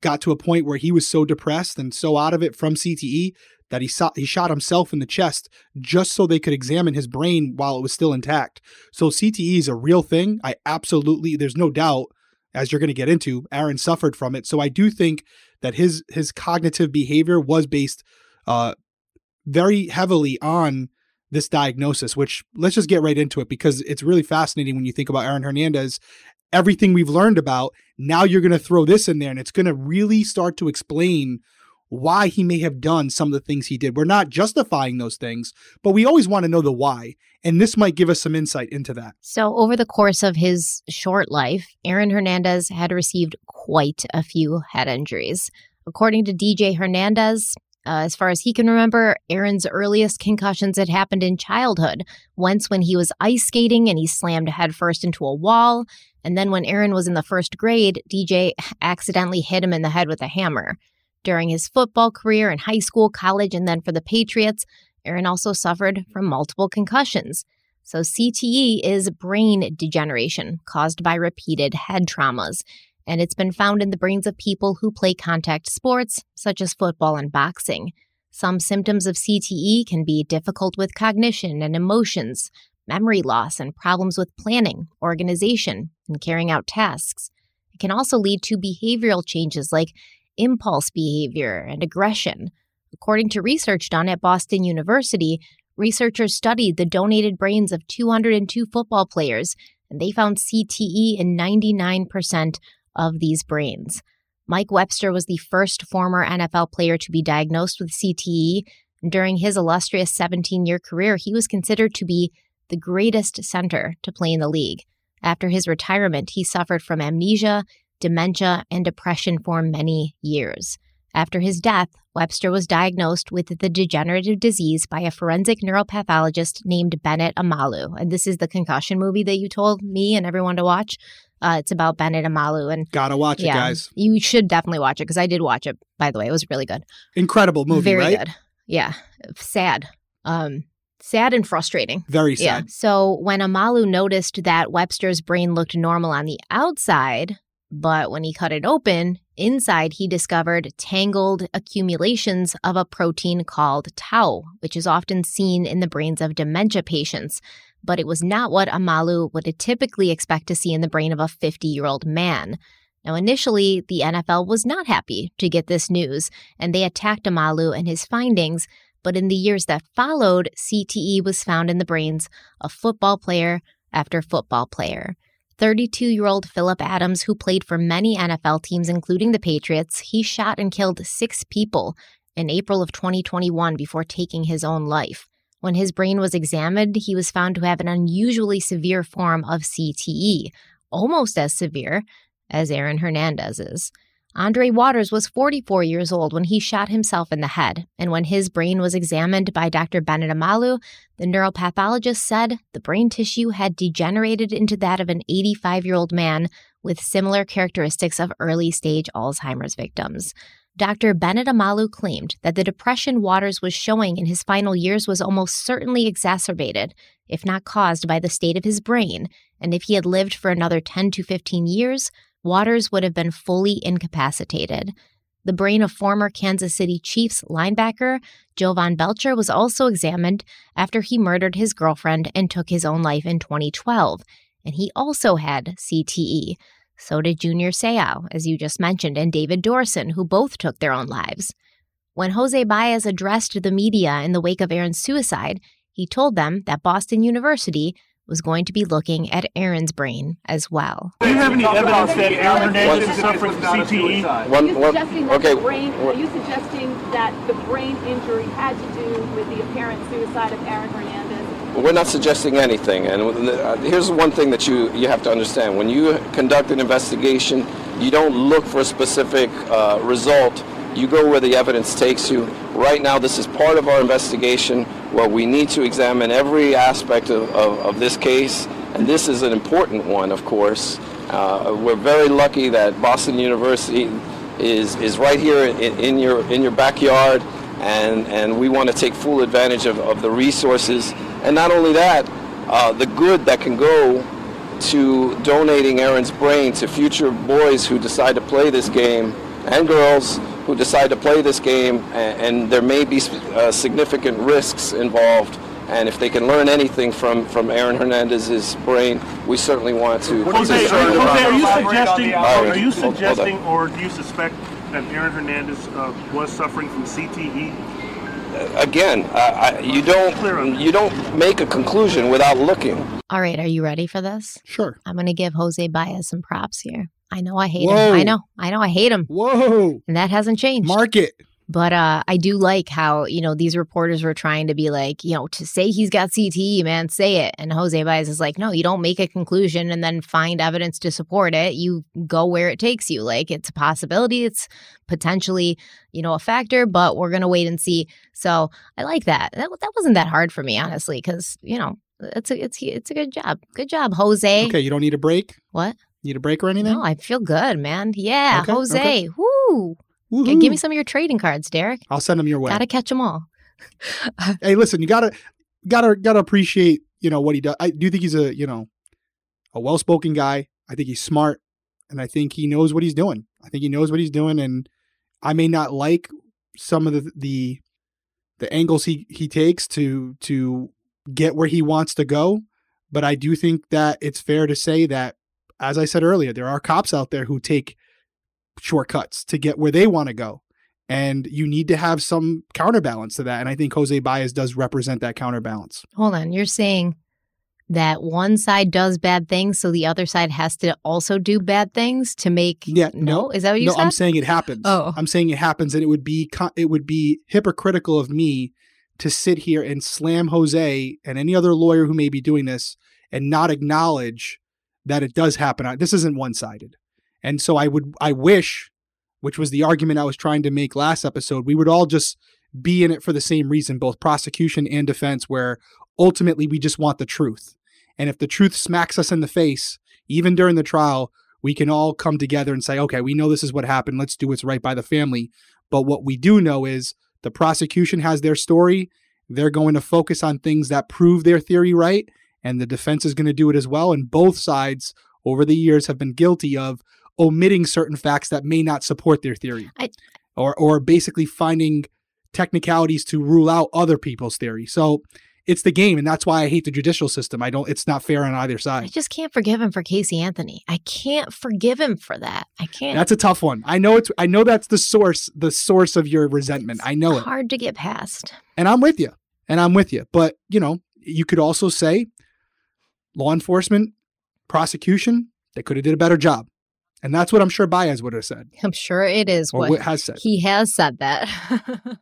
Got to a point where he was so depressed and so out of it from CTE that he saw, he shot himself in the chest just so they could examine his brain while it was still intact. So CTE is a real thing. I absolutely there's no doubt as you're going to get into Aaron suffered from it. So I do think that his his cognitive behavior was based uh, very heavily on this diagnosis, which let's just get right into it because it's really fascinating when you think about Aaron Hernandez. Everything we've learned about, now you're going to throw this in there and it's going to really start to explain why he may have done some of the things he did. We're not justifying those things, but we always want to know the why. And this might give us some insight into that. So, over the course of his short life, Aaron Hernandez had received quite a few head injuries. According to DJ Hernandez, uh, as far as he can remember, Aaron's earliest concussions had happened in childhood. Once when he was ice skating and he slammed headfirst into a wall. And then when Aaron was in the first grade, DJ accidentally hit him in the head with a hammer. During his football career in high school, college, and then for the Patriots, Aaron also suffered from multiple concussions. So, CTE is brain degeneration caused by repeated head traumas and it's been found in the brains of people who play contact sports, such as football and boxing. Some symptoms of CTE can be difficult with cognition and emotions, memory loss, and problems with planning, organization, and carrying out tasks. It can also lead to behavioral changes like impulse behavior and aggression. According to research done at Boston University, researchers studied the donated brains of 202 football players and they found CTE in 99% of these brains. Mike Webster was the first former NFL player to be diagnosed with CTE. During his illustrious 17 year career, he was considered to be the greatest center to play in the league. After his retirement, he suffered from amnesia, dementia, and depression for many years. After his death, Webster was diagnosed with the degenerative disease by a forensic neuropathologist named Bennet Omalu. And this is the concussion movie that you told me and everyone to watch. Uh, it's about Bennet Omalu and Gotta watch it, guys. You should definitely watch it because I did watch it. By the way, it was really good. Incredible movie, Very right? good. Yeah, sad. Um, sad and frustrating. Very Yeah. sad. So when Omalu noticed that Webster's brain looked normal on the outside, but when he cut it open, inside he discovered tangled accumulations of a protein called tau, which is often seen in the brains of dementia patients. But it was not what Omalu would typically expect to see in the brain of a 50 year old man. Now, initially, the NFL was not happy to get this news, and they attacked Omalu and his findings. But in the years that followed, CTE was found in the brains of football player after football player. 32 year old Phillip Adams, who played for many NFL teams, including the Patriots, he shot and killed six people in April of 2021 before taking his own life. When his brain was examined, he was found to have an unusually severe form of CTE, almost as severe as Aaron Hernandez's. Andre Waters was 44 years old when he shot himself in the head, and when his brain was examined by Dr. Bennet Omalu, the neuropathologist said the brain tissue had degenerated into that of an 85 year old man with similar characteristics of early stage Alzheimer's victims. Dr. Bennet Omalu claimed that the depression Waters was showing in his final years was almost certainly exacerbated, if not caused by the state of his brain, and if he had lived for another 10 to 15 years, Waters would have been fully incapacitated. The brain of former Kansas City Chiefs linebacker Jovan Belcher was also examined after he murdered his girlfriend and took his own life in 2012, and he also had CTE. So did Junior Seau, as you just mentioned, and David Duerson, who both took their own lives. When Jose Baez addressed the media in the wake of Aaron's suicide, he told them that Boston University was going to be looking at Aaron's brain as well. Do you have any evidence that Aaron Hernandez is suffering from CTE? Are you suggesting that okay. the brain? Are you suggesting that the brain injury had to do with the apparent suicide of Aaron Hernandez? We're not suggesting anything, and uh, here's one thing that you, you have to understand. When you conduct an investigation, you don't look for a specific uh, result. You go where the evidence takes you. Right now, this is part of our investigation where we need to examine every aspect of, of, of this case, and this is an important one, of course. Uh, we're very lucky that Boston University is, is right here in, in, your, in your backyard, and, and we want to take full advantage of, of the resources. And not only that, uh, the good that can go to donating Aaron's brain to future boys who decide to play this game and girls who decide to play this game, and, and there may be uh, significant risks involved. And if they can learn anything from, from Aaron Hernandez's brain, we certainly want to. Jose, are, you- Jose, are you suggesting? Are you Hold- hold suggesting, or do you suspect that Aaron Hernandez uh, was suffering from? CTE? Again, uh, I, you don't you don't make a conclusion without looking. All right, are you ready for this? Sure. I'm going to give Jose Baez some props here. I know I hate Whoa. him. I know. I know I hate him. Whoa. And that hasn't changed. Market. But uh, I do like how, you know, these reporters were trying to be like, you know, to say he's got CTE, man, say it. And Jose Baez is like, no, you don't make a conclusion and then find evidence to support it. You go where it takes you. Like it's a possibility, it's potentially, you know, a factor, but we're going to wait and see. So I like that. That, that wasn't that hard for me, honestly, because, you know, it's a, it's, it's a good job. Good job, Jose. Okay, you don't need a break? What? Need a break or anything? No, I feel good, man. Yeah, Okay, Jose. okay. Woo. G- Give me some of your trading cards, Derek. I'll send them your way. Gotta catch them all. hey, listen, you gotta gotta gotta appreciate you know what he does. I do think he's a you know a well spoken guy. I think he's smart, and I think he knows what he's doing. I think he knows what he's doing, and I may not like some of the the the angles he he takes to to get where he wants to go, but I do think that it's fair to say that, as I said earlier, there are cops out there who take shortcuts to get where they want to go. And you need to have some counterbalance to that. And I think Jose Baez does represent that counterbalance. Hold on. You're saying that one side does bad things, so the other side has to also do bad things to make. Yeah, no, is that what you no, said? I'm saying it happens. Oh. I'm saying it happens, and it would be it would be hypocritical of me to sit here and slam Jose and any other lawyer who may be doing this and not acknowledge that it does happen. This isn't one sided, and so I would I wish, which was the argument I was trying to make last episode, we would all just be in it for the same reason, both prosecution and defense, where ultimately we just want the truth. And if the truth smacks us in the face, even during the trial, we can all come together and say, okay, we know this is what happened. Let's do what's right by the family. But what we do know is the prosecution has their story. They're going to focus on things that prove their theory right. And the defense is going to do it as well. And both sides over the years have been guilty of omitting certain facts that may not support their theory. I, or, or basically finding technicalities to rule out other people's theory. So it's the game, and that's why I hate the judicial system. I don't. It's not fair on either side. I just can't forgive him for Casey Anthony. I can't forgive him for that. I can't. That's a tough one. I know it's. I know that's the source. The source of your resentment. I know it, hard to get past. and I'm with you. And I'm with you. But you know, you could also say, law enforcement, prosecution, they could have did a better job, and that's what I'm sure Baez would have said. I'm sure it is Or what what has said. he has said that.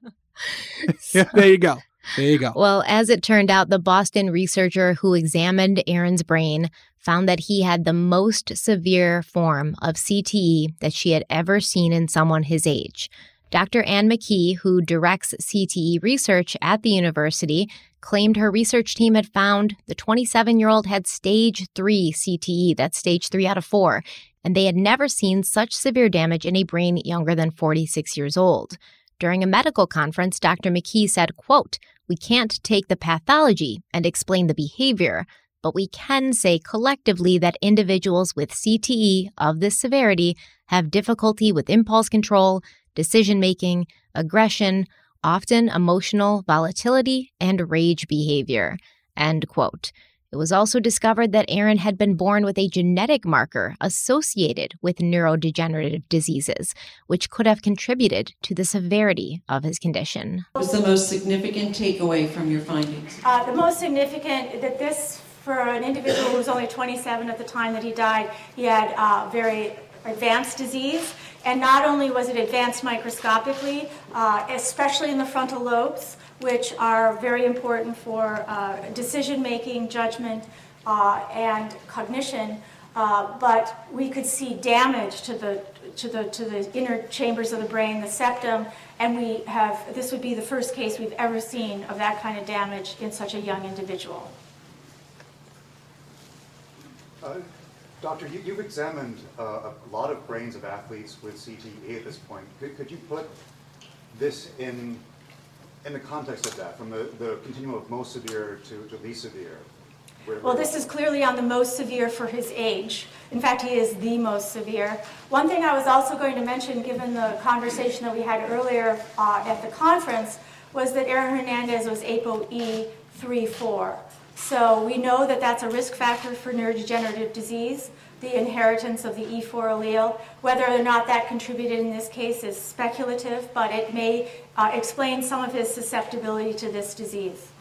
yeah, there you go. There you go. Well, as it turned out, the Boston researcher who examined Aaron's brain found that he had the most severe form of CTE that she had ever seen in someone his age. Dr. Ann McKee, who directs CTE research at the university, claimed her research team had found the 27 year old had stage 3 CTE, that's stage 3 out of 4, and they had never seen such severe damage in a brain younger than 46 years old. During a medical conference, Dr. McKee said, quote, We can't take the pathology and explain the behavior, but we can say collectively that individuals with CTE of this severity have difficulty with impulse control, decision making, aggression, often emotional volatility, and rage behavior. End quote. It was also discovered that Aaron had been born with a genetic marker associated with neurodegenerative diseases, which could have contributed to the severity of his condition. What was the most significant takeaway from your findings? Uh, the most significant that this, for an individual who was only 27 at the time that he died, he had uh, very advanced disease. And not only was it advanced microscopically, uh, especially in the frontal lobes, which are very important for uh, decision making, judgment, uh, and cognition. Uh, but we could see damage to the to the to the inner chambers of the brain, the septum, and we have this would be the first case we've ever seen of that kind of damage in such a young individual. Doctor, you, you've examined uh, a lot of brains of athletes with CTE at this point. Could, could you put this in in the context of that, from the, the continuum of most severe to, to least severe? Well, this is clearly on the most severe for his age. In fact, he is the most severe. One thing I was also going to mention, given the conversation that we had earlier uh, at the conference, was that Aaron Hernandez was ApoE34. So we know that that's a risk factor for neurodegenerative disease, the inheritance of the E4 allele. Whether or not that contributed in this case is speculative, but it may uh, explain some of his susceptibility to this disease.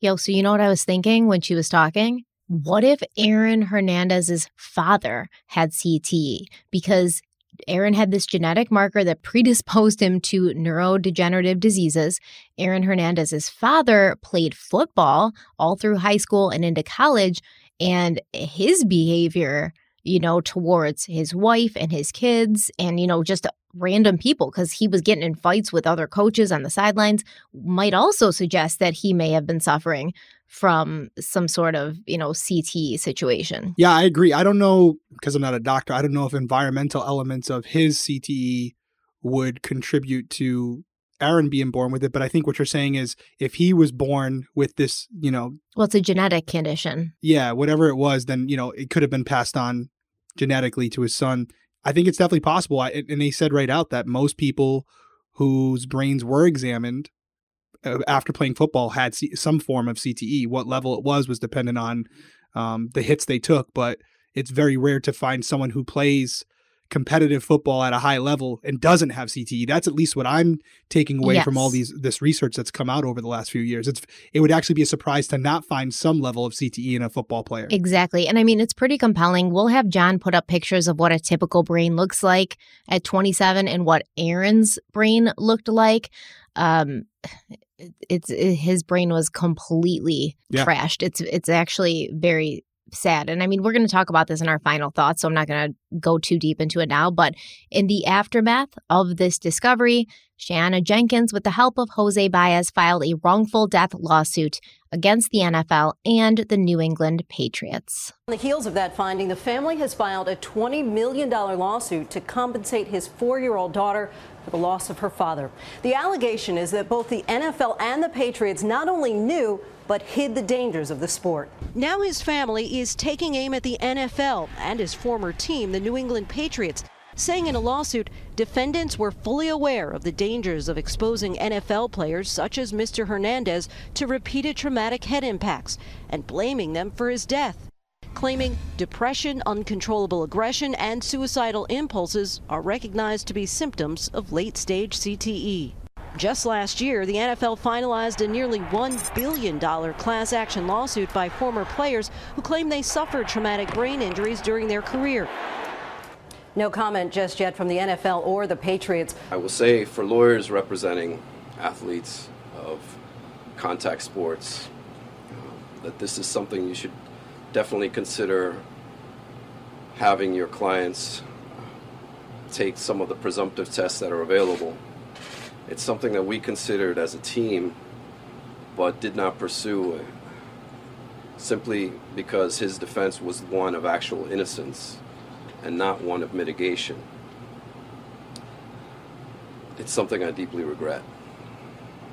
Yo, so you know what I was thinking when she was talking? What if Aaron Hernandez's father had CTE? Because Aaron had this genetic marker that predisposed him to neurodegenerative diseases. Aaron Hernandez's father played football all through high school and into college, and his behavior, you know, towards his wife and his kids and, you know, just random people because he was getting in fights with other coaches on the sidelines might also suggest that he may have been suffering from some sort of, you know, CT situation. Yeah, I agree. I don't know because I'm not a doctor. I don't know if environmental elements of his CTE would contribute to Aaron being born with it. But I think what you're saying is if he was born with this, you know, Well, it's a genetic condition. yeah, whatever it was, then you know it could have been passed on genetically to his son. I think it's definitely possible. I, and they said right out that most people whose brains were examined after playing football had C- some form of CTE. What level it was was dependent on um, the hits they took, but it's very rare to find someone who plays competitive football at a high level and doesn't have CTE. That's at least what I'm taking away from all these this research that's come out over the last few years. It's it would actually be a surprise to not find some level of CTE in a football player. Exactly. And I mean, it's pretty compelling. We'll have John put up pictures of what a typical brain looks like at 27 and what Aaron's brain looked like. Um, it's it, his brain was completely Yeah. trashed. It's it's actually very sad. And I mean, we're going to talk about this in our final thoughts, so I'm not going to go too deep into it now. But in the aftermath of this discovery, Shayanna Jenkins, with the help of Jose Baez, filed a wrongful death lawsuit against the NFL and the New England Patriots. On the heels of that finding, the family has filed a $20 million lawsuit to compensate his four year old daughter for the loss of her father. The allegation is that both the NFL and the Patriots not only knew, but hid the dangers of the sport. Now his family is taking aim at the NFL and his former team, the New England Patriots, saying in a lawsuit defendants were fully aware of the dangers of exposing NFL players such as Mr. Hernandez to repeated traumatic head impacts and blaming them for his death claiming depression, uncontrollable aggression, and suicidal impulses are recognized to be symptoms of late stage CTE. Just last year, the NFL finalized a nearly $1 billion class action lawsuit by former players who claim they suffered traumatic brain injuries during their career. No comment just yet from the NFL or the Patriots. I will say for lawyers representing athletes of contact sports uh, that this is something you should definitely consider having your clients take some of the presumptive tests that are available. It's something that we considered as a team but did not pursue simply because his defense was one of actual innocence and not one of mitigation. It's something I deeply regret.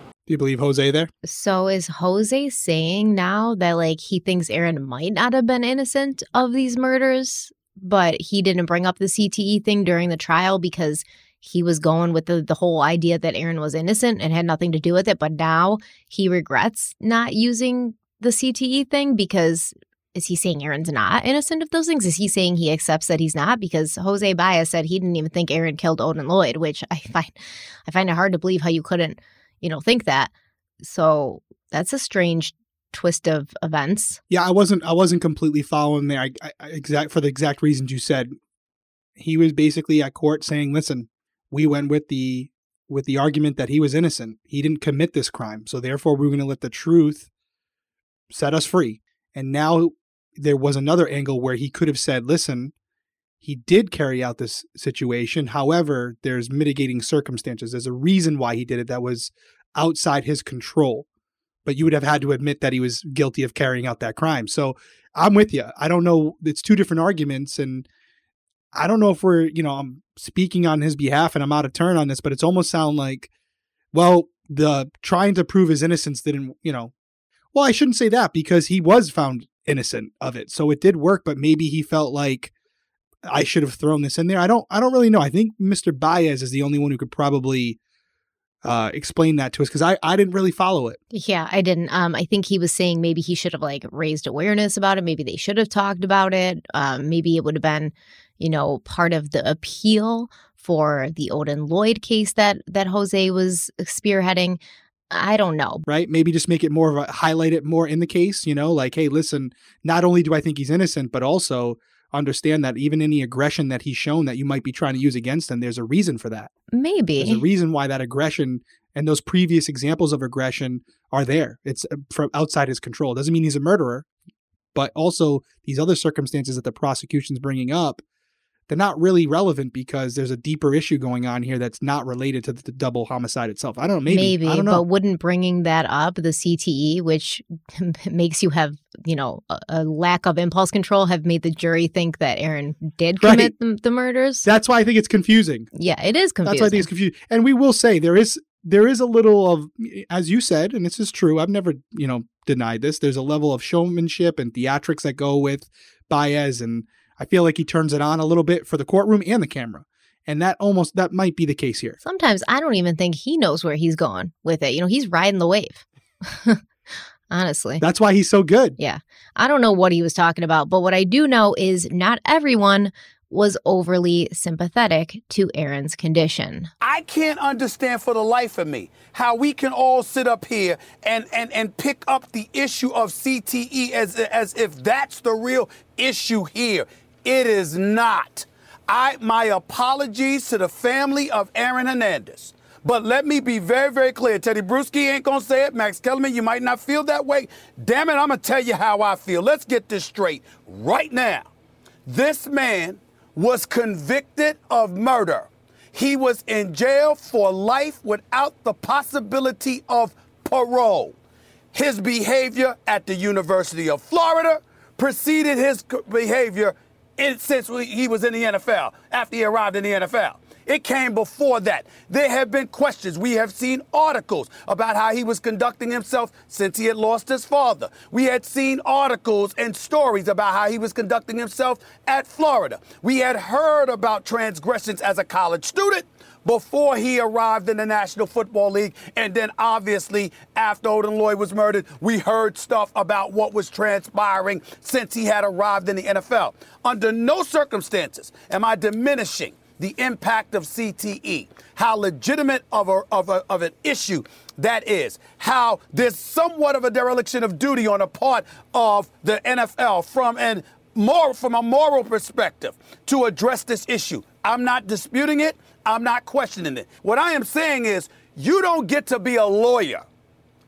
Do you believe Jose there? So is Jose saying now that like he thinks Aaron might not have been innocent of these murders, but he didn't bring up the CTE thing during the trial because he was going with the, the whole idea that Aaron was innocent and had nothing to do with it, but now he regrets not using the CTE thing because is he saying Aaron's not innocent of those things? Is he saying he accepts that he's not? Because Jose Baez said he didn't even think Aaron killed Odin Lloyd, which I find I find it hard to believe how you couldn't, you know, think that. So that's a strange twist of events. Yeah, I wasn't I wasn't completely following there. I, I, exact for the exact reasons you said. He was basically at court saying, "Listen, we went with the with the argument that he was innocent. He didn't commit this crime, so therefore we're going to let the truth set us free." And now there was another angle where he could have said, "Listen, he did carry out this situation. However, there's mitigating circumstances. There's a reason why he did it that was outside his control." but you would have had to admit that he was guilty of carrying out that crime. So I'm with you. I don't know. It's two different arguments, and I don't know if we're, you know, I'm speaking on his behalf and I'm out of turn on this, but it's almost sound like, well, the trying to prove his innocence didn't, you know, well, I shouldn't say that because he was found innocent of it, so it did work. But maybe he felt like I should have thrown this in there. I don't. I don't really know. I think Mr. Baez is the only one who could probably uh, explain that to us because I I didn't really follow it. Yeah, I didn't. Um, I think he was saying maybe he should have like raised awareness about it. Maybe they should have talked about it. Um, maybe it would have been, you know, part of the appeal for the Odin Lloyd case that that Jose was spearheading. I don't know. right? Maybe just make it more of a highlight it more in the case, you know, like, hey, listen, not only do I think he's innocent, but also understand that even any aggression that he's shown that you might be trying to use against him, there's a reason for that. Maybe. There's a reason why that aggression and those previous examples of aggression are there. It's uh, from outside his control. Doesn't mean he's a murderer, but also these other circumstances that the prosecution's bringing up, they're not really relevant because there's a deeper issue going on here that's not related to the double homicide itself. I don't know. Maybe. I don't know. but wouldn't bringing that up, the CTE, which makes you have, you know, a, a lack of impulse control, have made the jury think that Aaron did Right. commit the, the murders? That's why I think it's confusing. yeah, it is confusing. That's why I think it's confusing. And we will say there is there is a little of, as you said, and this is true. I've never you know denied this. There's a level of showmanship and theatrics that go with Baez, and I feel like he turns it on a little bit for the courtroom and the camera, and that almost that might be the case here. Sometimes I don't even think he knows where he's going with it. You know, he's riding the wave. Honestly. That's why he's so good. Yeah. I don't know what he was talking about, but what I do know is not everyone was overly sympathetic to Aaron's condition. I can't understand for the life of me how we can all sit up here and, and, and pick up the issue of CTE as, as if that's the real issue here. It is not. I, my apologies to the family of Aaron Hernandez. But let me be very, very clear. Tedy Bruschi ain't gonna say it. Max Kellerman, you might not feel that way. Damn it, I'm gonna tell you how I feel. Let's get this straight right now. This man was convicted of murder. He was in jail for life without the possibility of parole. His behavior at the University of Florida preceded his behavior since he was in the NFL, after he arrived in the NFL. It came before that. There have been questions. We have seen articles about how he was conducting himself since he had lost his father. We had seen articles and stories about how he was conducting himself at Florida. We had heard about transgressions as a college student before he arrived in the National Football League. And then obviously after Odin Lloyd was murdered, we heard stuff about what was transpiring since he had arrived in the NFL. Under no circumstances am I diminishing the impact of CTE, how legitimate of, a, of, a, of an issue that is, how there's somewhat of a dereliction of duty on the part of the NFL from an more from a moral perspective to address this issue. I'm not disputing it. I'm not questioning it. What I am saying is you don't get to be a lawyer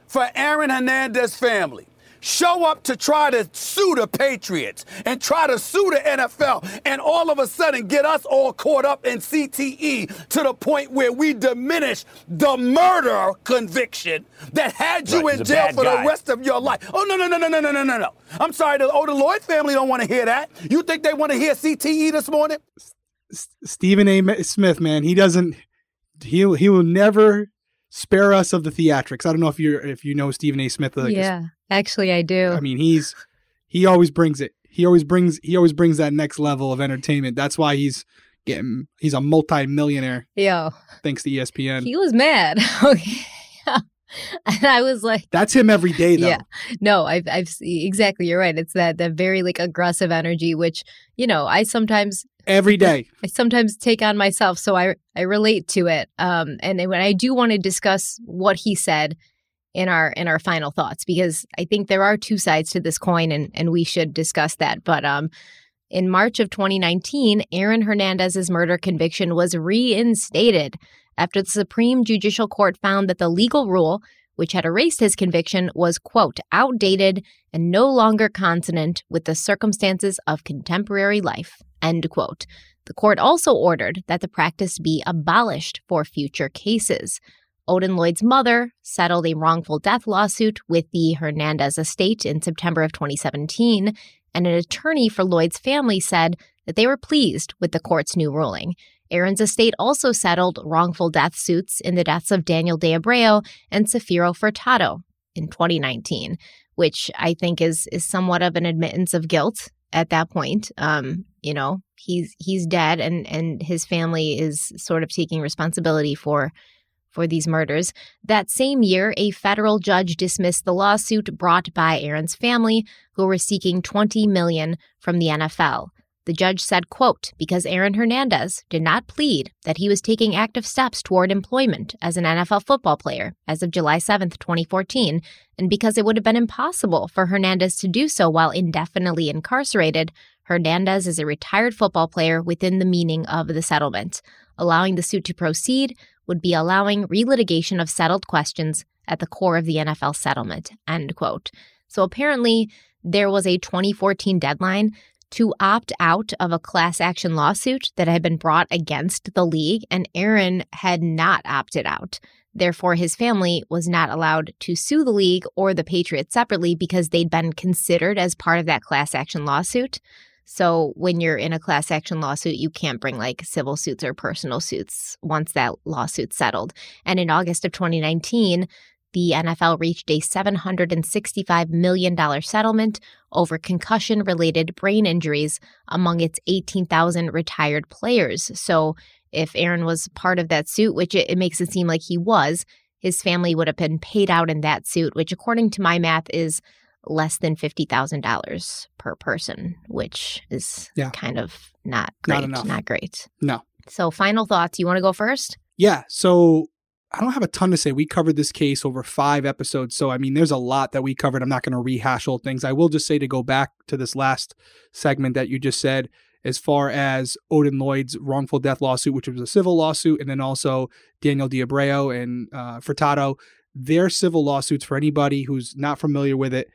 for Aaron Hernandez family. Show up to try to sue the Patriots and try to sue the NFL, and all of a sudden get us all caught up in CTE to the point where we diminish the murder conviction that had you Right, in jail for guy. the rest of your life. Oh, no, no, no, no, no, no, no, no. I'm sorry, the oh, Odin Lloyd family don't want to hear that. You think they want to hear CTE this morning? Stephen A. Smith, man, he doesn't. He he will never spare us of the theatrics. I don't know if you if you know Stephen A. Smith. Like, yeah, actually, I do. I mean, he's he always brings it. He always brings he always brings that next level of entertainment. That's why he's getting he's a multi-millionaire Yo, thanks to ESPN. he was mad. okay. and I was like, That's him every day though. Yeah. No, I've I've exactly. You're right. It's that that very like aggressive energy, which you know I sometimes Every day. I sometimes take on myself, so I I relate to it. Um, and when I do want to discuss what he said in our in our final thoughts, because I think there are two sides to this coin, and and we should discuss that. But um, in March of 2019, Aaron Hernandez's murder conviction was reinstated after the Supreme Judicial Court found that the legal rule, which had erased his conviction, was, quote, outdated and no longer consonant with the circumstances of contemporary life, end quote. The court also ordered that the practice be abolished for future cases. Odin Lloyd's mother settled a wrongful death lawsuit with the Hernandez estate in September of 2017, and an attorney for Lloyd's family said that they were pleased with the court's new ruling. Aaron's estate also settled wrongful death suits in the deaths of Daniel De Abreu and Safiro Furtado in 2019, which I think is is somewhat of an admittance of guilt at that point. Um, you know, he's he's dead and and his family is sort of taking responsibility for for these murders. That same year, a federal judge dismissed the lawsuit brought by Aaron's family, who were seeking 20 million from the NFL. The judge said, quote, because Aaron Hernandez did not plead that he was taking active steps toward employment as an NFL football player as of July 7th, 2014, and because it would have been impossible for Hernandez to do so while indefinitely incarcerated, Hernandez is a retired football player within the meaning of the settlement. Allowing the suit to proceed would be allowing relitigation of settled questions at the core of the NFL settlement, end quote. So apparently, there was a 2014 deadline to opt out of a class action lawsuit that had been brought against the league, and Aaron had not opted out. Therefore, his family was not allowed to sue the league or the Patriots separately because they'd been considered as part of that class action lawsuit. So, when you're in a class action lawsuit, you can't bring like civil suits or personal suits once that lawsuit's settled. And in August of 2019, the NFL reached a $765 million settlement over concussion related brain injuries among its 18,000 retired players. So, if Aaron was part of that suit, which it, it makes it seem like he was, his family would have been paid out in that suit, which, according to my math, is less than $50,000 per person, which is Yeah. kind of not Not great. enough. great. No. So, final thoughts. You want to go first? Yeah. So I don't have a ton to say. We covered this case over five episodes. So, I mean, there's a lot that we covered. I'm not going to rehash old things. I will just say to go back to this last segment that you just said, as far as Odin Lloyd's wrongful death lawsuit, which was a civil lawsuit, and then also Daniel De Abreu and uh, Furtado, their civil lawsuits for anybody who's not familiar with it.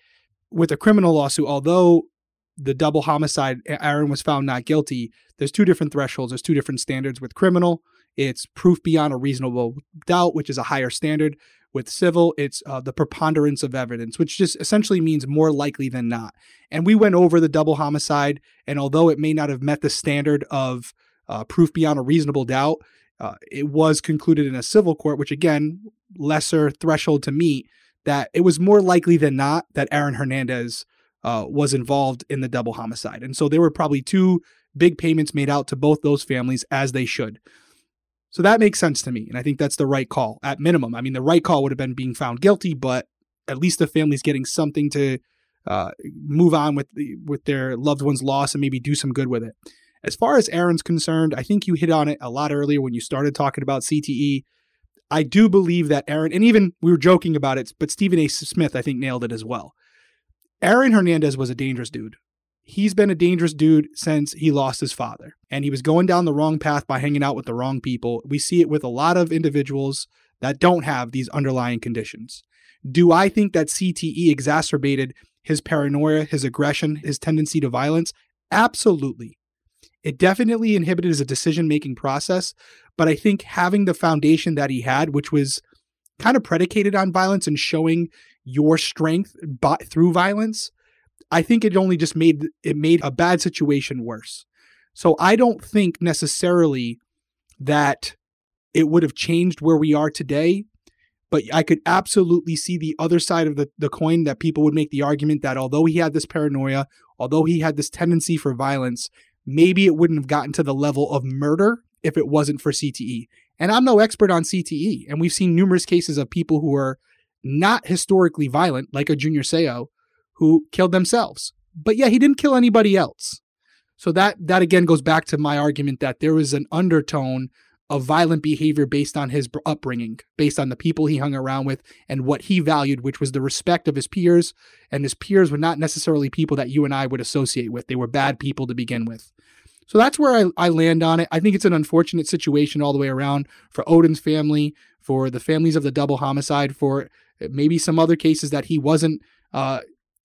With a criminal lawsuit, although the double homicide, Aaron was found not guilty, there's two different thresholds. There's two different standards with criminal. It's proof beyond a reasonable doubt, which is a higher standard. With civil, it's uh, the preponderance of evidence, which just essentially means more likely than not. And we went over the double homicide, and although it may not have met the standard of uh, proof beyond a reasonable doubt, uh, it was concluded in a civil court, which again, lesser threshold to meet, that it was more likely than not that Aaron Hernandez uh, was involved in the double homicide. And so there were probably two big payments made out to both those families as they should. So that makes sense to me. And I think that's the right call at minimum. I mean, the right call would have been being found guilty, but at least the family's getting something to uh, move on with the, with their loved one's loss and maybe do some good with it. As far as Aaron's concerned, I think you hit on it a lot earlier when you started talking about CTE. I do believe that Aaron, and even we were joking about it, but Stephen A. Smith, I think, nailed it as well. Aaron Hernandez was a dangerous dude. He's been a dangerous dude since he lost his father, and he was going down the wrong path by hanging out with the wrong people. We see it with a lot of individuals that don't have these underlying conditions. Do I think that CTE exacerbated his paranoia, his aggression, his tendency to violence? Absolutely. It definitely inhibited his decision making process, but I think having the foundation that he had, which was kind of predicated on violence and showing your strength by, through violence, I think it only just made it made a bad situation worse. So I don't think necessarily that it would have changed where we are today, but I could absolutely see the other side of the, the coin that people would make the argument that although he had this paranoia, although he had this tendency for violence, maybe it wouldn't have gotten to the level of murder if it wasn't for CTE. And I'm no expert on CTE, and we've seen numerous cases of people who are not historically violent, like a Junior Seau, who killed themselves. But yeah, he didn't kill anybody else. So that that again goes back to my argument that there was an undertone of violent behavior based on his upbringing, based on the people he hung around with and what he valued, which was the respect of his peers. And his peers were not necessarily people that you and I would associate with. They were bad people to begin with. So that's where I, I land on it. I think it's an unfortunate situation all the way around for Odin's family, for the families of the double homicide, for maybe some other cases that he wasn't uh,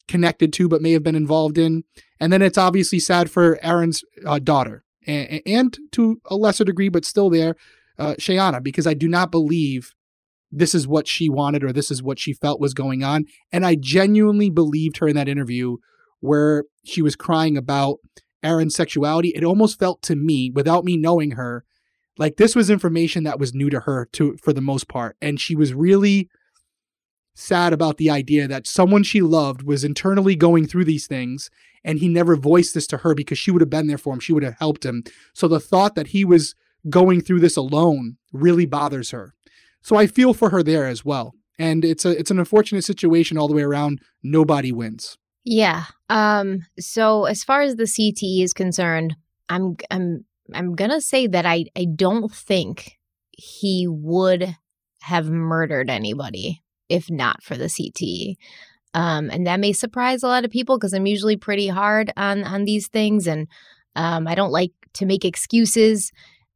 connected to but may have been involved in. And then it's obviously sad for Aaron's uh, daughter and, and, to a lesser degree, but still there, uh, Shayanna, because I do not believe this is what she wanted or this is what she felt was going on. And I genuinely believed her in that interview where she was crying about Aaron's sexuality. It almost felt to me, without me knowing her, like this was information that was new to her to for the most part. And she was really sad about the idea that someone she loved was internally going through these things and he never voiced this to her because she would have been there for him. She would have helped him. So the thought that he was going through this alone really bothers her. So I feel for her there as well. And it's a it's an unfortunate situation all the way around. Nobody wins. Yeah. Um so as far as the CTE is concerned, I'm I'm I'm going to say that I I don't think he would have murdered anybody if not for the CTE. Um, and that may surprise a lot of people because I'm usually pretty hard on on these things, and um, I don't like to make excuses.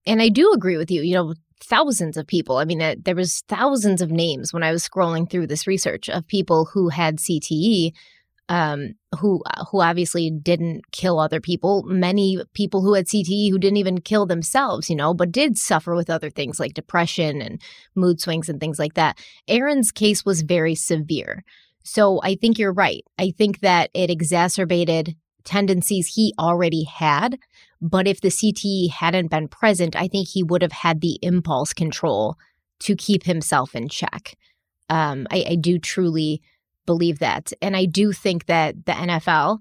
And I do agree with you. You know, thousands of people. I mean, uh, there was thousands of names when I was scrolling through this research of people who had CTE, um, who who obviously didn't kill other people. Many people who had CTE who didn't even kill themselves, you know, but did suffer with other things like depression and mood swings and things like that. Aaron's case was very severe. So I think you're right. I think that it exacerbated tendencies he already had. But if the CTE hadn't been present, I think he would have had the impulse control to keep himself in check. Um, I, I do truly believe that. And I do think that the NFL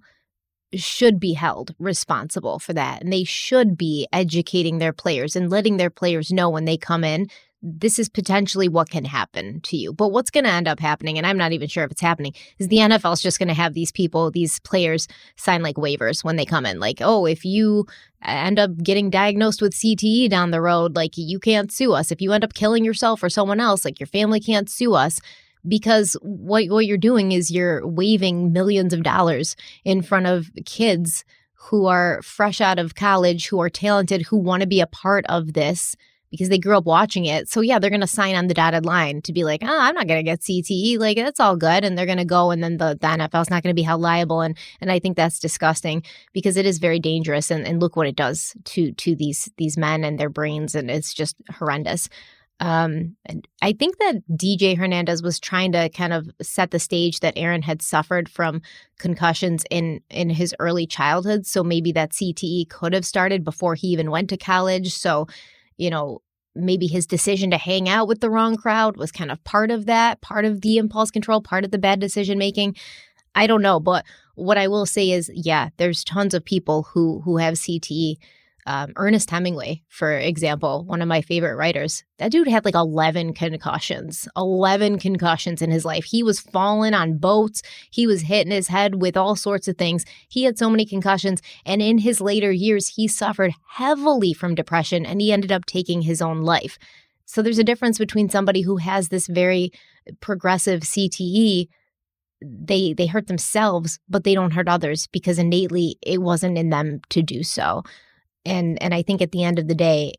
should be held responsible for that. And they should be educating their players and letting their players know when they come in this is potentially what can happen to you. But what's going to end up happening, and I'm not even sure if it's happening, is the NFL is just going to have these people, these players sign like waivers when they come in. Like, oh, if you end up getting diagnosed with CTE down the road, like you can't sue us. If you end up killing yourself or someone else, like your family can't sue us because what what you're doing is you're waving millions of dollars in front of kids who are fresh out of college, who are talented, who want to be a part of this because they grew up watching it. So yeah, they're going to sign on the dotted line to be like, "Oh, I'm not going to get CTE. Like that's all good." And they're going to go and then the, the NFL's not going to be held liable and and I think that's disgusting because it is very dangerous and and look what it does to to these these men and their brains and it's just horrendous. Um, and I think that DJ Hernandez was trying to kind of set the stage that Aaron had suffered from concussions in in his early childhood. So maybe that CTE could have started before he even went to college. So you know, maybe his decision to hang out with the wrong crowd was kind of part of that, part of the impulse control, part of the bad decision making. I don't know, but what I will say is, yeah, there's tons of people who who have CTE um, Ernest Hemingway, for example, one of my favorite writers, that dude had like 11 concussions, 11 concussions in his life. He was falling on boats. He was hitting his head with all sorts of things. He had so many concussions. And in his later years, he suffered heavily from depression and he ended up taking his own life. So there's a difference between somebody who has this very progressive CTE they they hurt themselves but they don't hurt others because innately it wasn't in them to do so and and I think at the end of the day,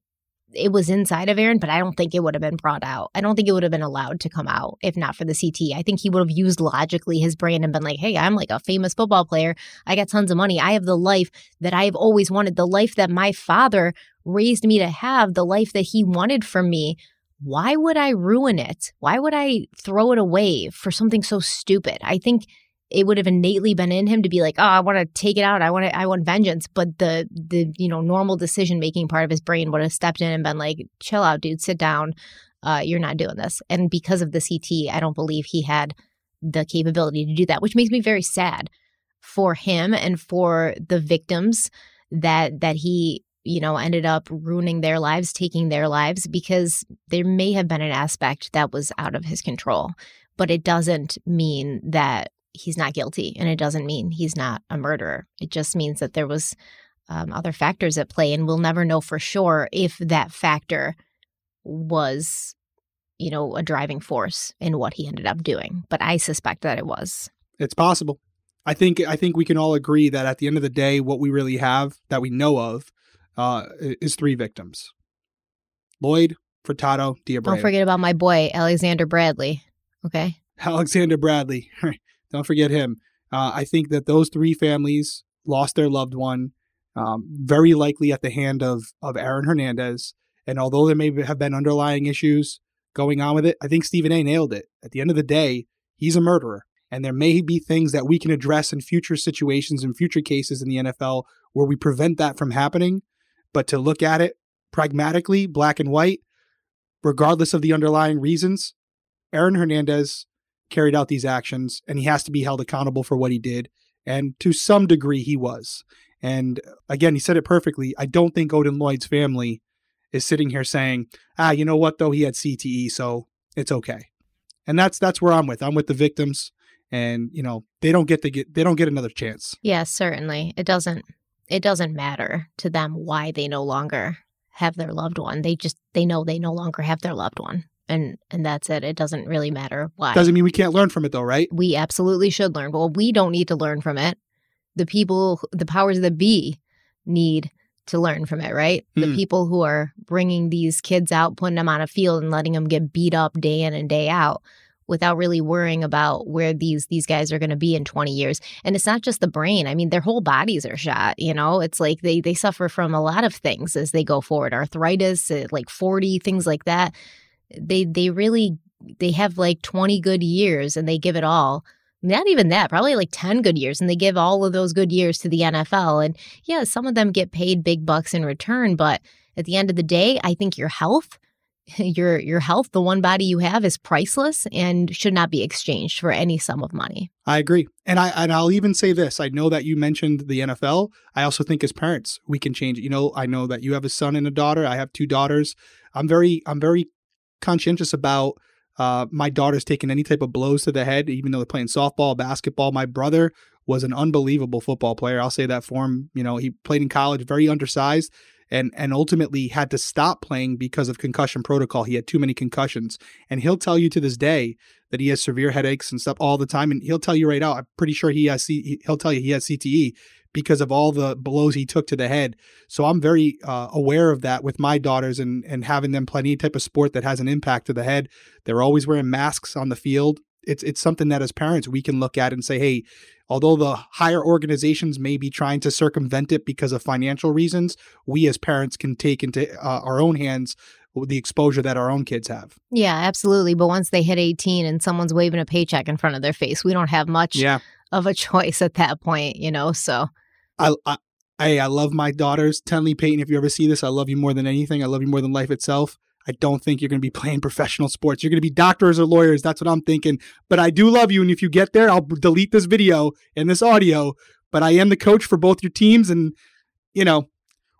it was inside of Aaron, but I don't think it would have been brought out. I don't think it would have been allowed to come out if not for the CT. I think he would have used logically his brain and been like, hey, I'm like a famous football player. I got tons of money. I have the life that I've always wanted, the life that my father raised me to have, the life that he wanted for me. Why would I ruin it? Why would I throw it away for something so stupid? I think it would have innately been in him to be like, oh, I want to take it out. I want to, I want vengeance. But the the you know normal decision making part of his brain would have stepped in and been like, chill out, dude, sit down. Uh, you're not doing this. And because of the CT, I don't believe he had the capability to do that, which makes me very sad for him and for the victims that that he you know ended up ruining their lives taking their lives because there may have been an aspect that was out of his control but it doesn't mean that he's not guilty and it doesn't mean he's not a murderer. It just means that there was um, other factors at play and we'll never know for sure if that factor was you know a driving force in what he ended up doing but i suspect that it was. It's possible. I think i think we can all agree that at the end of the day what we really have that we know of uh, is three victims. Lloyd furtado De Abreu. don't forget about my boy alexander bradley okay? Alexander bradley don't forget him. Uh, I think that those three families lost their loved one, um, very likely at the hand of of Aaron Hernandez. And although there may have been underlying issues going on with it, I think Stephen A. nailed it. At the end of the day, he's a murderer. And there may be things that we can address in future situations and future cases in the NFL where we prevent that from happening. But to look at it pragmatically, black and white, regardless of the underlying reasons, Aaron Hernandez carried out these actions and he has to be held accountable for what he did. And to some degree, he was. And again, he said it perfectly. I don't think Odin Lloyd's family is sitting here saying, ah, you know what, though, he had CTE, so it's okay. And that's that's where I'm with. I'm with the victims and you know they don't get to get they don't get another chance yeah certainly it doesn't it doesn't matter to them why they no longer have their loved one they just they know they no longer have their loved one and and that's it. It doesn't really matter why. Doesn't mean we can't learn from it though, right? We absolutely should learn. Well, we don't need to learn from it. The people, the powers that be, need to learn from it, right? Mm. The hmm. people who are bringing these kids out, putting them on a field, and letting them get beat up day in and day out without really worrying about where these these guys are going to be in 20 years and it's not just the brain i mean their whole bodies are shot you know it's like they they suffer from a lot of things as they go forward arthritis like 40 things like that they they really they have like 20 good years and they give it all not even that probably like 10 good years and they give all of those good years to the NFL and yeah some of them get paid big bucks in return but at the end of the day I think your health your your health the one body you have is priceless and should not be exchanged for any sum of money. I agree. And I and I'll even say this, I know that you mentioned the NFL. I also think as parents we can change it. You know, I know that you have a son and a daughter. I have two daughters. I'm very I'm very conscientious about uh, my daughter's taking any type of blows to the head, even though they're playing softball, basketball. My brother was an unbelievable football player. I'll say that for him. You know, he played in college, very undersized, and and ultimately had to stop playing because of concussion protocol. He had too many concussions, and he'll tell you to this day that he has severe headaches and stuff all the time. And he'll tell you right out. I'm pretty sure he has. C- he'll tell you he has CTE because of all the blows he took to the head. So I'm very uh, aware of that with my daughters and and having them play any type of sport that has an impact to the head. They're always wearing masks on the field. It's it's something that as parents we can look at and say, hey, although the higher organizations may be trying to circumvent it because of financial reasons, we as parents can take into uh, our own hands the exposure that our own kids have. Yeah, absolutely. But once they hit 18 and someone's waving a paycheck in front of their face, we don't have much Yeah. of a choice at that point, you know? So, I, I I I love my daughters. Tenley Payton, if you ever see this, I love you more than anything. I love you more than life itself. I don't think you're going to be playing professional sports. You're going to be doctors or lawyers. That's what I'm thinking. But I do love you. And if you get there, I'll delete this video and this audio. But I am the coach for both your teams. And, you know,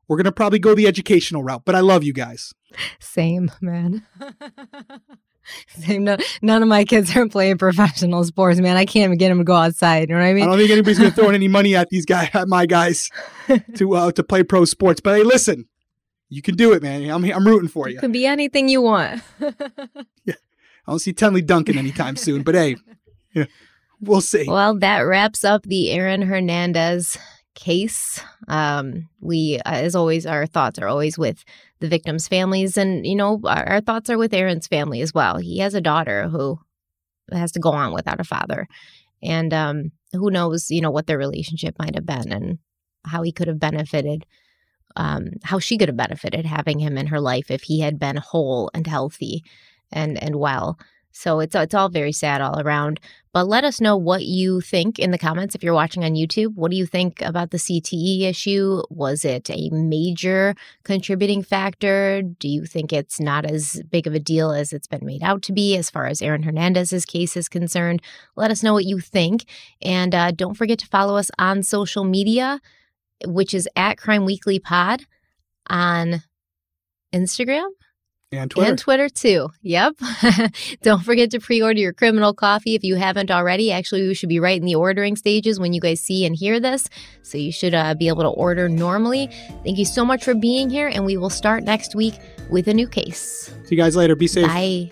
we're going to probably go the educational route. But I love you guys. same, man. same. No, none of my kids are playing professional sports, man. I can't even get them to go outside. You know what I mean? I don't think anybody's going to throw in any money at these guys, at my guys, to uh, to play pro sports. But hey, listen, you can do it, man. I'm I'm rooting for you. It could be anything you want. yeah, I don't see Tenley Duncan anytime soon. But hey, yeah, we'll see. Well, that wraps up the Aaron Hernandez case. Um, we, uh, as always, our thoughts are always with the victims' families, and you know, our, our thoughts are with Aaron's family as well. He has a daughter who has to go on without a father, and um, who knows, you know, what their relationship might have been and how he could have benefited. Um, how she could have benefited having him in her life if he had been whole and healthy and and well. So it's it's all very sad all around. But let us know what you think in the comments if you're watching on YouTube. What do you think about the CTE issue? Was it a major contributing factor? Do you think it's not as big of a deal as it's been made out to be as far as Aaron Hernandez's case is concerned? Let us know what you think. And uh, don't forget to follow us on social media, which is at Crime Weekly Pod on Instagram and Twitter. and Twitter too. Yep. Don't forget to pre order your criminal coffee if you haven't already. Actually, we should be right in the ordering stages when you guys see and hear this. So you should uh, be able to order normally. Thank you so much for being here, and we will start next week with a new case. See you guys later. Be safe. Bye.